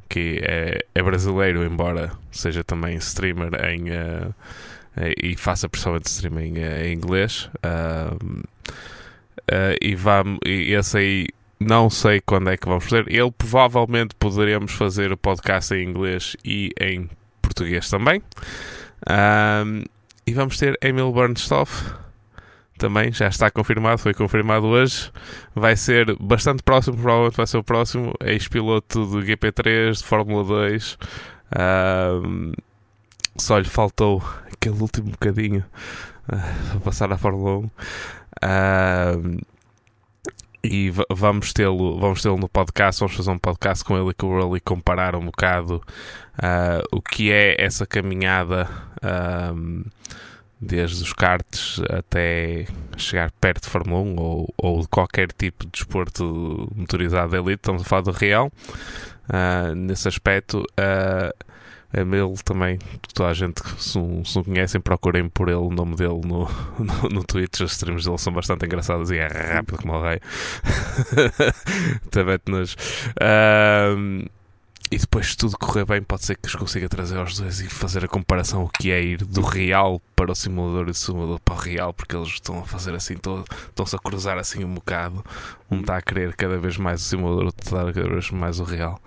que é, é, brasileiro, embora seja também streamer em, e faça principalmente streaming em inglês. Uh, uh, e, vamos, e esse aí não sei quando é que vamos fazer. Ele provavelmente poderemos fazer o podcast em inglês e em português também. E vamos ter Emil Bernstoff também, já está confirmado, foi confirmado hoje. Vai ser bastante próximo, provavelmente vai ser o próximo. Ex-piloto de GP3, de Fórmula 2. Um, só lhe faltou aquele último bocadinho uh, para passar à Fórmula 1. Uh, e vamos tê-lo vamos tê-lo no podcast, vamos fazer um podcast com ele e com o Earl e comparar um bocado uh, o que é essa caminhada desde os karts até chegar perto de Fórmula 1 ou, ou de qualquer tipo de desporto motorizado de elite, estamos a falar do real uh, nesse aspecto uh, ele também, toda a gente, se não, se não conhecem, procurem por ele, o nome dele no, no, no Twitch. As streams dele são bastante engraçadas e é rápido como o rei. também nos. Uh, e depois se tudo correr bem, pode ser que os consiga trazer aos dois e fazer a comparação o que é ir do real para o simulador e do simulador para o real, porque eles estão a fazer assim, estão-se a cruzar assim um bocado. Um está a querer cada vez mais o simulador, outro está a cada vez mais o real.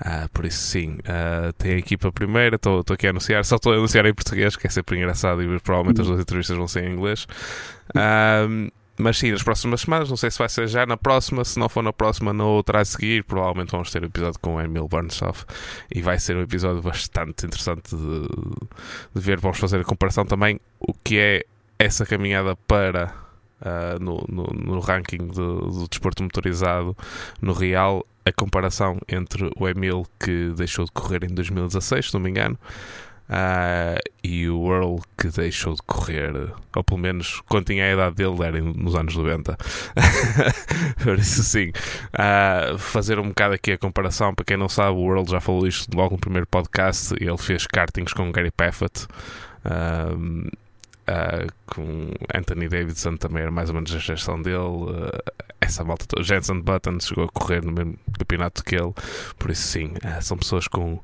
Uh, por isso, sim, uh, tem a equipa primeira, estou aqui a anunciar, só estou a anunciar em português, que é sempre engraçado e provavelmente as duas entrevistas vão ser em inglês. Uh, mas sim, nas próximas semanas, não sei se vai ser já na próxima, se não for na próxima, na outra a seguir, provavelmente vamos ter um episódio com o Emil Burnshoff e vai ser um episódio bastante interessante de, de ver. Vamos fazer a comparação também o que é essa caminhada para uh, no, no, no, ranking do, do desporto motorizado no Real, a comparação entre o Emil que deixou de correr em 2016, se não me engano, Uh, e o Earl que deixou de correr, ou pelo menos quando tinha a idade dele, era nos anos 90. Por isso, sim, uh, fazer um bocado aqui a comparação. Para quem não sabe, o Earl já falou isto logo no primeiro podcast. Ele fez kartings com Gary Paffett. Uh, Uh, com Anthony Davidson também era mais ou menos a gestão dele. Uh, essa malta toda. Jensen Button chegou a correr no mesmo campeonato que ele. Por isso, sim, uh, são pessoas com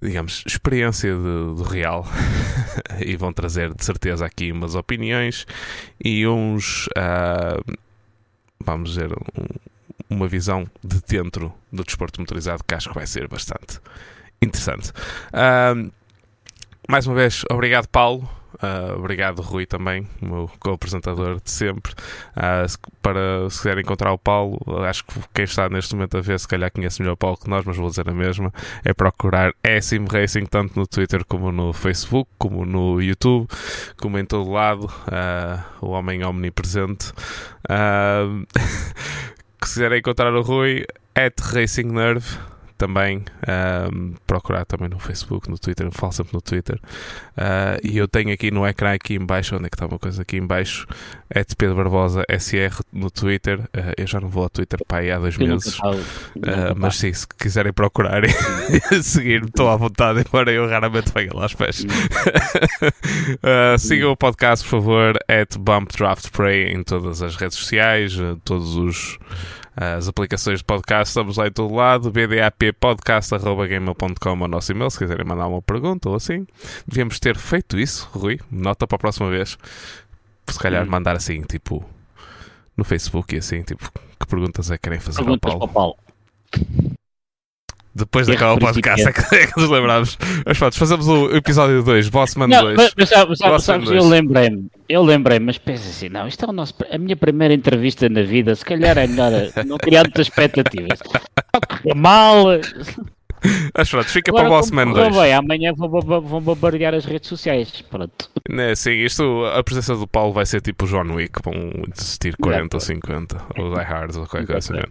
digamos, experiência do real e vão trazer de certeza aqui umas opiniões e uns, uh, vamos dizer, um, uma visão de dentro do desporto motorizado que acho que vai ser bastante interessante. Uh, mais uma vez, obrigado, Paulo. Uh, obrigado, Rui, também, o meu co-apresentador de sempre. Uh, para se quiser encontrar o Paulo, acho que quem está neste momento a ver, se calhar conhece melhor o Paulo que nós, mas vou dizer a mesma. É procurar Sim Racing tanto no Twitter como no Facebook, como no YouTube, como em todo lado. Uh, o homem omnipresente. se quiserem encontrar o Rui, at Racing Nerve também um, procurar também no Facebook, no Twitter, eu falo sempre no Twitter. Uh, e eu tenho aqui no ecrã, aqui em baixo, onde é que está uma coisa aqui em baixo, é de Pedro Barbosa SR no Twitter. Uh, eu já não vou ao Twitter para aí há dois meses. Uh, mas sim, se quiserem procurar e seguir-me, estou à vontade, embora eu raramente venha lá aos pés. sigam o podcast, por favor, at Bump Draft Pray em todas as redes sociais, todos os as aplicações de podcast, estamos lá em todo lado, bdappodcast.gmail.com é o nosso e-mail, se quiserem mandar uma pergunta ou assim. Devíamos ter feito isso, Rui, nota para a próxima vez. Se calhar hum. mandar assim, tipo, no Facebook e assim, tipo, que perguntas é que querem fazer perguntas ao Paulo? Para o Paulo. Depois de acabar o podcast é que, é que nos lembramos. Mas pronto, fazemos o episódio 2, Bossman 2. Mas, mas, sabes, sabes, sabes eu lembrei-me, eu lembrei-me, mas pensa assim, não, isto é o nosso, a minha primeira entrevista na vida, se calhar é melhor não criar muitas expectativas. Mal, mas pronto, fica Agora, para o Bossman 2. Bem, amanhã vão, vão bombardear as redes sociais. Pronto. É, sim, isto, a presença do Paulo vai ser tipo John Wick, vão desistir 40 ou 50, ou Die Hard, ou qualquer coisa assim.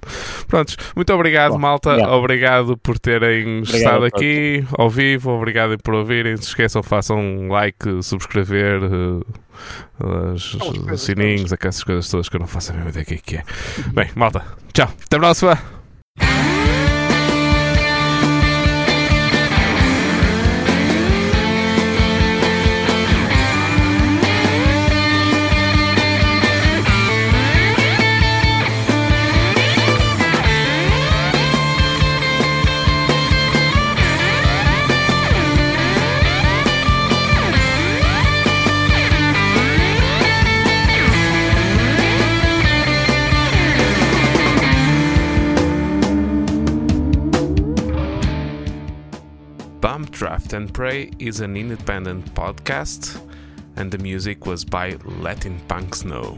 Prontos, muito obrigado, Bom, malta. Obrigado. obrigado por terem obrigado estado aqui ao vivo, obrigado por ouvirem. Se esqueçam, façam um like, subscrever. Uh, os, os sininhos, aquelas coisas todas que eu não faço a mesma ideia do que é. Bem, malta, tchau, até a próxima! Draft and Pray is an independent podcast, and the music was by Latin Punk Snow.